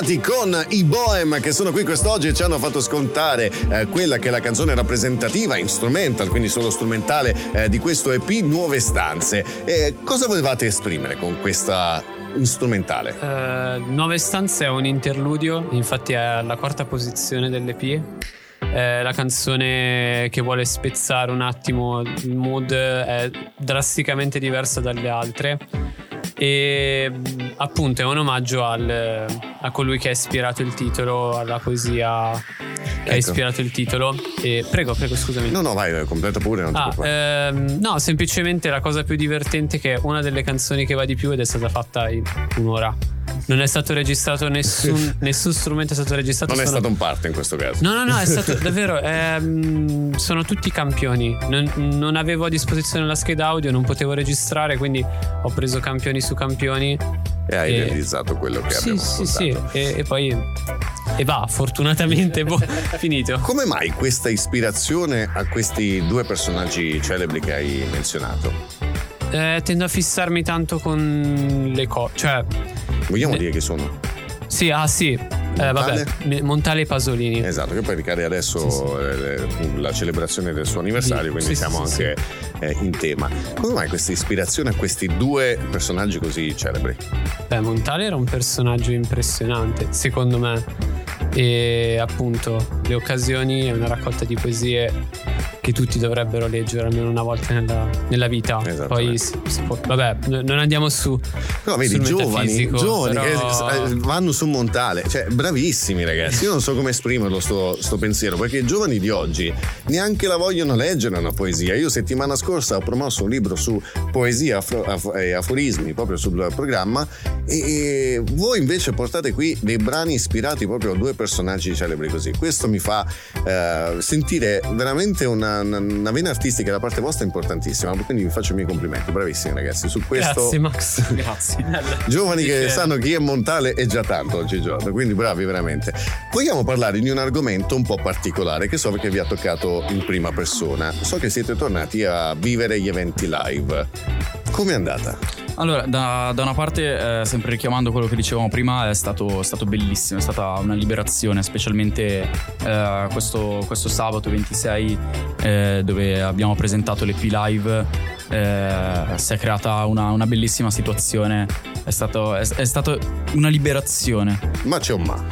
Tornati con i Bohem che sono qui quest'oggi e ci hanno fatto scontare eh, quella che è la canzone rappresentativa, instrumental, quindi solo strumentale eh, di questo EP Nuove Stanze. E cosa volevate esprimere con questa strumentale? Eh, Nuove stanze è un interludio, infatti è alla quarta posizione dell'EP. È la canzone che vuole spezzare un attimo il mood, è drasticamente diversa dalle altre. E appunto è un omaggio al- a colui che ha ispirato il titolo, alla poesia che ha Ecco. ispirato il titolo. E prego, prego, scusami. No, no, vai, completa pure, Ah, ehm, no, semplicemente la cosa più divertente è che è una delle canzoni che va di più ed è stata fatta in un'ora. Non è stato registrato nessun, nessun strumento è stato registrato. Non è sono- stato un parte in questo caso. No, no, no, è stato davvero. ehm, sono tutti campioni. Non, non avevo a disposizione la scheda audio, non potevo registrare, quindi ho preso campioni su campioni. E hai e- realizzato quello che Sì, abbiamo sì, ascoltato. sì. E, e poi. E va, fortunatamente, boh, finito. Come mai questa ispirazione a questi due personaggi celebri che hai menzionato? Eh, tendo a fissarmi tanto con le cose. Cioè. Vogliamo Ne- dire che sono? Sì, ah sì. Eh, vabbè, Montale e Pasolini. Esatto, che poi ricade adesso eh, la celebrazione del suo anniversario, Sì, quindi sì, siamo sì, anche eh, in tema. Come mai questa ispirazione a questi due personaggi così celebri? Beh, Montale era un personaggio impressionante, secondo me. E appunto, Le occasioni è una raccolta di poesie che tutti dovrebbero leggere almeno una volta nella, nella vita. Poi si- si può- vabbè, non andiamo su. Però vedi, giovani, giovani però- che eh, vanno su Montale, cioè bravissimi ragazzi. Io non so come esprimerlo sto, sto pensiero, perché i giovani di oggi neanche la vogliono leggere una poesia. Io settimana scorsa ho promosso un libro su poesia afro- af- e aforismi proprio sul programma e, e voi invece portate qui dei brani ispirati proprio a due personaggi celebri così. Questo mi fa eh, sentire veramente una, una, vena artistica da parte vostra importantissima, quindi vi faccio i miei complimenti, bravissimi ragazzi. Su questo Grazie, Max. Grazie. Giovani che sanno chi è Montale è già tanto oggigiorno, quindi bravi veramente. Vogliamo parlare di un argomento un po' particolare che so che vi ha toccato in prima persona. So che siete tornati a vivere gli eventi live. Com'è andata? Allora, da, da una parte, eh, sempre richiamando quello che dicevamo prima, è stato, stato bellissimo, è stata una liberazione, specialmente eh, questo, questo sabato 26, eh, dove abbiamo presentato l'EP live. eh, si è creata una, una bellissima situazione, è stata una liberazione. Ma c'è un ma.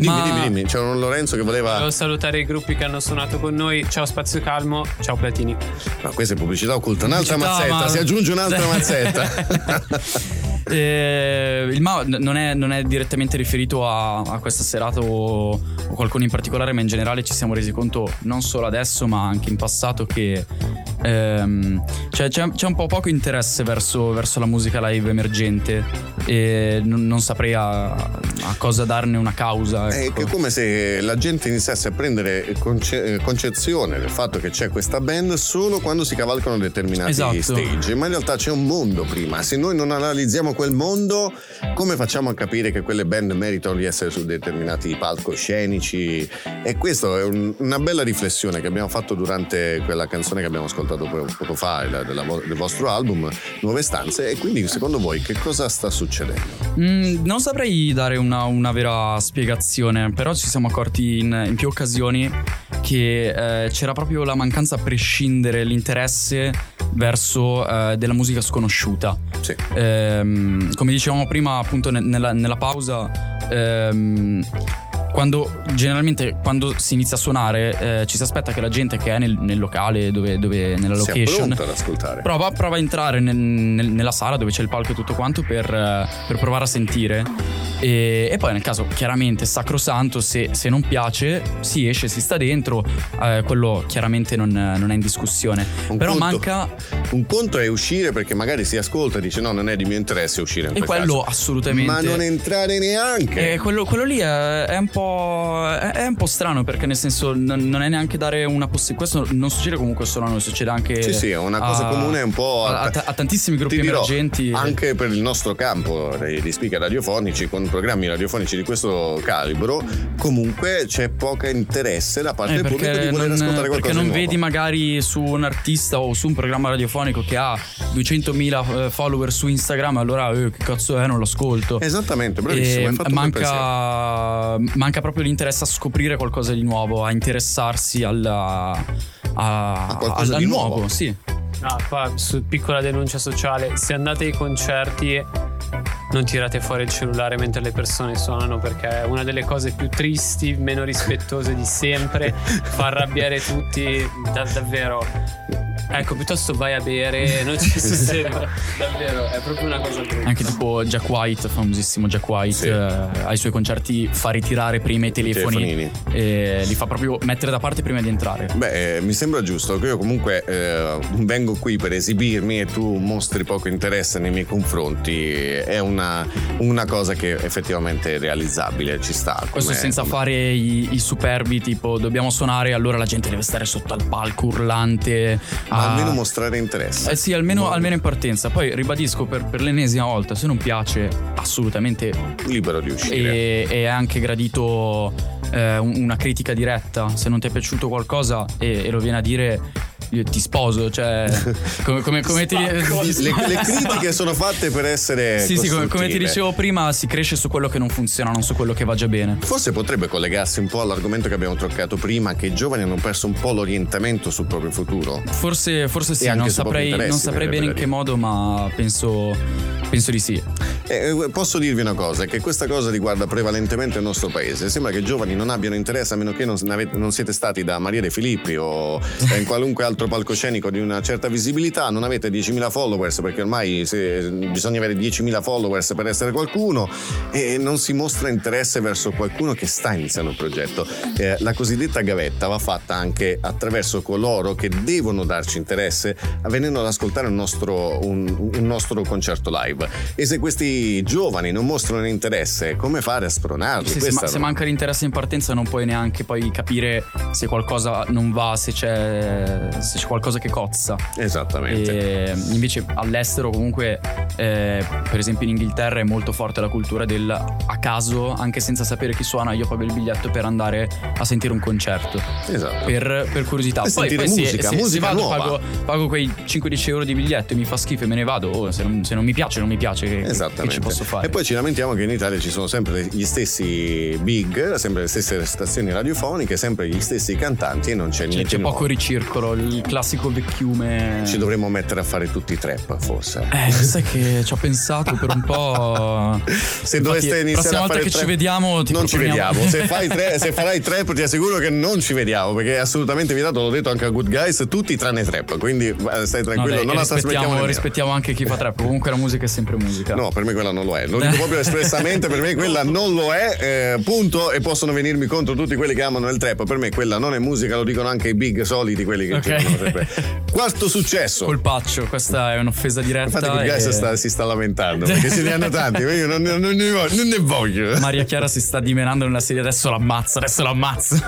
Dimmi, Ma- dimmi, dimmi. C'era un Lorenzo che voleva. Volevo salutare i gruppi che hanno suonato con noi. Ciao Spazio Calmo, ciao Platini. Ma questa è pubblicità occulta, un'altra Pubblicità, mazzetta, ma- si aggiunge un'altra mazzetta. Eh, il MA n- non è, non è direttamente riferito a, a questa serata o, o qualcuno in particolare, ma in generale ci siamo resi conto non solo adesso, ma anche in passato che ehm, c'è, c'è- c'è un po' poco interesse verso, verso la musica live emergente e non, non saprei a, a cosa darne una causa. È ecco. è come se la gente iniziasse a prendere conce- concezione del fatto che c'è questa band solo quando si cavalcano determinati Esatto. stage, ma in realtà c'è un mondo prima. Se noi non analizziamo quel mondo, come facciamo a capire che quelle band meritano di essere su determinati palcoscenici? E questa è un- una bella riflessione che abbiamo fatto durante quella canzone che abbiamo ascoltato po- poco fa, il- della del vostro album Nuove Stanze. E quindi secondo voi che cosa sta succedendo? Mm, non saprei dare una, una vera spiegazione, però ci siamo accorti in, in più occasioni che eh, c'era proprio la mancanza a prescindere l'interesse verso eh, della musica sconosciuta. Sì. Ehm, come dicevamo prima, appunto, ne- nella, nella pausa. ehm, quando generalmente quando si inizia a suonare eh, ci si aspetta che la gente che è nel, nel locale dove, dove- nella location pronta ad ascoltare. Prova, prova a entrare nel- nel- nella sala dove c'è il palco e tutto quanto per, eh, per provare a sentire. E, e poi nel caso chiaramente sacrosanto, se, se non piace si esce, si sta dentro, eh, quello chiaramente non, non è in discussione. Un Però conto- manca... Un conto è uscire perché magari si ascolta e dice no, non è di mio interesse uscire in E quel quello caso. assolutamente... Ma non entrare neanche. Eh, quello, quello lì è, è un po' po'. È, è un po' strano perché, nel senso, non, non è neanche dare una possibilità. Questo non succede comunque solo a noi, succede anche. Sì, sì, è una cosa a- comune un po' A, a- a tantissimi gruppi dirò, emergenti. Anche per il nostro campo di speaker radiofonici, con programmi radiofonici di questo calibro, comunque c'è poco interesse da parte Eh, del pubblico di voler non, ascoltare qualcosa perché non nuovo. vedi magari su un artista o su un programma radiofonico che ha 200.000 eh, follower su Instagram, allora eh, che cazzo è, non lo ascolto. Esattamente, bravissimo, E bel manca, manca proprio l'interesse a scoprire qualcosa di nuovo, a interessarsi alla, a, qualcosa al, di nuovo. nuovo, sì. No, qua su piccola denuncia sociale, se andate ai concerti non tirate fuori il cellulare mentre le persone suonano perché è una delle cose più tristi, meno rispettose di sempre, fa arrabbiare tutti, da- davvero. Ecco, piuttosto vai a bere, non ci si sembra, davvero, è proprio una cosa brutta. Anche tipo Jack White, famosissimo Jack White, eh, ai suoi concerti fa ritirare prima i telefoni telefonini. e li fa proprio mettere da parte prima di entrare. Beh, eh, mi sembra giusto che io comunque eh, vengo qui per esibirmi e tu mostri poco interesse nei miei confronti. È una, una cosa che effettivamente è realizzabile, ci sta. Questo come- senza fare i, i superbi, tipo dobbiamo suonare, allora la gente deve stare sotto al palco urlante. A- almeno mostrare interesse. Eh sì, almeno, almeno in partenza. Poi ribadisco per, per l'ennesima volta: se non piace, assolutamente libero di uscire. E è anche gradito eh, un- una critica diretta. Se non ti è piaciuto qualcosa e, e lo viene a dire. Io ti sposo, cioè. Come, come, come ti. le, le critiche sono fatte per essere. Sì, sì, come, come ti dicevo prima, si cresce su quello che non funziona, non su quello che va già bene. Forse potrebbe collegarsi un po' all'argomento che abbiamo toccato prima, che i giovani hanno perso un po' l'orientamento sul proprio futuro. Forse, forse sì, non saprei, non saprei bene in che modo, ma penso, penso di sì. Eh, posso dirvi una cosa, che questa cosa riguarda prevalentemente il nostro paese. Sembra che i giovani non abbiano interesse a meno che non, non siete stati da Maria De Filippi o eh, in qualunque altro palcoscenico di una certa visibilità, non avete 10.000 followers perché ormai bisogna avere 10.000 followers per essere qualcuno e non si mostra interesse verso qualcuno che sta iniziando un progetto. Eh, la cosiddetta gavetta va fatta anche attraverso coloro che devono darci interesse venendo ad ascoltare un nostro, un- un nostro concerto live. E se questi giovani non mostrano interesse, come fare a spronarli? Se, ma- se manca l'interesse in partenza non puoi neanche poi capire se qualcosa non va, se c'è, se c'è qualcosa che cozza. Esattamente. E invece all'estero comunque, eh, per esempio in Inghilterra è molto forte la cultura del a caso, anche senza sapere chi suona, io pago il biglietto per andare a sentire un concerto. Esatto. Per, per curiosità. Per poi, sentire poi se- musica, se, se musica vado, nuova. pago, pago quei 5-10 euro di biglietto e mi fa schifo e me ne vado. Oh, se, non, se non mi piace, non mi piace. Che, che ci posso fare? E poi ci lamentiamo che in Italia ci sono sempre gli stessi big, sempre le stesse stazioni radiofoniche, sempre gli stessi cantanti e non c'è C'è, niente c'è nuovo. poco ricircolo, il classico vecchiume. Ci dovremmo mettere a fare tutti i trap, forse. Eh, sai che ci ho pensato per un po'. Se doveste iniziare prossima a volta fare che trap, ci vediamo, ti non ci vediamo. Se, fai tre- se farai trap, ti assicuro che non ci vediamo perché è assolutamente vietato. L'ho detto anche a Good Guys, tutti tranne trap. Quindi eh, stai No, tranquillo, dai, non la rispettiamo, rispettiamo anche chi fa trap. Comunque la musica è sempre musica. No, per me quella non lo è. Lo dico proprio espressamente, per me quella non lo è, eh, punto. E possono venirmi contro tutti quelli che amano il trap. Per me quella non è musica, lo dicono anche i big soliti, quelli che Ok. Sempre. Quarto successo. Colpaccio, questa è un'offesa diretta. Infatti, Guys e- sta- si sta lamentando perché se ne hanno tanti. Io non, non- non ne voglio. Non ne voglio. Maria Chiara si sta dimenando nella serie, adesso l'ammazza, adesso l'ammazza.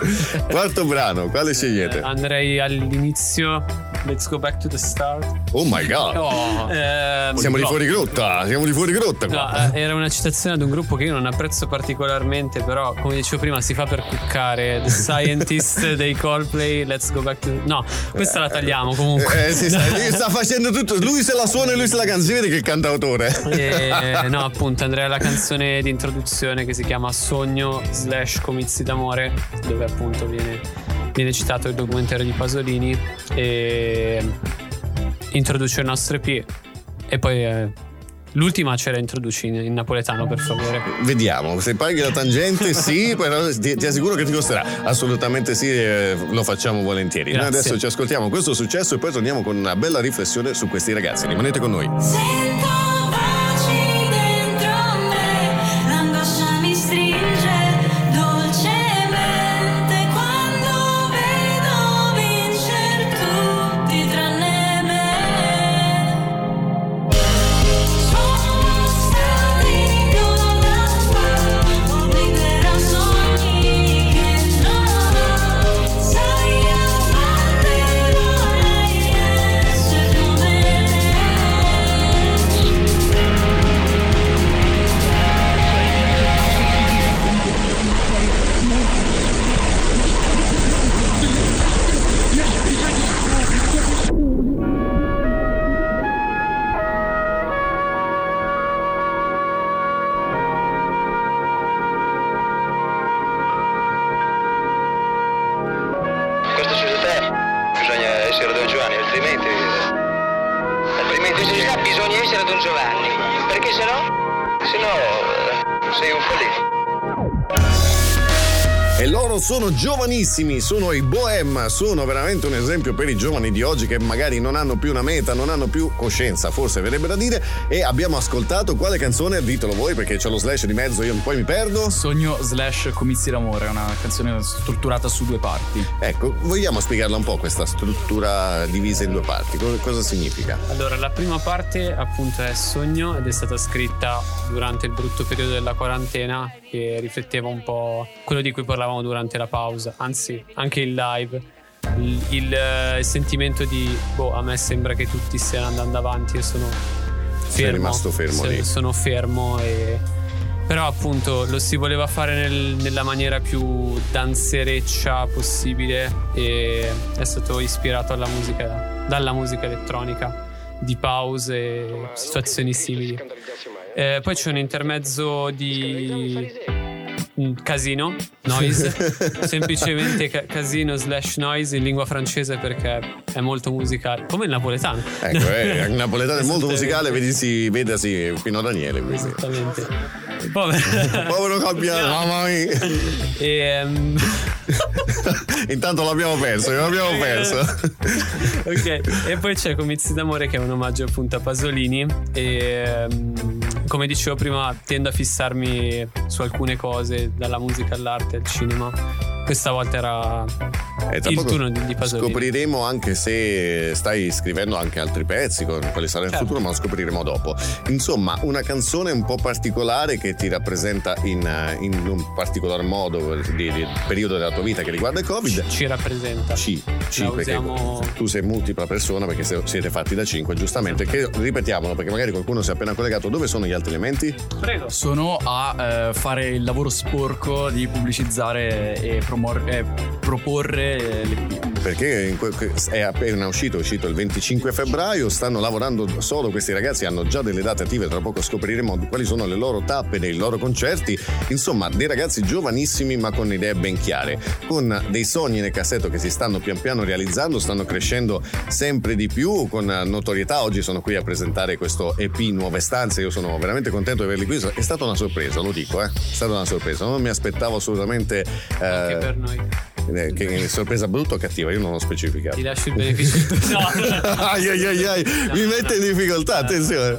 Quarto brano, quale scegliete? Andrei all'inizio. Let's go back to the start. Oh my god. No. Ehm, Siamo di fuori grotta, siamo di fuori grotta. No, eh, era una citazione ad un gruppo che io non apprezzo particolarmente, però come dicevo prima si fa per cuccare The Scientist dei Coldplay, Let's Go Back to... No, questa la tagliamo comunque. Eh, sì, sta, sta facendo tutto. Lui se la suona e lui se la. Si vede che è il cantautore. E, no, appunto, andrei alla canzone di introduzione che si chiama Sogno slash Comizi d'amore, dove appunto viene, viene citato il documentario di Pasolini e introduce il nostro EP e poi eh, l'ultima ce la introduci in, in napoletano per favore. Vediamo, se paghi la tangente sì, però ti, ti assicuro che ti costerà. Assolutamente sì, eh, lo facciamo volentieri. Noi Grazie. adesso ci ascoltiamo questo successo e poi torniamo con una bella riflessione su questi ragazzi. Rimanete con noi. Sento giovanissimi, sono i Bohem, sono veramente un esempio per i giovani di oggi che magari non hanno più una meta, non hanno più coscienza, forse verrebbe da dire. E abbiamo ascoltato quale canzone? Ditelo voi perché c'è lo slash di mezzo, io poi mi perdo. Sogno slash comizi d'amore, è una canzone strutturata su due parti. Ecco, vogliamo spiegarla un po' questa struttura divisa in due parti? Co- Cosa significa? Allora, la prima parte appunto è Sogno ed è stata scritta durante il brutto periodo della quarantena che rifletteva un po' quello di cui parlavamo durante la pausa, anzi anche il live. Il, il, eh, il sentimento di, boh, a me sembra che tutti stiano andando avanti e sono fermo. rimasto fermo lì. Sono fermo e... Però appunto lo si voleva fare nel- nella maniera più danzereccia possibile e è stato ispirato alla musica, dalla musica elettronica di pause e situazioni simili. Eh, poi c'è un intermezzo di casino, noise, semplicemente ca- casino slash noise in lingua francese perché è molto musicale, come il napoletano. Ecco, eh, il napoletano è molto musicale, vedisi, vedasi Pino Daniele. quindi. Esattamente. Povero, Povero Campiano, mamma mia. E, ehm, Intanto l'abbiamo perso, l'abbiamo perso. ok, e poi c'è Comizi d'amore che è un omaggio appunto a Pasolini e ehm, come dicevo prima tendo a fissarmi su alcune cose dalla musica all'arte al cinema. Questa volta era E tra il poco turno di, di Pasolini. Scopriremo anche se stai scrivendo anche altri pezzi, con quali sarà il Certo. futuro, ma lo scopriremo dopo. Insomma, una canzone un po' particolare che ti rappresenta in, eh, in un particolar modo di, di periodo della tua vita che riguarda il Covid. Ci rappresenta. Ci, ci perché usiamo- tu sei multipla persona perché se- siete fatti da cinque, giustamente. Che ripetiamolo perché magari qualcuno si è appena collegato. Dove sono gli altri elementi? Prego. Sono a eh, fare il lavoro sporco di pubblicizzare e promor- eh, proporre l'EP. Perché è appena uscito, è uscito il 25 febbraio, stanno lavorando solo questi ragazzi, hanno già delle date attive, tra poco scopriremo quali sono le loro tappe dei loro concerti, insomma dei ragazzi giovanissimi ma con idee ben chiare, con dei sogni nel cassetto che si stanno pian piano realizzando, stanno crescendo sempre di più con notorietà, oggi sono qui a presentare questo EP Nuove Stanze, io sono veramente contento di averli qui, è stata una sorpresa, lo dico, eh? è stata una sorpresa, non mi aspettavo assolutamente... eh, Anche per eh, Che sorpresa brutta o cattiva? Io non ho specificato. Ti lascio il beneficio. No. ai, ai, ai, ai, mi mette in difficoltà, attenzione.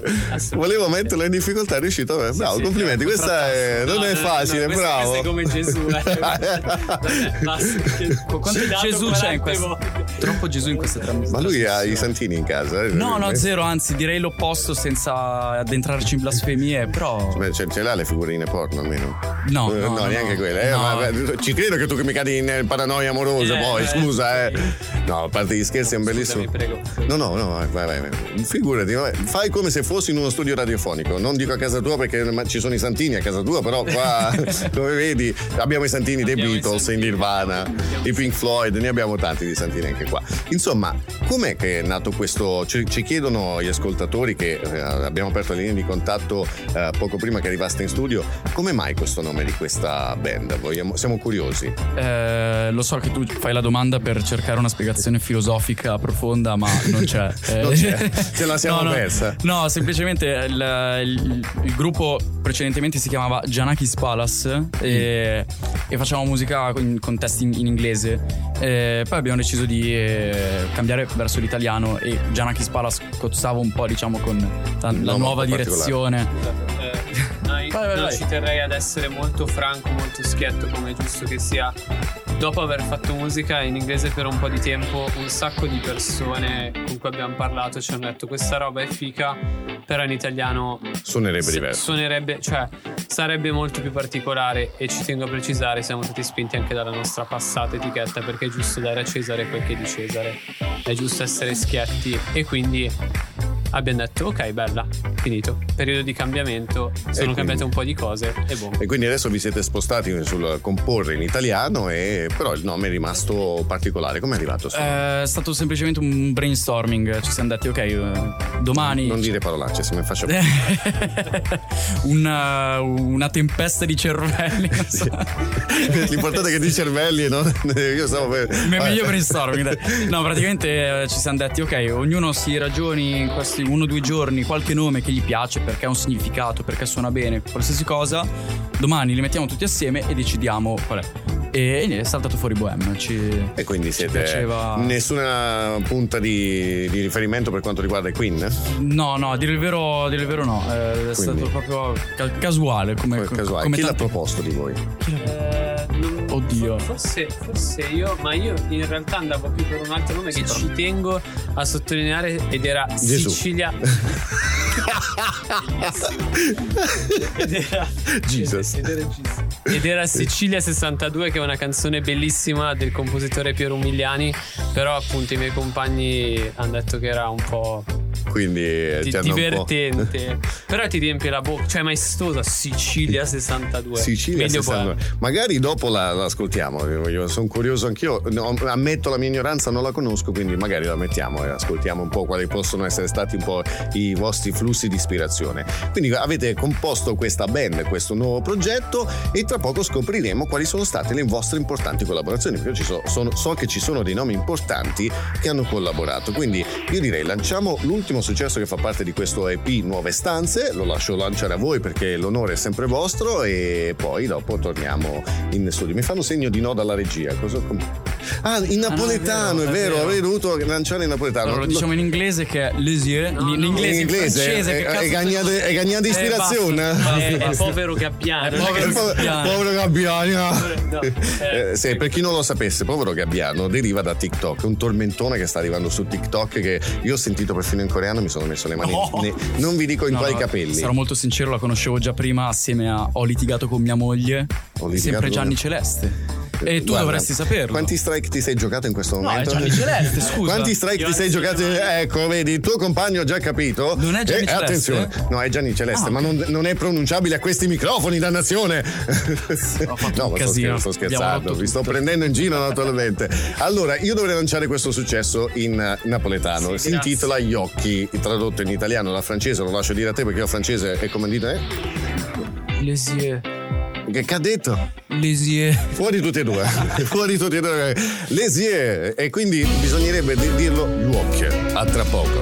Volevo metterlo in difficoltà, è riuscito. Vabbè, Bravo, sì, complimenti. è Questa è- non No, è no, no, facile, questo- bravo. questo è come Gesù. eh. Basta, che- Quanto Gesù c'è in 40 questo? Troppo Gesù in questa trasmissione. Ma lui ha i santini in casa. eh? No, no, zero, anzi direi l'opposto senza addentrarci in blasfemie, però... Beh, ce, ce l'ha le figurine porno almeno? No, Eh, no, no, neanche no. quelle. Eh, No. ma- ci credo che tu che mi cadi in eh, paranoia amorosa Eh, poi, eh, scusa, eh. sì. No, a parte gli scherzi è un bellissimo. Scusami, prego. No, no, no, vai, vai, vai. Figurati, vabbè. fai come se fossi in uno studio radiofonico. Non dico a casa tua perché ci sono i santini a casa tua, però qua, come vedi, abbiamo i santini dei Abbiamo i Beatles, in santini. Nirvana, i Pink Floyd, ne abbiamo tanti di santini anche qua. Insomma, com'è che è nato questo? Ci, ci chiedono gli ascoltatori che eh, abbiamo aperto le linee di contatto eh, poco prima che arrivaste in studio, come mai questo nome di questa band? Vogliamo- siamo curiosi. Eh, lo so che tu fai la domanda per cercare una spiegazione filosofica profonda, ma non c'è. Eh, Non c'è. Ce la siamo no, no. persa. No, semplicemente il, il- il gruppo precedentemente si chiamava Janakis Palace e, e facevamo musica in contesti in, in inglese. Eh, poi abbiamo deciso di eh, cambiare verso l'italiano e Janakis Palace costava un po', diciamo, con la, la nuova direzione. Eh, noi- Vai, vai, no, vai. ci terrei ad essere molto franco, molto schietto, come è giusto che sia. Dopo aver fatto musica in inglese per un po' di tempo, un sacco di persone con cui abbiamo parlato ci hanno detto questa roba è fica, però in italiano Suonerebbe diverso. suonerebbe, cioè sarebbe molto più particolare e ci tengo a precisare, siamo stati spinti anche dalla nostra passata etichetta perché è giusto dare a Cesare quel che è di Cesare, è giusto essere schietti e quindi abbiamo detto ok bella, finito. Periodo di cambiamento, sono quindi- cambiate un po' di cose e boh. E quindi adesso vi siete spostati sul comporre in italiano, e però il nome è rimasto particolare. Come è arrivato? Eh, È stato semplicemente un brainstorming. Ci siamo detti, ok, eh, domani. Non dire parolacce, se mi faccio. una, una tempesta di cervelli. so. L'importante è che di cervelli, no? Io stavo per. Meglio brainstorming. dai. No, praticamente eh, ci siamo detti, ok, ognuno si ragioni in questi uno o due giorni qualche nome che gli piace, perché ha un significato, perché suona bene, qualsiasi cosa. Domani li mettiamo tutti assieme e decidiamo qual è. E, e è saltato fuori Bohème. Ci, E quindi siete. piaceva. Nessuna punta di, di riferimento per quanto riguarda i Queen? No, no, a dire il vero, dire il vero no. eh, È Quindi- stato proprio ca- casuale. Come, Casuale. come Chi l'ha tanti- proposto di voi? Eh, non- Oddio. Forse, forse io, ma io in realtà andavo più per un altro nome che ci tengo a sottolineare ed era Gesù. Sicilia. ed era Jesus. Ed era, Jesus. Ed era Sicilia 62 che è una canzone bellissima del compositore Piero Umiliani però appunto i miei compagni hanno detto che era un po' Quindi eh, di- divertente però ti riempie la bocca cioè maestosa Sicilia 62 Sicilia Meglio 62. Magari dopo la, la ascoltiamo. Sono curioso anch'io. No, ammetto la mia ignoranza, non la conosco, quindi magari la mettiamo e ascoltiamo un po' quali possono essere stati un po' i vostri flussi di ispirazione. Quindi avete composto questa band, questo nuovo progetto e tra poco scopriremo quali sono state le vostre importanti collaborazioni. Perché io ci so, sono- so che ci sono dei nomi importanti che hanno collaborato. Quindi io direi lanciamo l'ultimo successo che fa parte di questo EP Nuove Stanze. Lo lascio lanciare a voi perché l'onore è sempre vostro e poi dopo torniamo in studio. Mi fanno segno di no dalla regia. Cosa- Ah, in napoletano, è vero, avrei dovuto lanciare in napoletano. Allora, lo diciamo in inglese che è Les Yeux. in inglese, in inglese, francese. è- che è gagnate- è gagnate Eh, ispirazione? basta, è, è povero Gabbiano È è povero Gabbiano. Povero Gabbiano. No, eh, Eh, sì, per chi non lo sapesse, povero Gabbiano deriva da TikTok, un tormentone che sta arrivando su TikTok che io ho sentito perfino in coreano, mi sono messo le mani. No. ne- non vi dico in No, quali no, capelli. Sarò molto sincero, la conoscevo già prima assieme a Ho litigato con mia moglie. Ho litigato sempre Gianni Celeste. E tu Guarda, dovresti saperlo. Quanti strike ti sei giocato in questo No, momento? è Gianni Celeste, scusa. Quanti strike Io ti sei giocato? Ecco, vedi, il tuo compagno ha già capito. Non è Gianni Eh, Celeste? Attenzione, no, è Gianni Celeste, Ah, ma non, non è pronunciabile a questi microfoni, dannazione. Ho fatto no, un ma sto, casino. sto Abbiamo scherzando, vi sto prendendo in giro naturalmente. Allora, io dovrei lanciare questo successo in eh, napoletano. Sì, si grazie. intitola Gli occhi, tradotto in italiano da francese, lo lascio dire a te perché io francese è come dite, eh? Les Yeux. Che che ha detto? Les Yeux. Fuori tutti e due, fuori tutti e due. Les yeux. E quindi bisognerebbe di- dirlo gli occhi. A tra poco.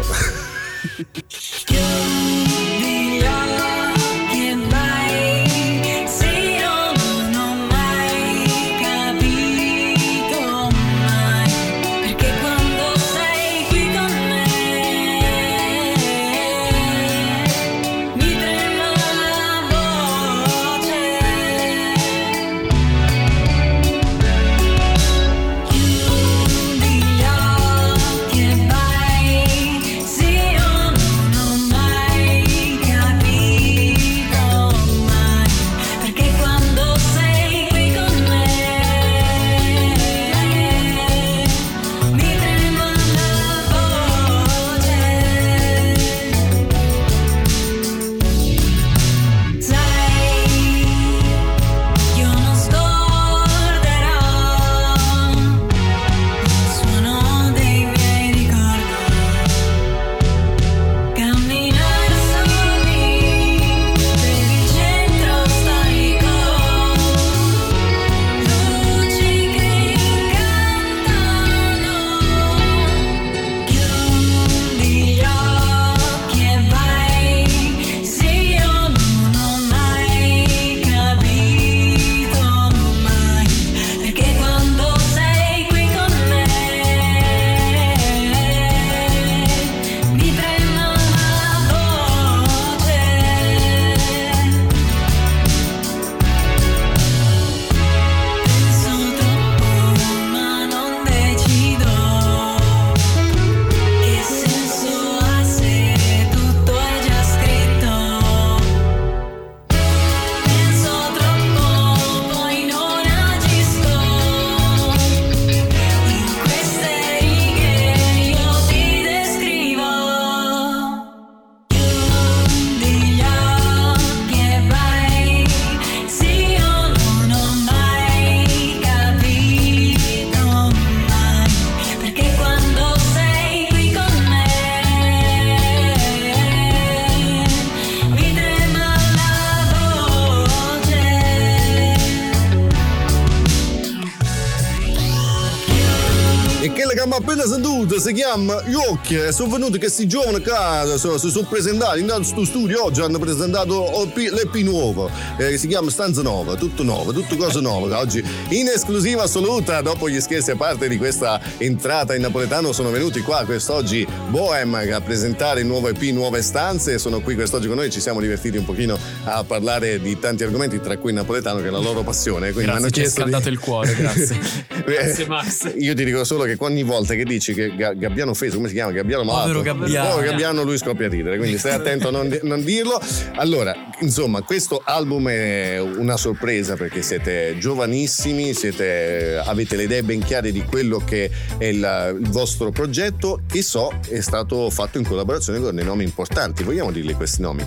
Si chiama Gli Occhi e sono venuti che si giovani qua, so- si sono presentati in questo studio oggi, hanno presentato l'EP nuovo, eh, si chiama Stanza Nova, tutto nuovo, tutto cose nuove. Oggi in esclusiva assoluta, dopo gli scherzi a parte di questa entrata in napoletano, sono venuti qua quest'oggi Bohem a presentare il nuovo EP Nuove Stanze, sono qui quest'oggi con noi, ci siamo divertiti un pochino a parlare di tanti argomenti, tra cui il napoletano che è la loro passione. Quindi mi hanno Grazie, ci hai chiesto di- scaldato il cuore, grazie. Grazie Max. io ti dico solo che ogni volta che dici che Gabbiano Feso, come si chiama? Gabbiano Malato. Povero Gabbiano. Povero Gabbiano, lui scoppia a ridere, quindi stai attento a non, non dirlo. Allora, insomma, questo album è una sorpresa perché siete giovanissimi, siete, avete le idee ben chiare di quello che è il, il vostro progetto che so è stato fatto in collaborazione con dei nomi importanti. Vogliamo dirli questi nomi?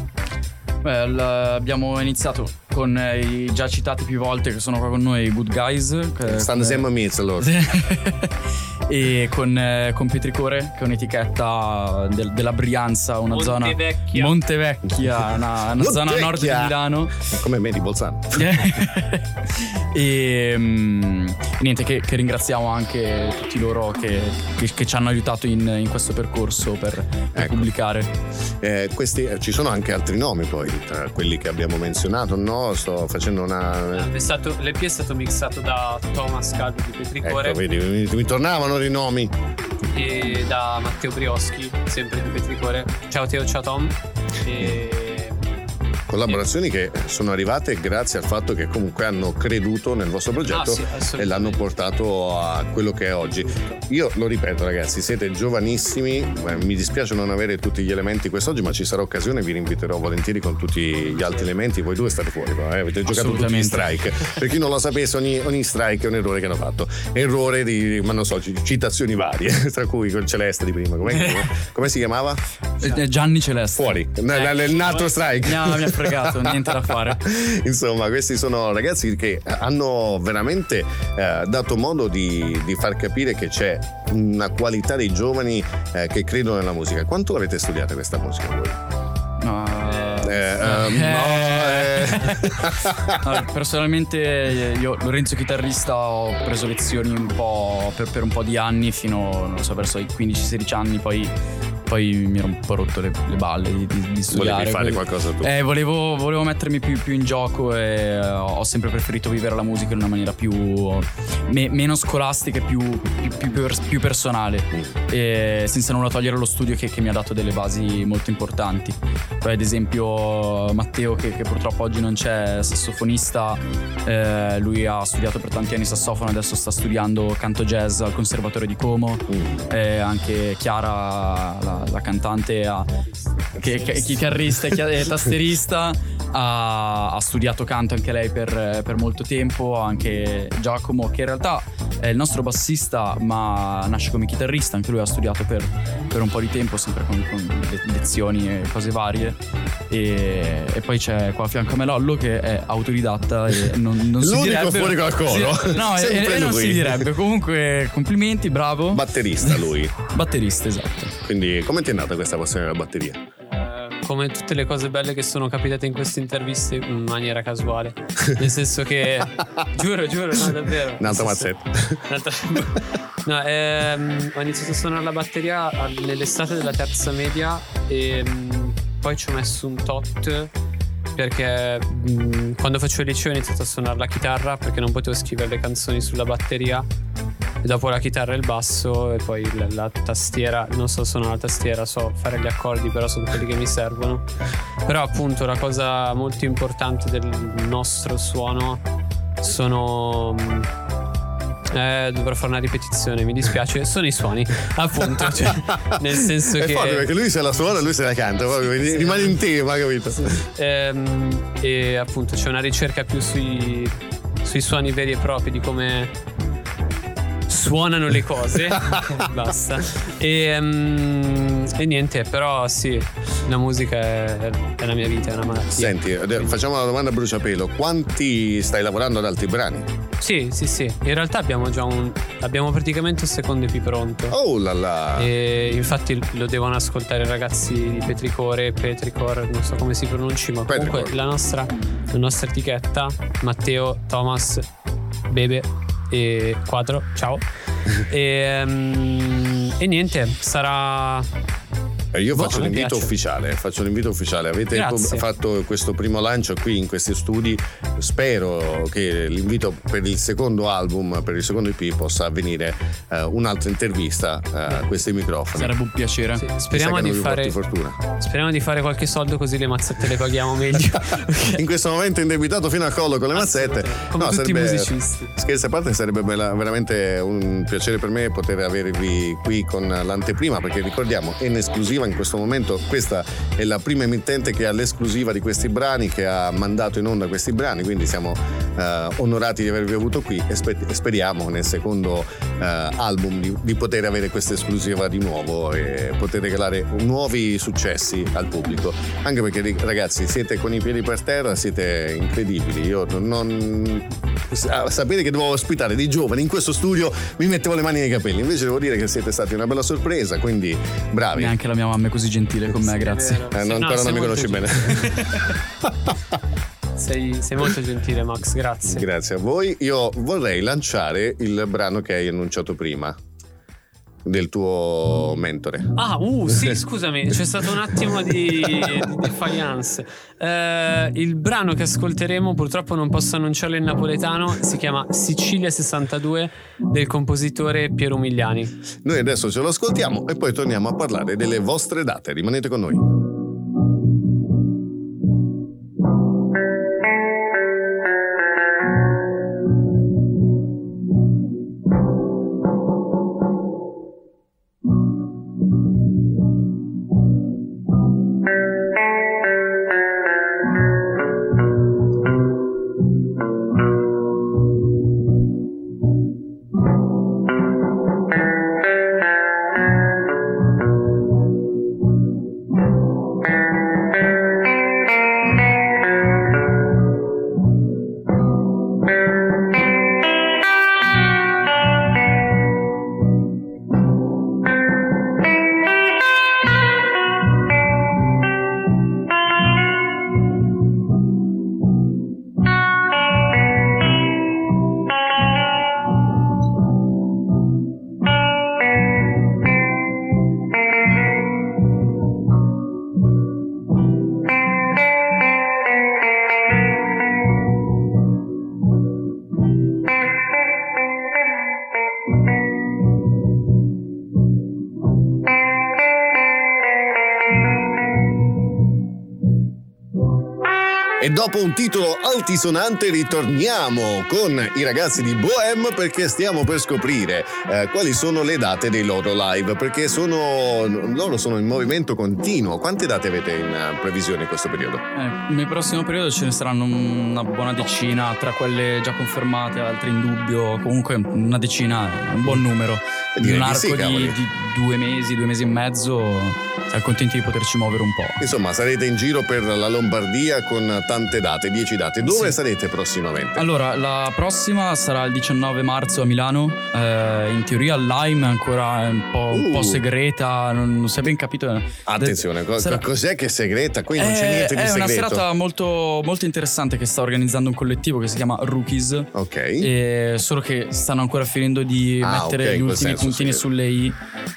Beh, abbiamo iniziato con eh, i già citati più volte che sono qua con noi, i Good Guys. che- Stanno sempre a mezzo loro. e con, eh, con Petricore, che è un'etichetta del- della Brianza, una zona. Montevecchia. Montevecchia, una, una zona a nord di Montevecchia. Milano. Come me di Bolzano. e mm, niente, che, che ringraziamo anche tutti loro che, che- che ci hanno aiutato in, in questo percorso per, per pubblicare. Eh, questi, eh, ci sono anche altri nomi poi, tra quelli che abbiamo menzionato, no? Sto facendo una... È stato- L'EP è stato mixato da Thomas Calvi di Petricore Ecco, vedi, mi, mi tornavano i nomi. e da Matteo Brioschi, sempre di Petricore. Ciao Teo, ciao Tom. E Collaborazioni che sono arrivate grazie al fatto che comunque hanno creduto nel vostro progetto Ah, sì, e l'hanno portato a quello che è oggi. Io lo ripeto ragazzi, siete giovanissimi, eh, mi dispiace non avere tutti gli elementi quest'oggi, ma ci sarà occasione, vi rinviterò volentieri con tutti gli altri elementi. Voi due state fuori, però, eh, avete giocato tutti gli strike. Per chi non lo sapesse, ogni, ogni strike è un errore che hanno fatto. Errore di, ma non so, ci- citazioni varie, tra cui quel Celeste di prima. Com'è- come si chiamava? Eh, Gianni Celeste. Fuori, il nato strike. No, mi ha fregato, niente da fare. Insomma, questi sono ragazzi che hanno veramente eh, dato modo di, di far capire che c'è una qualità dei giovani eh, che credono nella musica. Quanto l'avete studiata questa musica voi? No, Eh, ehm, Eh. no, eh. Allora, personalmente eh, io Lorenzo chitarrista ho preso lezioni un po' per, per un po' di anni fino non so verso i 15-16 anni poi, poi mi ero un po' rotto le, le balle di, di- di studiare fare quindi- qualcosa tu. eh, volevo, volevo mettermi più, più in gioco e eh, ho sempre preferito vivere la musica in una maniera più me- meno scolastica e più, più, più per- più personale. E senza nulla togliere lo studio che, che mi ha dato delle basi molto importanti. Poi ad esempio Matteo che, che purtroppo oggi non c'è sassofonista eh, lui ha studiato per tanti anni sassofono adesso sta studiando canto jazz al conservatorio di Como. Eh, anche Chiara la, la cantante ha- che, che- chitarrista e tasterista ha, ha studiato canto anche lei per, per molto tempo anche Giacomo che in realtà è il nostro bassista ma nasce come chitarrista anche lui ha studiato per, per un po' di tempo sempre con, con le- lezioni e cose varie. E, e poi c'è qua a fianco a me Lollo che è autodidatta e non, non si direbbe fuori coro. Sì, no e, e non si direbbe. Comunque complimenti bravo. Batterista lui. batterista esatto. Quindi come ti è nata questa passione della batteria? Eh, come tutte le cose belle che sono capitate in queste interviste in maniera casuale. Nel senso che giuro, giuro, no, davvero. Un altro mazzetto. No, ehm, ho iniziato a suonare la batteria nell'estate della terza media e mm, poi ci ho messo un tot perché mm, quando facevo il liceo ho iniziato a suonare la chitarra perché non potevo scrivere le canzoni sulla batteria e dopo la chitarra e il basso e poi la, la tastiera, non so suonare la tastiera, so fare gli accordi però sono quelli che mi servono. Però appunto la cosa molto importante del nostro suono sono... mm, eh, dovrò fare una ripetizione, mi dispiace. Sono i suoni, appunto. Cioè, nel senso È che. forte perché lui se la suona, lui se la canta, proprio, quindi rimane in tema, capito? Ehm, e appunto c'è una ricerca più sui, sui suoni veri e propri di come suonano le cose. Basta. E, ehm, e niente, però sì, la musica è, è la mia vita, è una malattia. Senti, facciamo una domanda a bruciapelo. Quanti stai lavorando ad altri brani? Sì, sì, sì. In realtà abbiamo già un. Abbiamo praticamente un secondo EP pronto. Oh là là! E infatti lo devono ascoltare i ragazzi di Petricore, Petricore, non so come si pronunci, ma comunque Petricore. la nostra, la nostra etichetta, Matteo, Thomas, Bebe e Quadro, ciao. E, mm, e niente, sarà. Eh, Io Boh, faccio me l'invito ufficiale, faccio l'invito ufficiale. Avete Grazie. fatto questo primo lancio qui in questi studi. Spero che l'invito per il secondo album, per il secondo EP, possa avvenire eh, un'altra intervista eh, a questi microfoni. Sarebbe un piacere. Speriamo Chissà che di fare. Speriamo di fare qualche soldo così le mazzette le paghiamo meglio. In questo momento indebitato fino al collo con le mazzette. Come tutti i sarebbe- musicisti. Scherzi a parte, sarebbe bella- veramente un piacere per me poter avervi qui con l'anteprima, perché ricordiamo, è in esclusiva in questo momento. Questa è la prima emittente che ha l'esclusiva di questi brani, che ha mandato in onda questi brani, quindi siamo eh, onorati di avervi avuto qui e, spe- speriamo nel secondo eh, album di, di poter avere questa esclusiva di nuovo e poter regalare nuovi successi al pubblico. Anche perché ragazzi siete con i piedi per terra, siete incredibili. Io non... sa- Sapere che dovevo ospitare dei giovani in questo studio mi mettevo le mani nei capelli. Invece devo dire che siete stati una bella sorpresa, quindi bravi. Neanche la mia è così gentile con me, grazie. Eh, no, ancora non mi conosci bene. Sei, sei molto gentile, Max, grazie. Grazie a voi. Io vorrei lanciare il brano che hai annunciato prima del tuo mentore. Ah, uh, sì, scusami, c'è stato un attimo di, di defiance. Eh, il brano che ascolteremo, purtroppo non posso annunciarlo in napoletano, si chiama Sicilia 62 del compositore Piero Migliani. Noi adesso ce lo ascoltiamo e poi torniamo a parlare delle vostre date. Rimanete con noi. Dopo un titolo altisonante ritorniamo con i ragazzi di Bohem perché stiamo per scoprire eh, quali sono le date dei loro live perché sono, loro sono in movimento continuo. Quante date avete in eh, previsione in questo periodo? Eh, nel prossimo periodo ce ne saranno una buona decina, tra quelle già confermate, altre in dubbio. Comunque una decina un buon numero. Di un arco sì, di, di due mesi, due mesi e mezzo, siamo contenti di poterci muovere un po'. Insomma, sarete in giro per la Lombardia con tante date, 10 date. Dove Sì. sarete prossimamente? Allora, la prossima sarà il 19 marzo a Milano. Eh, in teoria Lime è ancora un po', un po' Uh. segreta, non, non si è ben capito. Attenzione, co- Sarà- cos'è che è segreta? Qui non Eh, c'è niente di è una segreto. serata molto, molto interessante che sta organizzando un collettivo che si chiama Rookies. Ok. E solo che stanno ancora finendo di Ah, mettere ok, in gli ultimi senso, puntini sì. sulle i.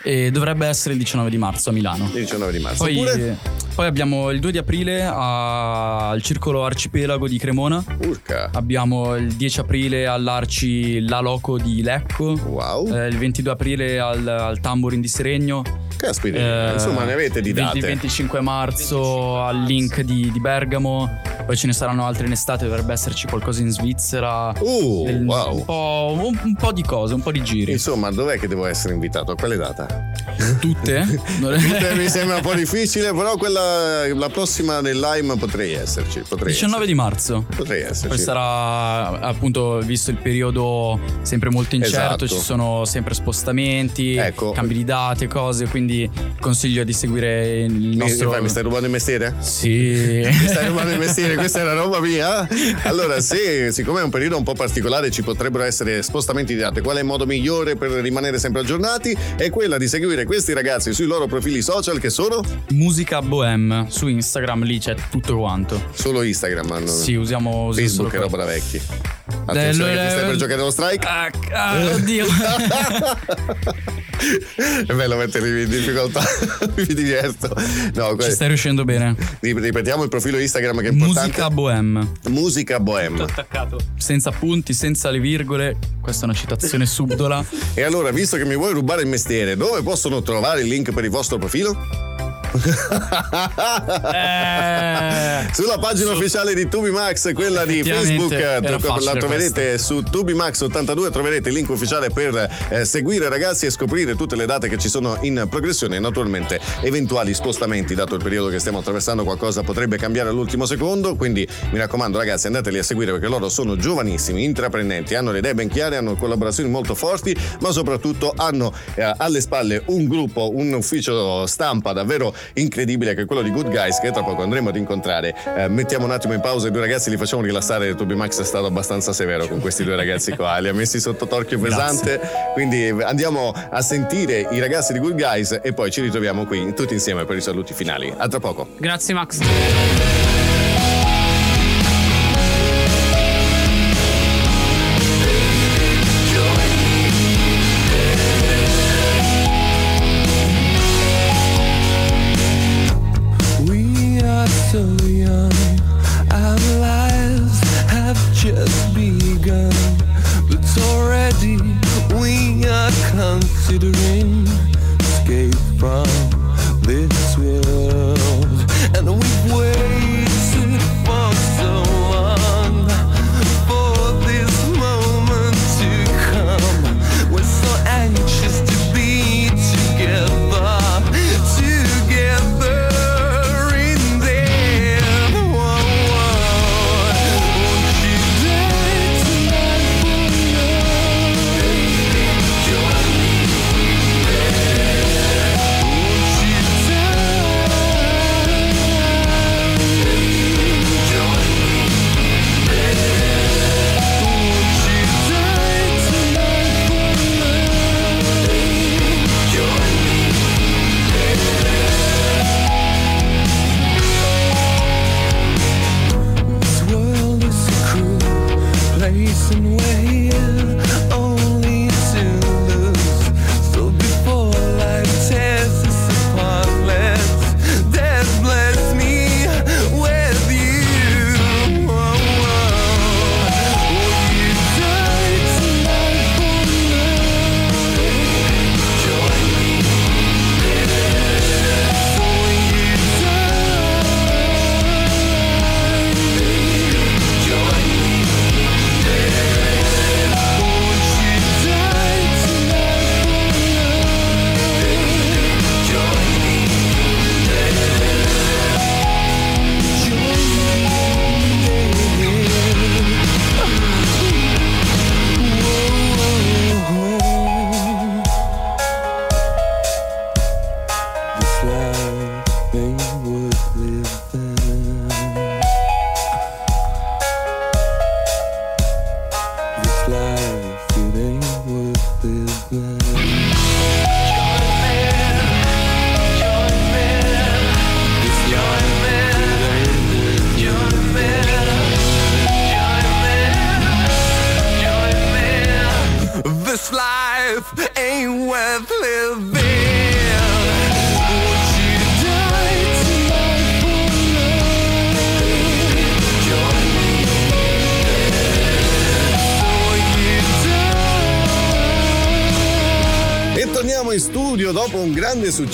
E dovrebbe essere il 19 di marzo a Milano. Il 19 di marzo. Poi, Oppure? poi abbiamo il 2 di aprile a- al Circolo Arcipelago di Cremona. Urca. Abbiamo il 10 aprile all'Arci La Loco di Lecco. Wow. Eh, il 22 aprile al, al Tamborin di Seregno. Caspita, Eh, insomma ne avete di il 20 date. 25 marzo al Link di, di Bergamo. Poi ce ne saranno altre in estate, dovrebbe esserci qualcosa in Svizzera. Uh, Del- wow. un, po', un- un po' di cose, un po' di giri. Insomma, dov'è che devo essere invitato? A quale data? Tutte? Tutte mi sembra un po' difficile, però quella la prossima del Lime potrei esserci. Potrei 19 di marzo. Potrei esserci. Poi sarà appunto visto il periodo sempre molto incerto, Esatto. ci sono sempre spostamenti, Ecco. cambi di date, cose, quindi consiglio di seguire il Mi, nostro mi stai rubando il mestiere? Sì. Mi stai rubando il mestiere, questa è la roba mia. Allora, se siccome è un periodo un po' particolare, ci potrebbero essere spostamenti di date, qual è il modo migliore per rimanere sempre aggiornati? È quella di seguire questi ragazzi sui loro profili social che sono Musica Bohem su Instagram, lì c'è tutto quanto. solo Instagram. hanno- Sì, usiamo Facebook solo roba da vecchi. Attenzione Eh, che ti stai per giocare lo strike. Ah, ah, oddio. È bello metterli in difficoltà, mi diverto. No, que- Ci stai riuscendo bene. Rip- Ripetiamo il profilo Instagram che è importante. Musica bohème. Musica Bohème. attaccato. Senza punti, senza le virgole. Questa è una citazione subdola. E allora, visto che mi vuoi rubare il mestiere, dove possono trovare il link per il vostro profilo? Eh. Sulla pagina ufficiale di Tubimax, quella di Facebook, tro- la troverete su Tubimax82, troverete il link ufficiale per eh, seguire ragazzi e scoprire tutte le date che ci sono in progressione e naturalmente eventuali spostamenti, dato il periodo che stiamo attraversando qualcosa potrebbe cambiare all'ultimo secondo, quindi mi raccomando ragazzi andateli a seguire perché loro sono giovanissimi, intraprendenti, hanno le idee ben chiare, hanno collaborazioni molto forti, ma soprattutto hanno eh, alle spalle un gruppo, un ufficio stampa davvero incredibile che è quello di Good Guys che tra poco andremo ad incontrare. Eh, mettiamo un attimo in pausa i due ragazzi, li facciamo rilassare. Toby Max è stato abbastanza severo con questi due ragazzi qua, li ha messi sotto torchio pesante. Quindi andiamo a sentire i ragazzi di Good Guys e poi ci ritroviamo qui tutti insieme per i saluti finali. A tra poco. Grazie Max.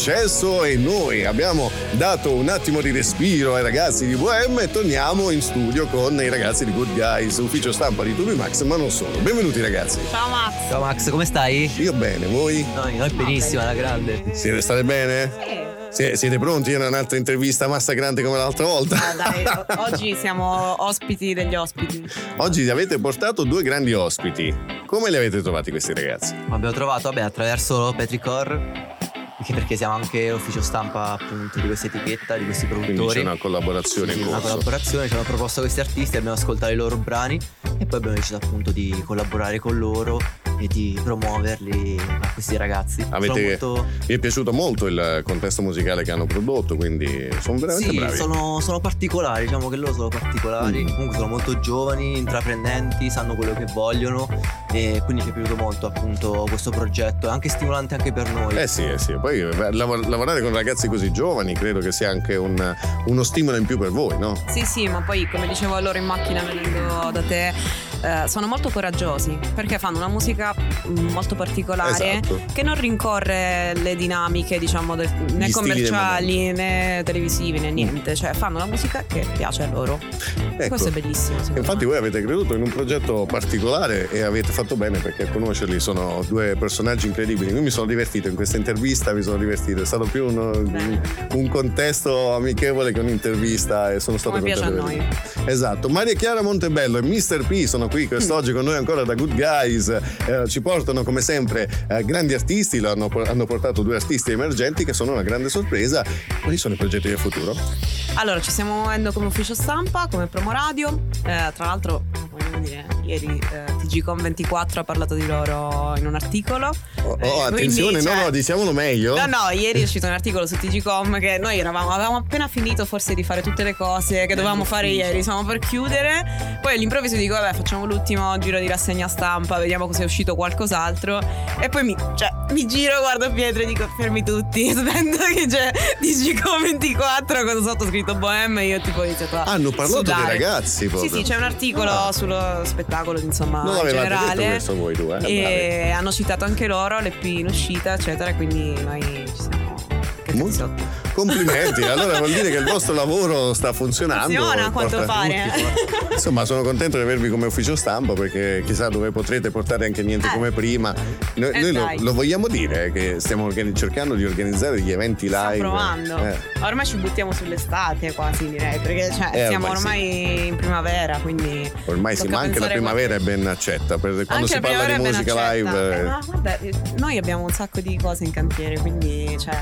Successo e noi abbiamo dato un attimo di respiro ai ragazzi di Bohème e torniamo in studio con i ragazzi di Good Guys, ufficio stampa di Tubi Max, ma non solo. Benvenuti ragazzi. Ciao Max. Ciao Max, come stai? Io bene, voi? Noi, noi benissimo, alla grande. Siete state bene? Sie- Siete pronti a un'altra intervista massacrante come l'altra volta? Ah, dai, o- oggi siamo ospiti degli ospiti. Oggi avete portato due grandi ospiti. Come li avete trovati questi ragazzi? Abbiamo trovato, vabbè, attraverso Petricor, anche perché siamo anche ufficio stampa appunto di questa etichetta, di questi Quindi produttori. c'è una collaborazione Sì, una collaborazione, ci hanno proposto questi artisti, abbiamo ascoltato i loro brani e poi abbiamo deciso appunto di collaborare con loro e di promuoverli a questi ragazzi. Avete, molto- Mi è piaciuto molto il contesto musicale che hanno prodotto, quindi sono veramente sì, bravi. sono, sono particolari, diciamo che loro sono particolari, Mm. comunque sono molto giovani, intraprendenti, sanno quello che vogliono e quindi ci è piaciuto molto appunto questo progetto, è anche stimolante anche per noi. Eh sì, eh sì, poi eh, lav- lavorare con ragazzi così giovani credo che sia anche un- uno stimolo in più per voi, no? Sì, sì, ma poi come dicevo a loro in macchina venendo da te, eh, sono molto coraggiosi perché fanno una musica molto particolare Esatto. che non rincorre le dinamiche, diciamo, del- né Gli commerciali né televisivi né niente, cioè fanno la musica che piace a loro. Ecco. Questo è bellissimo. Infatti voi avete creduto in un progetto particolare e avete fatto bene perché a conoscerli sono due personaggi incredibili. Io mi sono divertito in questa intervista, mi sono divertito, è stato più un, un contesto amichevole che un'intervista e sono stato Come piace a noi. Esatto, Maria Chiara Montebello e Mr. P sono qui quest'oggi con noi ancora da Good Guys, Eh, ci portano come sempre eh, grandi artisti, lo hanno, hanno portato due artisti emergenti che sono una grande sorpresa. Quali sono i progetti del futuro? Allora, ci stiamo muovendo come ufficio stampa, come promo radio. Eh, tra l'altro, dire, ieri eh, TGCom24 ha parlato di loro in un articolo. Oh, oh, quindi, attenzione, cioè- no, no, diciamolo meglio. No, no, ieri è uscito un articolo su TGCom che noi eravamo, avevamo appena finito forse di fare tutte le cose che dovevamo fare ieri, siamo per chiudere. Poi all'improvviso dico, vabbè, facciamo l'ultimo giro di rassegna stampa, vediamo se è uscito qualcos'altro. E poi mi, cioè, mi giro, guardo Pietro e dico, fermi tutti, aspetta che c'è TGCom24 con sotto scritto Bohem e io tipo ho iniziato a Hanno parlato dei sudare. ragazzi proprio. Sì, sì, c'è un articolo Ah. sullo spettacolo, insomma, Non avevate detto generale. questo voi due, eh? E hanno citato anche loro l'EP in uscita, eccetera, quindi noi ci siamo Molto- Complimenti, allora vuol dire che il vostro lavoro sta funzionando. Funziona a quanto Porta- pare. Insomma, sono contento di avervi come ufficio stampa perché chissà dove potrete portare anche niente come prima. Noi, Eh, noi lo, lo vogliamo dire che stiamo organi- cercando di organizzare degli eventi live. provando. Eh, Ormai ci buttiamo sull'estate quasi direi, perché cioè, Eh, siamo ormai ormai in primavera, quindi... ormai sì, ma anche la primavera è ben accetta. Per quando Anche si la parla di musica live. Eh, eh, ma vabbè, noi abbiamo un sacco di cose in cantiere, quindi cioè,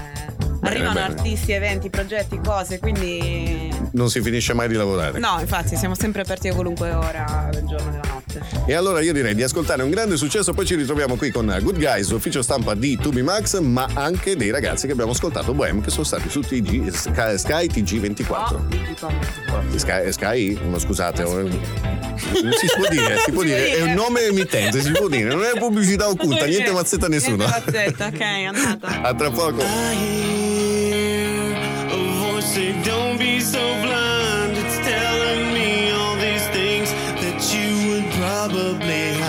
arrivano bene. artisti, eventi, progetti, cose, quindi... non si finisce mai di lavorare. No, infatti siamo sempre aperti a qualunque ora del giorno e della notte. E allora io direi di ascoltare un grande successo, poi ci ritroviamo qui con Good Guys, ufficio stampa di Tubi Max, ma anche dei ragazzi che abbiamo ascoltato Bohem che sono stati su TG, Sky, Sky TG24. No. Sky, Sky? No, scusate, non si può dire, si può dire, è un nome emittente, si può dire, non è pubblicità occulta, niente mazzetta a nessuno. Niente mazzetta, ok, andata. A tra poco. A voice say, don't be so blind. Probably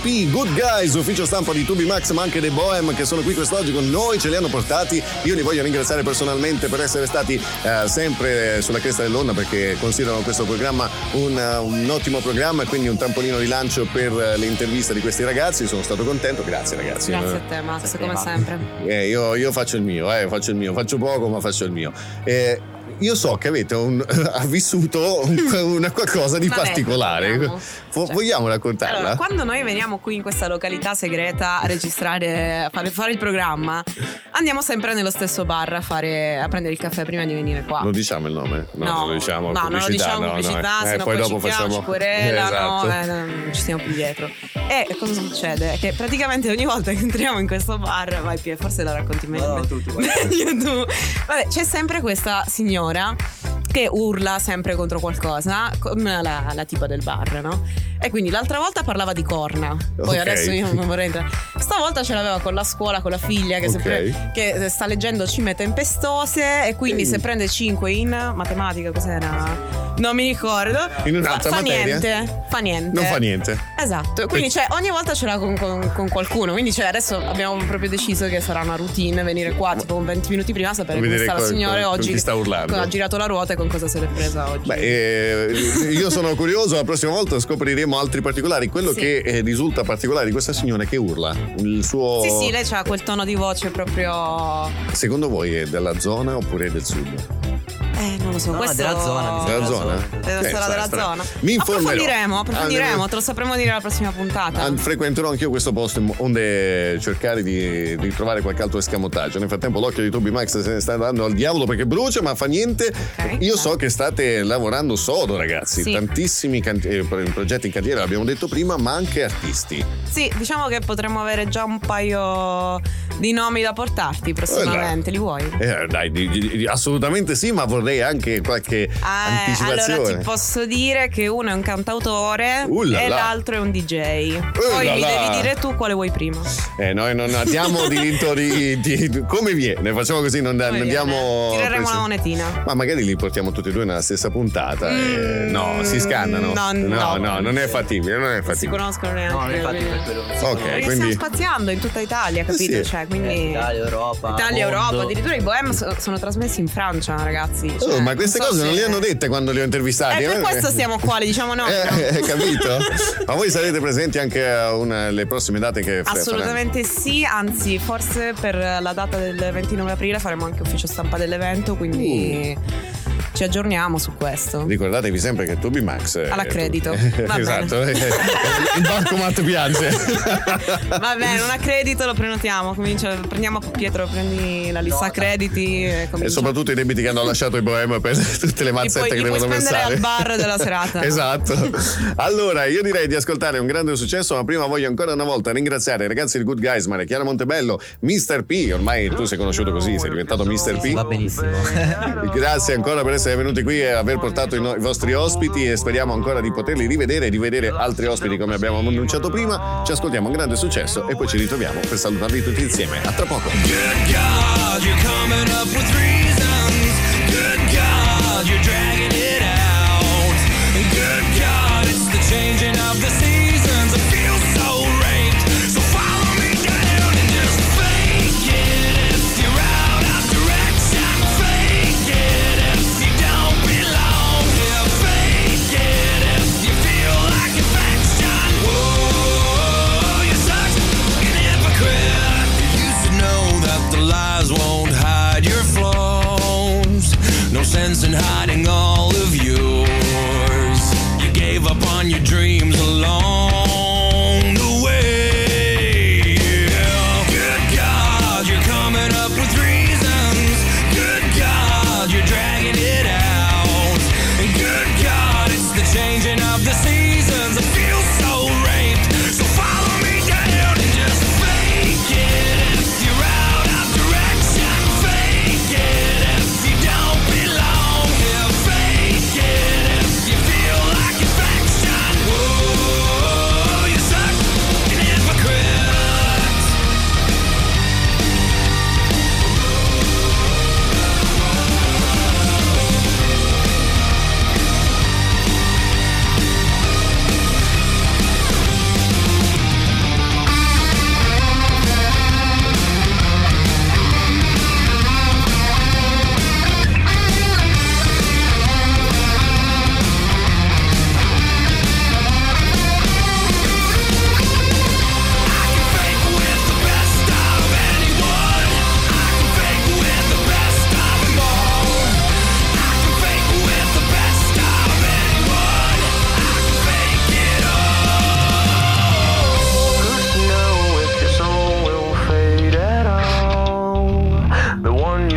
Montebello, Mr. P, Good Guys, ufficio stampa di Tubi Max, ma anche dei Bohem che sono qui quest'oggi con noi, ce li hanno portati. Io li voglio ringraziare personalmente per essere stati eh, sempre sulla cresta dell'onda perché considerano questo programma un, eh, un ottimo programma e quindi un trampolino di lancio per eh, le interviste di questi ragazzi. Sono stato contento, grazie ragazzi. Grazie a te, Max, come sempre. Eh, io, io faccio il mio, eh, faccio il mio, faccio poco ma faccio il mio. Eh, io so che avete un- ha vissuto un- una qualcosa di Vabbè, particolare. parliamo. Vo- vogliamo raccontarla? Allora, quando noi veniamo qui in questa località segreta a registrare, a fare, fare il programma, andiamo sempre nello stesso bar a, fare, a prendere il caffè prima di venire qua. Non diciamo il nome? No, No, non lo diciamo. no, non lo diciamo no, no. pubblicità, Eh, se no poi poi dopo ci facciamo ci querelano, Esatto. eh, non ci stiamo più dietro. E cosa succede? Che praticamente ogni volta che entriamo in questo bar, vai Pie, forse la racconti meglio. No, tu, tu, vai. meglio tu. Vabbè, c'è sempre questa signora Now. Che urla sempre contro qualcosa, come la, la tipa del bar, no? E quindi l'altra volta parlava di corna. Poi Ok. adesso io non vorrei entrare. Stavolta ce l'aveva con la scuola, con la figlia che, Ok. sempre- che sta leggendo cime tempestose e quindi se prende 5 in matematica, cos'era? Non mi ricordo. In fa, un'altra fa materia? niente. Fa niente. Non fa niente. Esatto, quindi cioè, ogni volta ce l'ha con, con- con qualcuno. Quindi cioè, adesso abbiamo proprio deciso che sarà una routine venire qua tipo 20 minuti prima sapere come sta la signora oggi. sta urlando. Ha girato la ruota e con cosa se l'è presa oggi. Beh, eh, io sono curioso, la prossima volta scopriremo altri particolari. Quello Sì. che eh, risulta particolare di questa signora è che urla. Il suo. Sì, sì, lei ha quel tono di voce proprio. Secondo voi è della zona oppure del sud? Eh, non lo so. No, questo della zona, mi Della zona? Deve Eh, essere della stra- zona. Mi informerò. Approfondiremo, approfondiremo, te lo sapremo dire alla prossima puntata. Ah, frequenterò anch'io questo posto onde cercare di, di trovare qualche altro escamotaggio. Nel frattempo l'occhio di Toby Max se ne sta andando al diavolo perché brucia, ma fa niente. Io so che state lavorando sodo, ragazzi. Sì. Tantissimi canti- eh, pro- progetti in cantiere, l'abbiamo detto prima, ma anche artisti. Sì, diciamo che potremmo avere già un paio di nomi da portarti prossimamente. Li vuoi? Eh, dai, di- di- di- assolutamente sì, ma vorrei anche qualche Eh, anticipazione. allora ti posso dire che uno è un cantautore Uh là e l'altro è un DJ. Uh Poi là mi devi dire tu quale vuoi prima. Eh, noi non abbiamo diritto di, di- come viene, facciamo così, non, non diamo. Tireremo la monetina. Ma magari li portiamo tutti e due nella stessa puntata. e- no, si scannano. Mm, no, no, no. non è fattibile, non è Non si fattibile. conoscono neanche. No, infatti per quello. Ok, Perché quindi. stiamo spaziando in tutta Italia, capito? sì. Cioè, quindi. Italia, Europa. Italia, mondo. Europa, addirittura i Bohem so- sono trasmessi in Francia, ragazzi. Oh, Cioè, ma queste non so cose non se- le hanno dette quando li ho intervistati. Eh, per eh? questo siamo qua, le diciamo noi. Eh, no? eh, capito? Ma voi sarete presenti anche a una, le prossime date che Assolutamente sì, anzi forse per la data del 29 aprile faremo anche ufficio stampa dell'evento, quindi Uh. Ci aggiorniamo su questo. Ricordatevi sempre che Toby Max è- All'accredito. Va esatto, il bancomat piange. Va bene, un accredito lo prenotiamo, comincia, prendiamo Pietro, prendi la lista crediti e E soprattutto i debiti che hanno lasciato i Bohem per tutte le mazzette che devono versare. al bar della serata. esatto. Allora, io direi di ascoltare un grande successo, ma prima voglio ancora una volta ringraziare i ragazzi di Good Guys, Maria Chiara Montebello, Mr. P. Ormai tu sei conosciuto così, sei diventato Mr. P. Va benissimo. Grazie ancora per essere venuti qui e aver portato i, no- i vostri ospiti e speriamo ancora di poterli rivedere e di vedere altri ospiti come abbiamo annunciato prima. Ci ascoltiamo un grande successo e poi ci ritroviamo per salutarvi tutti insieme. A tra poco.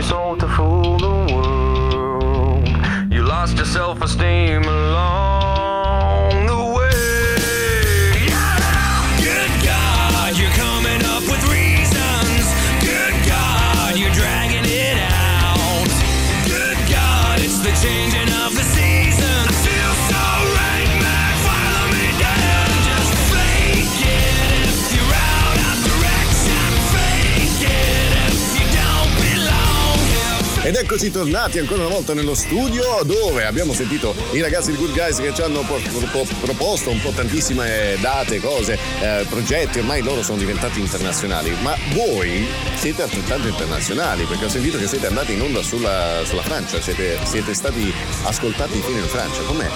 sold to fool the world. You lost your self esteem alone. Ed eccoci tornati ancora una volta nello studio dove abbiamo sentito i ragazzi di Good Guys che ci hanno por- pro- proposto un po' tantissime date, cose, eh, progetti, ormai loro sono diventati internazionali, ma voi siete altrettanto internazionali perché ho sentito che siete andati in onda sulla, sulla Francia, siete, siete stati ascoltati fino in Francia, com'è?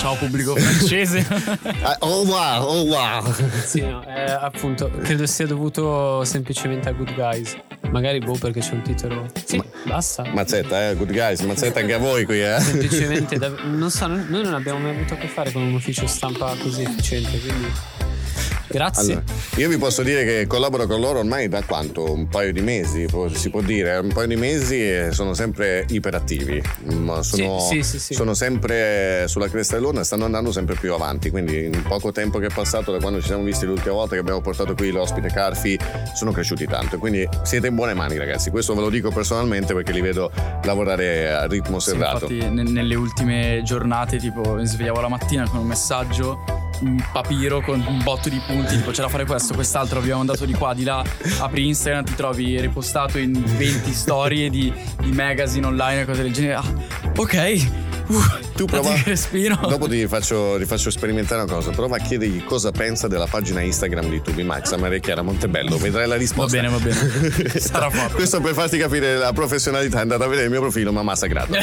Ciao pubblico francese. Oh wow, oh wow. Sì, no, eh, appunto, credo sia dovuto semplicemente a Good Guys. Magari boh perché c'è un titolo. Sì, basta. Mazzetta, eh, Good Guys, mazzetta anche a voi qui, eh. Semplicemente, dav- non so, noi non abbiamo mai avuto a che fare con un ufficio stampa così efficiente, quindi grazie. Allora, io vi posso dire che collaboro con loro ormai da quanto? Un paio di mesi, si può dire, un paio di mesi e sono sempre iperattivi, ma sono, Sì, sì, sì, sì. sono sempre sulla cresta dell'onda e stanno andando sempre più avanti, quindi in poco tempo che è passato da quando ci siamo visti l'ultima volta che abbiamo portato qui l'ospite Carfi, sono cresciuti tanto quindi siete in buone mani ragazzi, questo ve lo dico personalmente perché li vedo lavorare a ritmo Sì, serrato. infatti ne- nelle ultime giornate tipo mi svegliavo la mattina con un messaggio un papiro con un botto di punti tipo c'è da fare questo quest'altro abbiamo andato di qua di là apri Instagram ti trovi ripostato in 20 storie di, di magazine online e cose del genere. Ah, ok uh, Tu prova. Dopo ti faccio, ti faccio sperimentare una cosa. Prova a chiedergli cosa pensa della pagina Instagram di Tubi Max a Maria Chiara Montebello. Vedrai la risposta. Va bene, va bene. Sarà fatto. Questo per farti capire la professionalità. È andata a vedere il mio profilo, ma massacrato.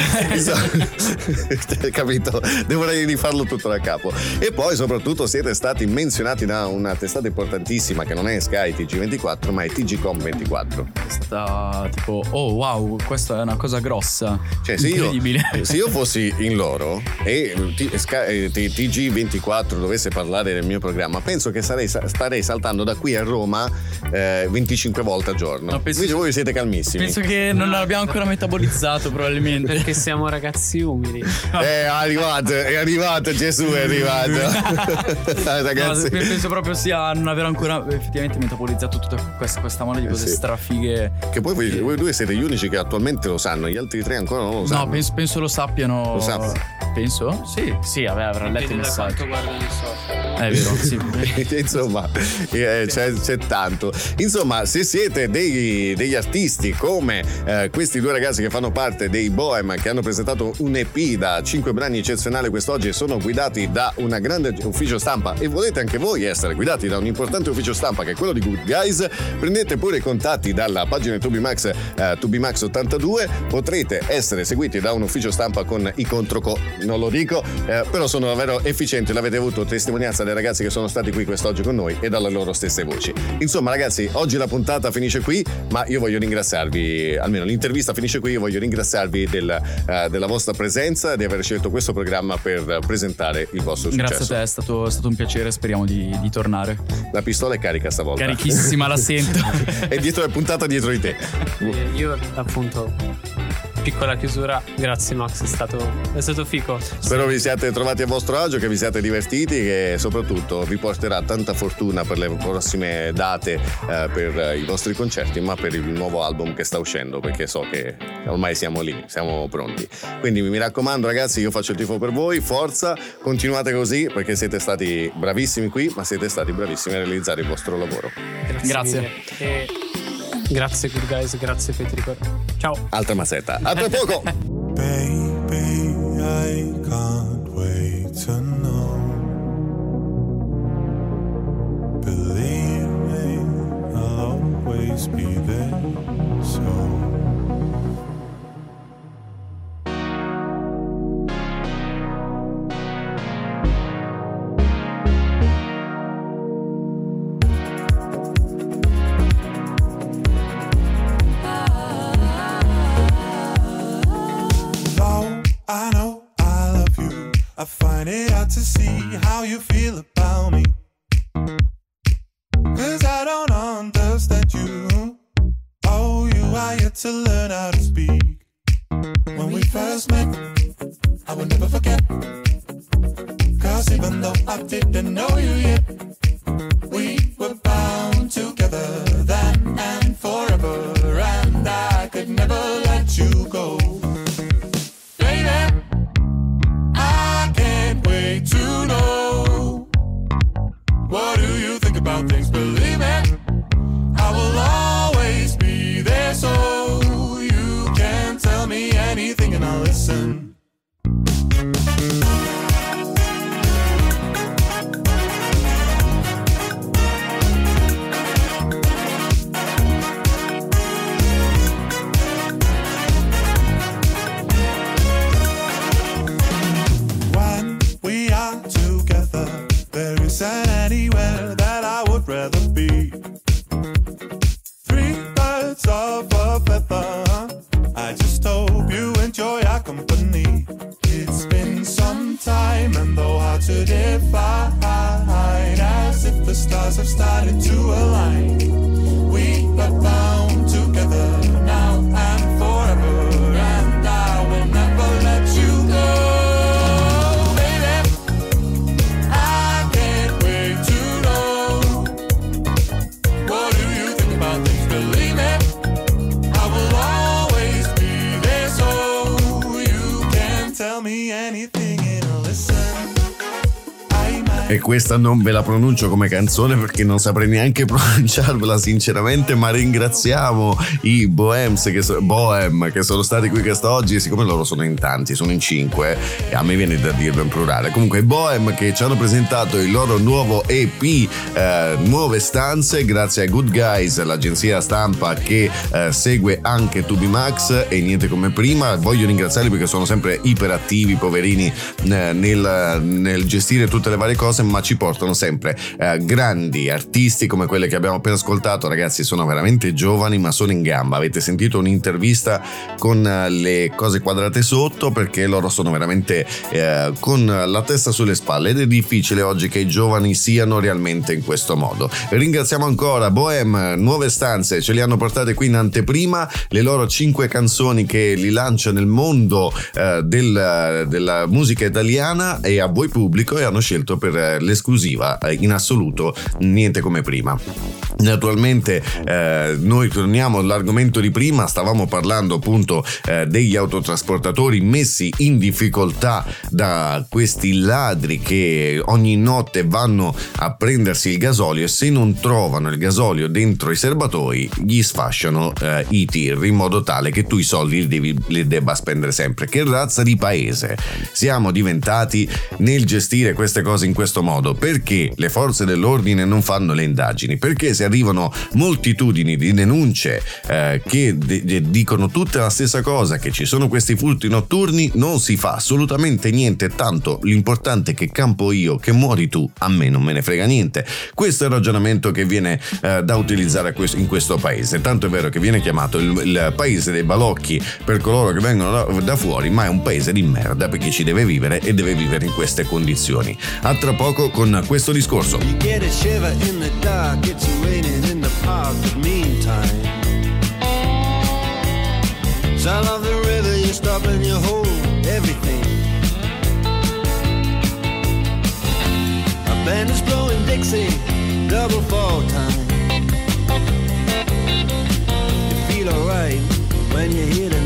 Capito? Dovrei rifarlo tutto da capo. E poi, soprattutto, siete stati menzionati da una testata importantissima che non è Sky TG24, ma è TGCom24. è stata tipo oh wow questa è una cosa grossa Cioè, se io, incredibile se io fossi in loro e T- Sky- eh, T- TG24 dovesse parlare del mio programma, penso che sarei, starei saltando da qui a Roma eh, 25 volte al giorno. No, penso- Invece voi siete calmissimi. penso che non l'abbiamo ancora metabolizzato probabilmente Perché siamo ragazzi umili. È arrivato, è arrivato, Gesù è arrivato. Ragazzi. No, penso proprio sia non aver ancora effettivamente metabolizzato tutta questa, questa mole di cose Eh sì. strafighe. Che poi voi, voi due siete gli unici che attualmente lo sanno, gli altri tre ancora non lo sanno. No, penso, penso lo sappiano. Lo sanno. Penso? Sì, sì, vabbè, avrà letto i social. È vero, sì. Insomma, eh, c'è, c'è tanto. Insomma, se siete dei- degli artisti come eh, questi due ragazzi che fanno parte dei Bohem, che hanno presentato un EP da 5 brani eccezionali quest'oggi e sono guidati da una grande ufficio stampa e volete anche voi essere guidati da un importante ufficio stampa che è quello di Good Guys, prendete pure i contatti dalla pagina Tubimax, eh, Tubimax82, potrete essere seguiti da un ufficio stampa con i controco, non lo dico, eh, però sono davvero efficienti, l'avete avuto testimonianza dai ragazzi che sono stati qui quest'oggi con noi e dalle loro stesse voci. Insomma ragazzi, oggi la puntata finisce qui, ma io voglio ringraziarvi, almeno l'intervista finisce qui, io voglio ringraziarvi del, eh, della vostra presenza e di aver scelto questo programma per presentare il vostro successo. Grazie a te, è stato, è stato un piacere, speriamo di, di tornare. La pistola è carica stavolta. Carichissima, la sento. è dietro, è puntata dietro di te. E io appunto piccola chiusura, grazie Max, è stato, è stato fico. Spero vi siate trovati a vostro agio, che vi siate divertiti e soprattutto vi porterà tanta fortuna per le prossime date eh, per i vostri concerti, ma per il nuovo album che sta uscendo, perché so che ormai siamo lì, siamo pronti. Quindi mi raccomando ragazzi, io faccio il tifo per voi, forza, continuate così perché siete stati bravissimi qui, ma siete stati bravissimi a realizzare il vostro lavoro. Grazie. mille. E grazie Good Guys, grazie Petricor. Ciao. Altra mazzetta. A tra poco! Baby, I can't wait to know. Believe me, I'll always be there. So. You think about things? Non ve la pronuncio come canzone perché non saprei neanche pronunciarvela sinceramente, ma ringraziamo i Bohems che, so- Bohem che sono stati qui quest'oggi siccome loro sono in tanti, sono in cinque, e a me viene da dirlo in plurale. Comunque i Bohem che ci hanno presentato il loro nuovo EP, eh, Nuove Stanze, grazie a Good Guys, l'agenzia stampa che eh, segue anche Tubi Max e niente come prima. Voglio ringraziarli perché sono sempre iperattivi, poverini, eh, nel, nel gestire tutte le varie cose, ma ci portano sempre eh, grandi artisti come quelle che abbiamo appena ascoltato. Ragazzi, sono veramente giovani, ma sono in gamba. Avete sentito un'intervista con eh, le cose quadrate sotto perché loro sono veramente eh, con la testa sulle spalle ed è difficile oggi che i giovani siano realmente in questo modo. Ringraziamo ancora Bohem, Nuove Stanze, ce li hanno portate qui in anteprima, le loro cinque canzoni che li lancia nel mondo eh, del- della musica italiana e a voi pubblico e hanno scelto per eh, l'esclusiva eh, in assoluto niente come prima. Naturalmente eh, noi torniamo all'argomento di prima, stavamo parlando appunto eh, degli autotrasportatori messi in difficoltà da questi ladri che ogni notte vanno a prendersi il gasolio e se non trovano il gasolio dentro i serbatoi gli sfasciano eh, i tir in modo tale che tu i soldi li, devi, li debba spendere sempre. Che razza di paese siamo diventati nel gestire queste cose in questo modo? Perché le forze dell'ordine non fanno le indagini? Perché se arrivano moltitudini di denunce eh, che de- de- dicono tutte la stessa cosa, che ci sono questi furti notturni, non si fa assolutamente niente, tanto l'importante è che campo io, che muori tu, a me non me ne frega niente. Questo è il ragionamento che viene eh, da utilizzare in questo paese, tanto è vero che viene chiamato il, il paese dei balocchi per coloro che vengono da, da fuori, ma è un paese di merda per chi ci deve vivere e deve vivere in queste condizioni. A tra poco con questo discorso. Sound of the river, you stop and you hold everything. A band is blowing Dixie, double fall time. You feel alright when you hear the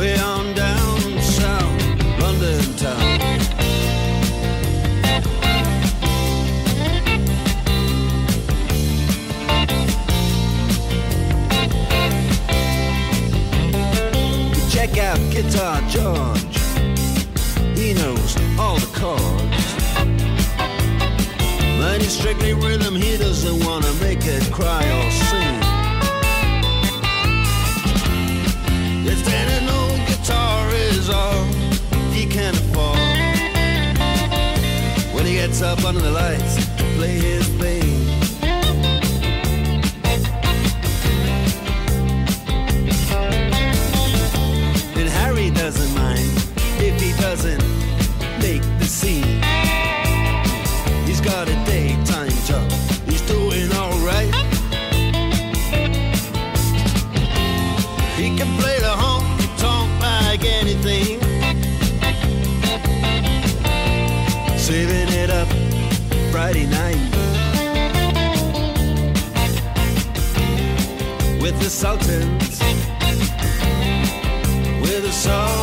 Way on down south, London town. Check out Guitar George. He knows all the chords. You He's strictly rhythm, he doesn't wanna make it cry or sing. His up under the lights play his thing. With the Sultans. With the Sultans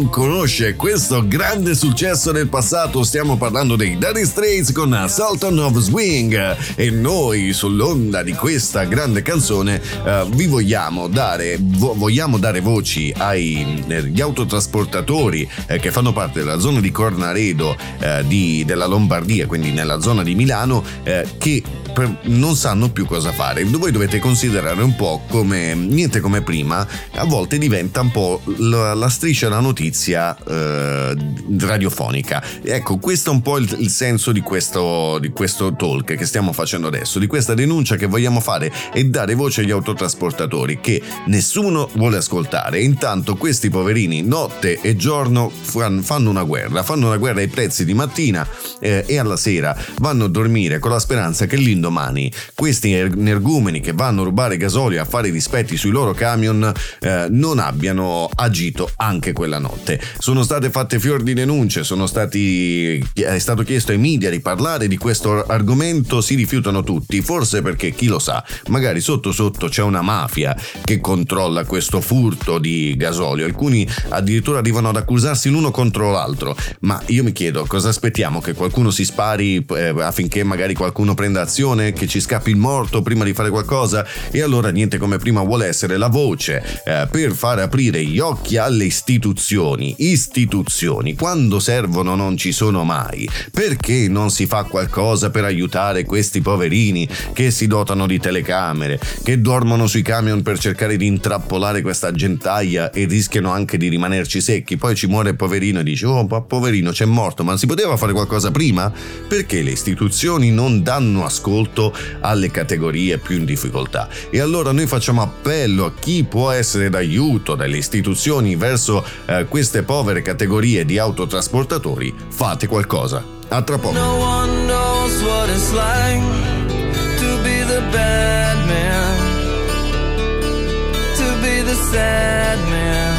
non conosce questo grande successo del passato, stiamo parlando dei Dire Straits con Sultan of Swing e noi sull'onda di questa grande canzone eh, vi vogliamo dare, vo- vogliamo dare voci ai, eh, autotrasportatori eh, che fanno parte della zona di Cornaredo eh, di- della Lombardia, quindi nella zona di Milano, eh, che non sanno più cosa fare. Voi dovete considerare un po' come niente come prima, a volte diventa un po' la, la striscia la notizia eh, radiofonica. Ecco, questo è un po' il, il senso di questo, di questo talk che stiamo facendo adesso, di questa denuncia che vogliamo fare e dare voce agli autotrasportatori che nessuno vuole ascoltare. Intanto questi poverini notte e giorno fan- fanno una guerra, fanno una guerra ai prezzi di mattina eh, e alla sera vanno a dormire con la speranza che l'indomani questi energumeni che vanno a rubare gasolio a fare i dispetti sui loro camion eh, non abbiano agito anche quella notte. Sono state fatte fior di denunce, stati, è stato chiesto ai media di parlare di questo argomento, si rifiutano tutti, forse perché chi lo sa, magari sotto sotto c'è una mafia che controlla questo furto di gasolio, alcuni addirittura arrivano ad accusarsi l'uno contro l'altro, ma io mi chiedo cosa aspettiamo? Che qualcuno si spari eh, affinché magari qualcuno prenda azione, che ci scappi il morto prima di fare qualcosa? E allora niente come prima vuole essere la voce eh, per far aprire gli occhi alle istituzioni, istituzioni, quando servono non ci sono mai, perché non si fa qualcosa per aiutare questi poverini che si dotano di telecamere, che dormono sui camion per cercare di intrappolare questa gentaia e rischiano anche di rimanerci secchi, poi ci muore poverino e dice oh poverino c'è morto, ma si poteva fare qualcosa prima? Perché le istituzioni non danno ascolto alle categorie più in difficoltà? E allora noi facciamo appello a chi può essere d'aiuto dalle istituzioni verso eh, queste povere categorie di autotrasportatori, fate qualcosa. A tra poco. Sad man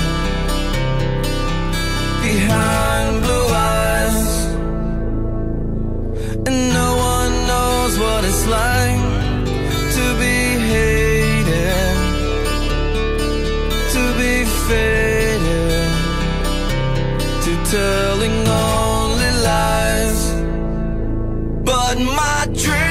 behind blue eyes, and no knows what it's like to be hated, to be faded, to telling only lies. But my dreams,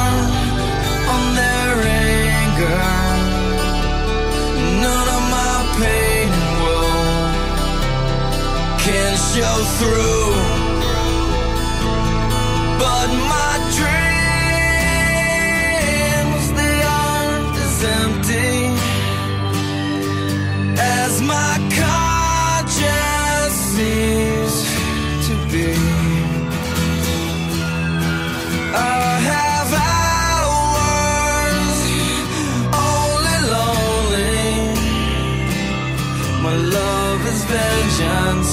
show through. But my dreams, they aren't as empty as my conscience seems to be. I have hours only lonely. My love is vengeance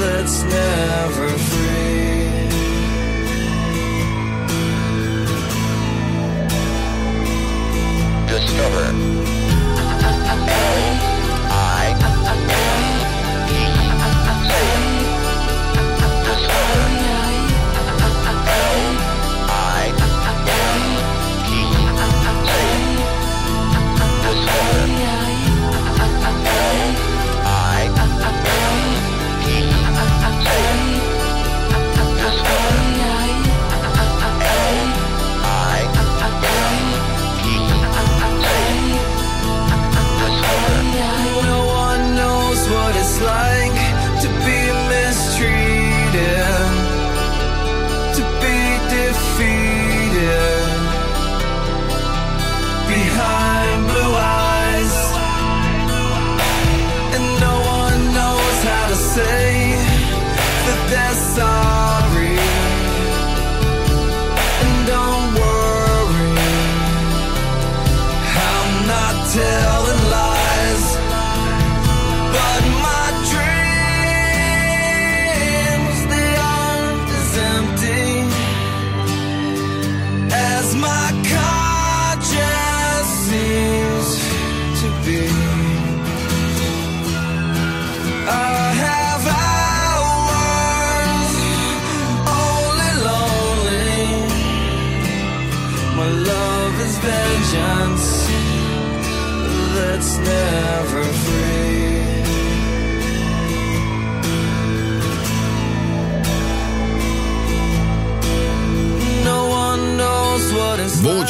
that's never free. Discover.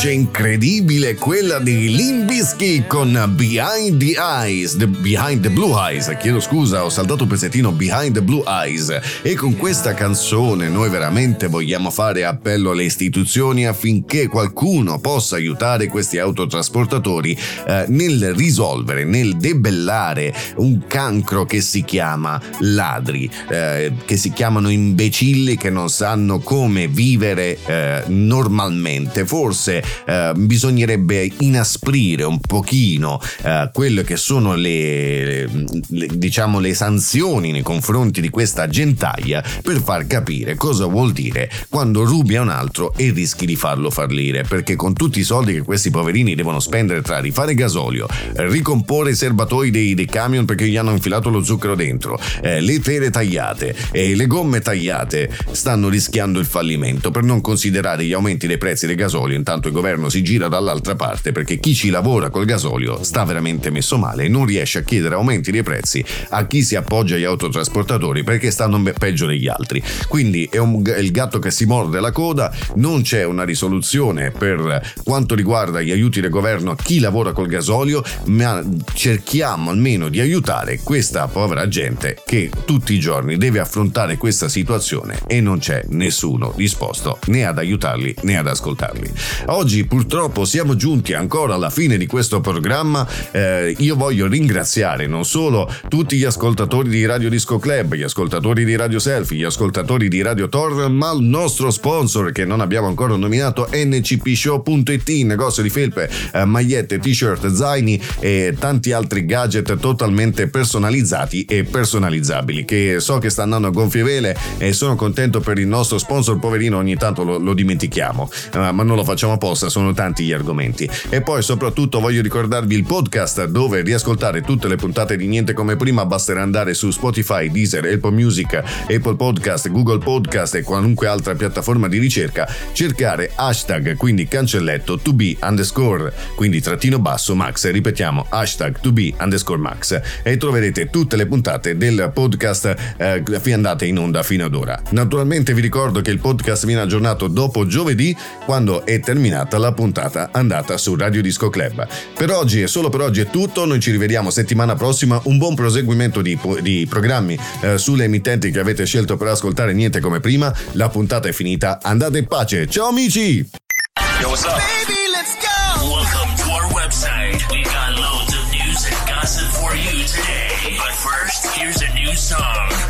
Voce incredibile quella di Limbisky con Behind the Eyes, the Behind the Blue Eyes, chiedo scusa, ho saltato un pezzettino Behind the Blue Eyes e con questa canzone noi veramente vogliamo fare appello alle istituzioni affinché qualcuno possa aiutare questi autotrasportatori eh, nel risolvere, nel debellare un cancro che si chiama ladri, eh, che si chiamano imbecilli che non sanno come vivere eh, normalmente. Forse eh, bisognerebbe inasprire un pochino eh, quelle che sono le, le- diciamo le sanzioni nei confronti di questa gentaglia per far capire cosa vuol dire quando rubi a un altro e rischi di farlo fallire. Perché con tutti i soldi che questi poverini devono spendere tra rifare gasolio ricomporre i serbatoi dei, dei camion perché gli hanno infilato lo zucchero dentro eh, le fere tagliate e le gomme tagliate stanno rischiando il fallimento. Per non considerare gli aumenti dei prezzi del gasolio intanto il governo si gira dall'altra parte perché chi ci lavora col gasolio sta veramente messo male e non riesce a chiedere aumenti dei prezzi a chi si appoggia agli autotrasportatori perché stanno peggio degli altri. Quindi è, un- il gatto che si morde la coda, non c'è una risoluzione per quanto riguarda gli aiuti del governo a chi lavora col gasolio, ma cerchiamo almeno di aiutare questa povera gente che tutti i giorni deve affrontare questa situazione e non c'è nessuno disposto né ad aiutarli né ad ascoltarli. Oggi purtroppo siamo giunti ancora alla fine di questo programma. Eh, io voglio ringraziare non solo tutti gli ascoltatori di Radio Disco Club, gli ascoltatori di Radio Selfie, gli ascoltatori di Radio Tor, ma il nostro sponsor che non abbiamo ancora nominato ncpshow.it, negozio di felpe, eh, magliette, t-shirt, zaini e tanti altri gadget totalmente personalizzati e personalizzabili che so che sta andando a gonfie vele e sono contento per il nostro sponsor poverino ogni tanto lo, lo dimentichiamo eh, ma non lo facciamo apposta risposta, sono tanti gli argomenti. E poi soprattutto voglio ricordarvi il podcast dove riascoltare tutte le puntate di Niente come prima. Basterà andare su Spotify, Deezer, Apple Music, Apple Podcast, Google Podcast e qualunque altra piattaforma di ricerca, cercare hashtag, quindi cancelletto, to be underscore, quindi trattino basso max, ripetiamo hashtag to be underscore max. E troverete tutte le puntate del podcast eh, andate in onda fino ad ora. Naturalmente vi ricordo che il podcast viene aggiornato dopo giovedì quando è terminata la puntata andata su Radio Disco Club. Per oggi e solo per oggi è tutto, noi ci rivediamo settimana prossima, un buon proseguimento di, di programmi eh, sulle emittenti che avete scelto per ascoltare niente come prima, la puntata è finita, andate in pace, ciao amici! Yo, what's up? Baby, let's go! Welcome to our website. We've got loads of news and gossip for you today. But first, here's a new song.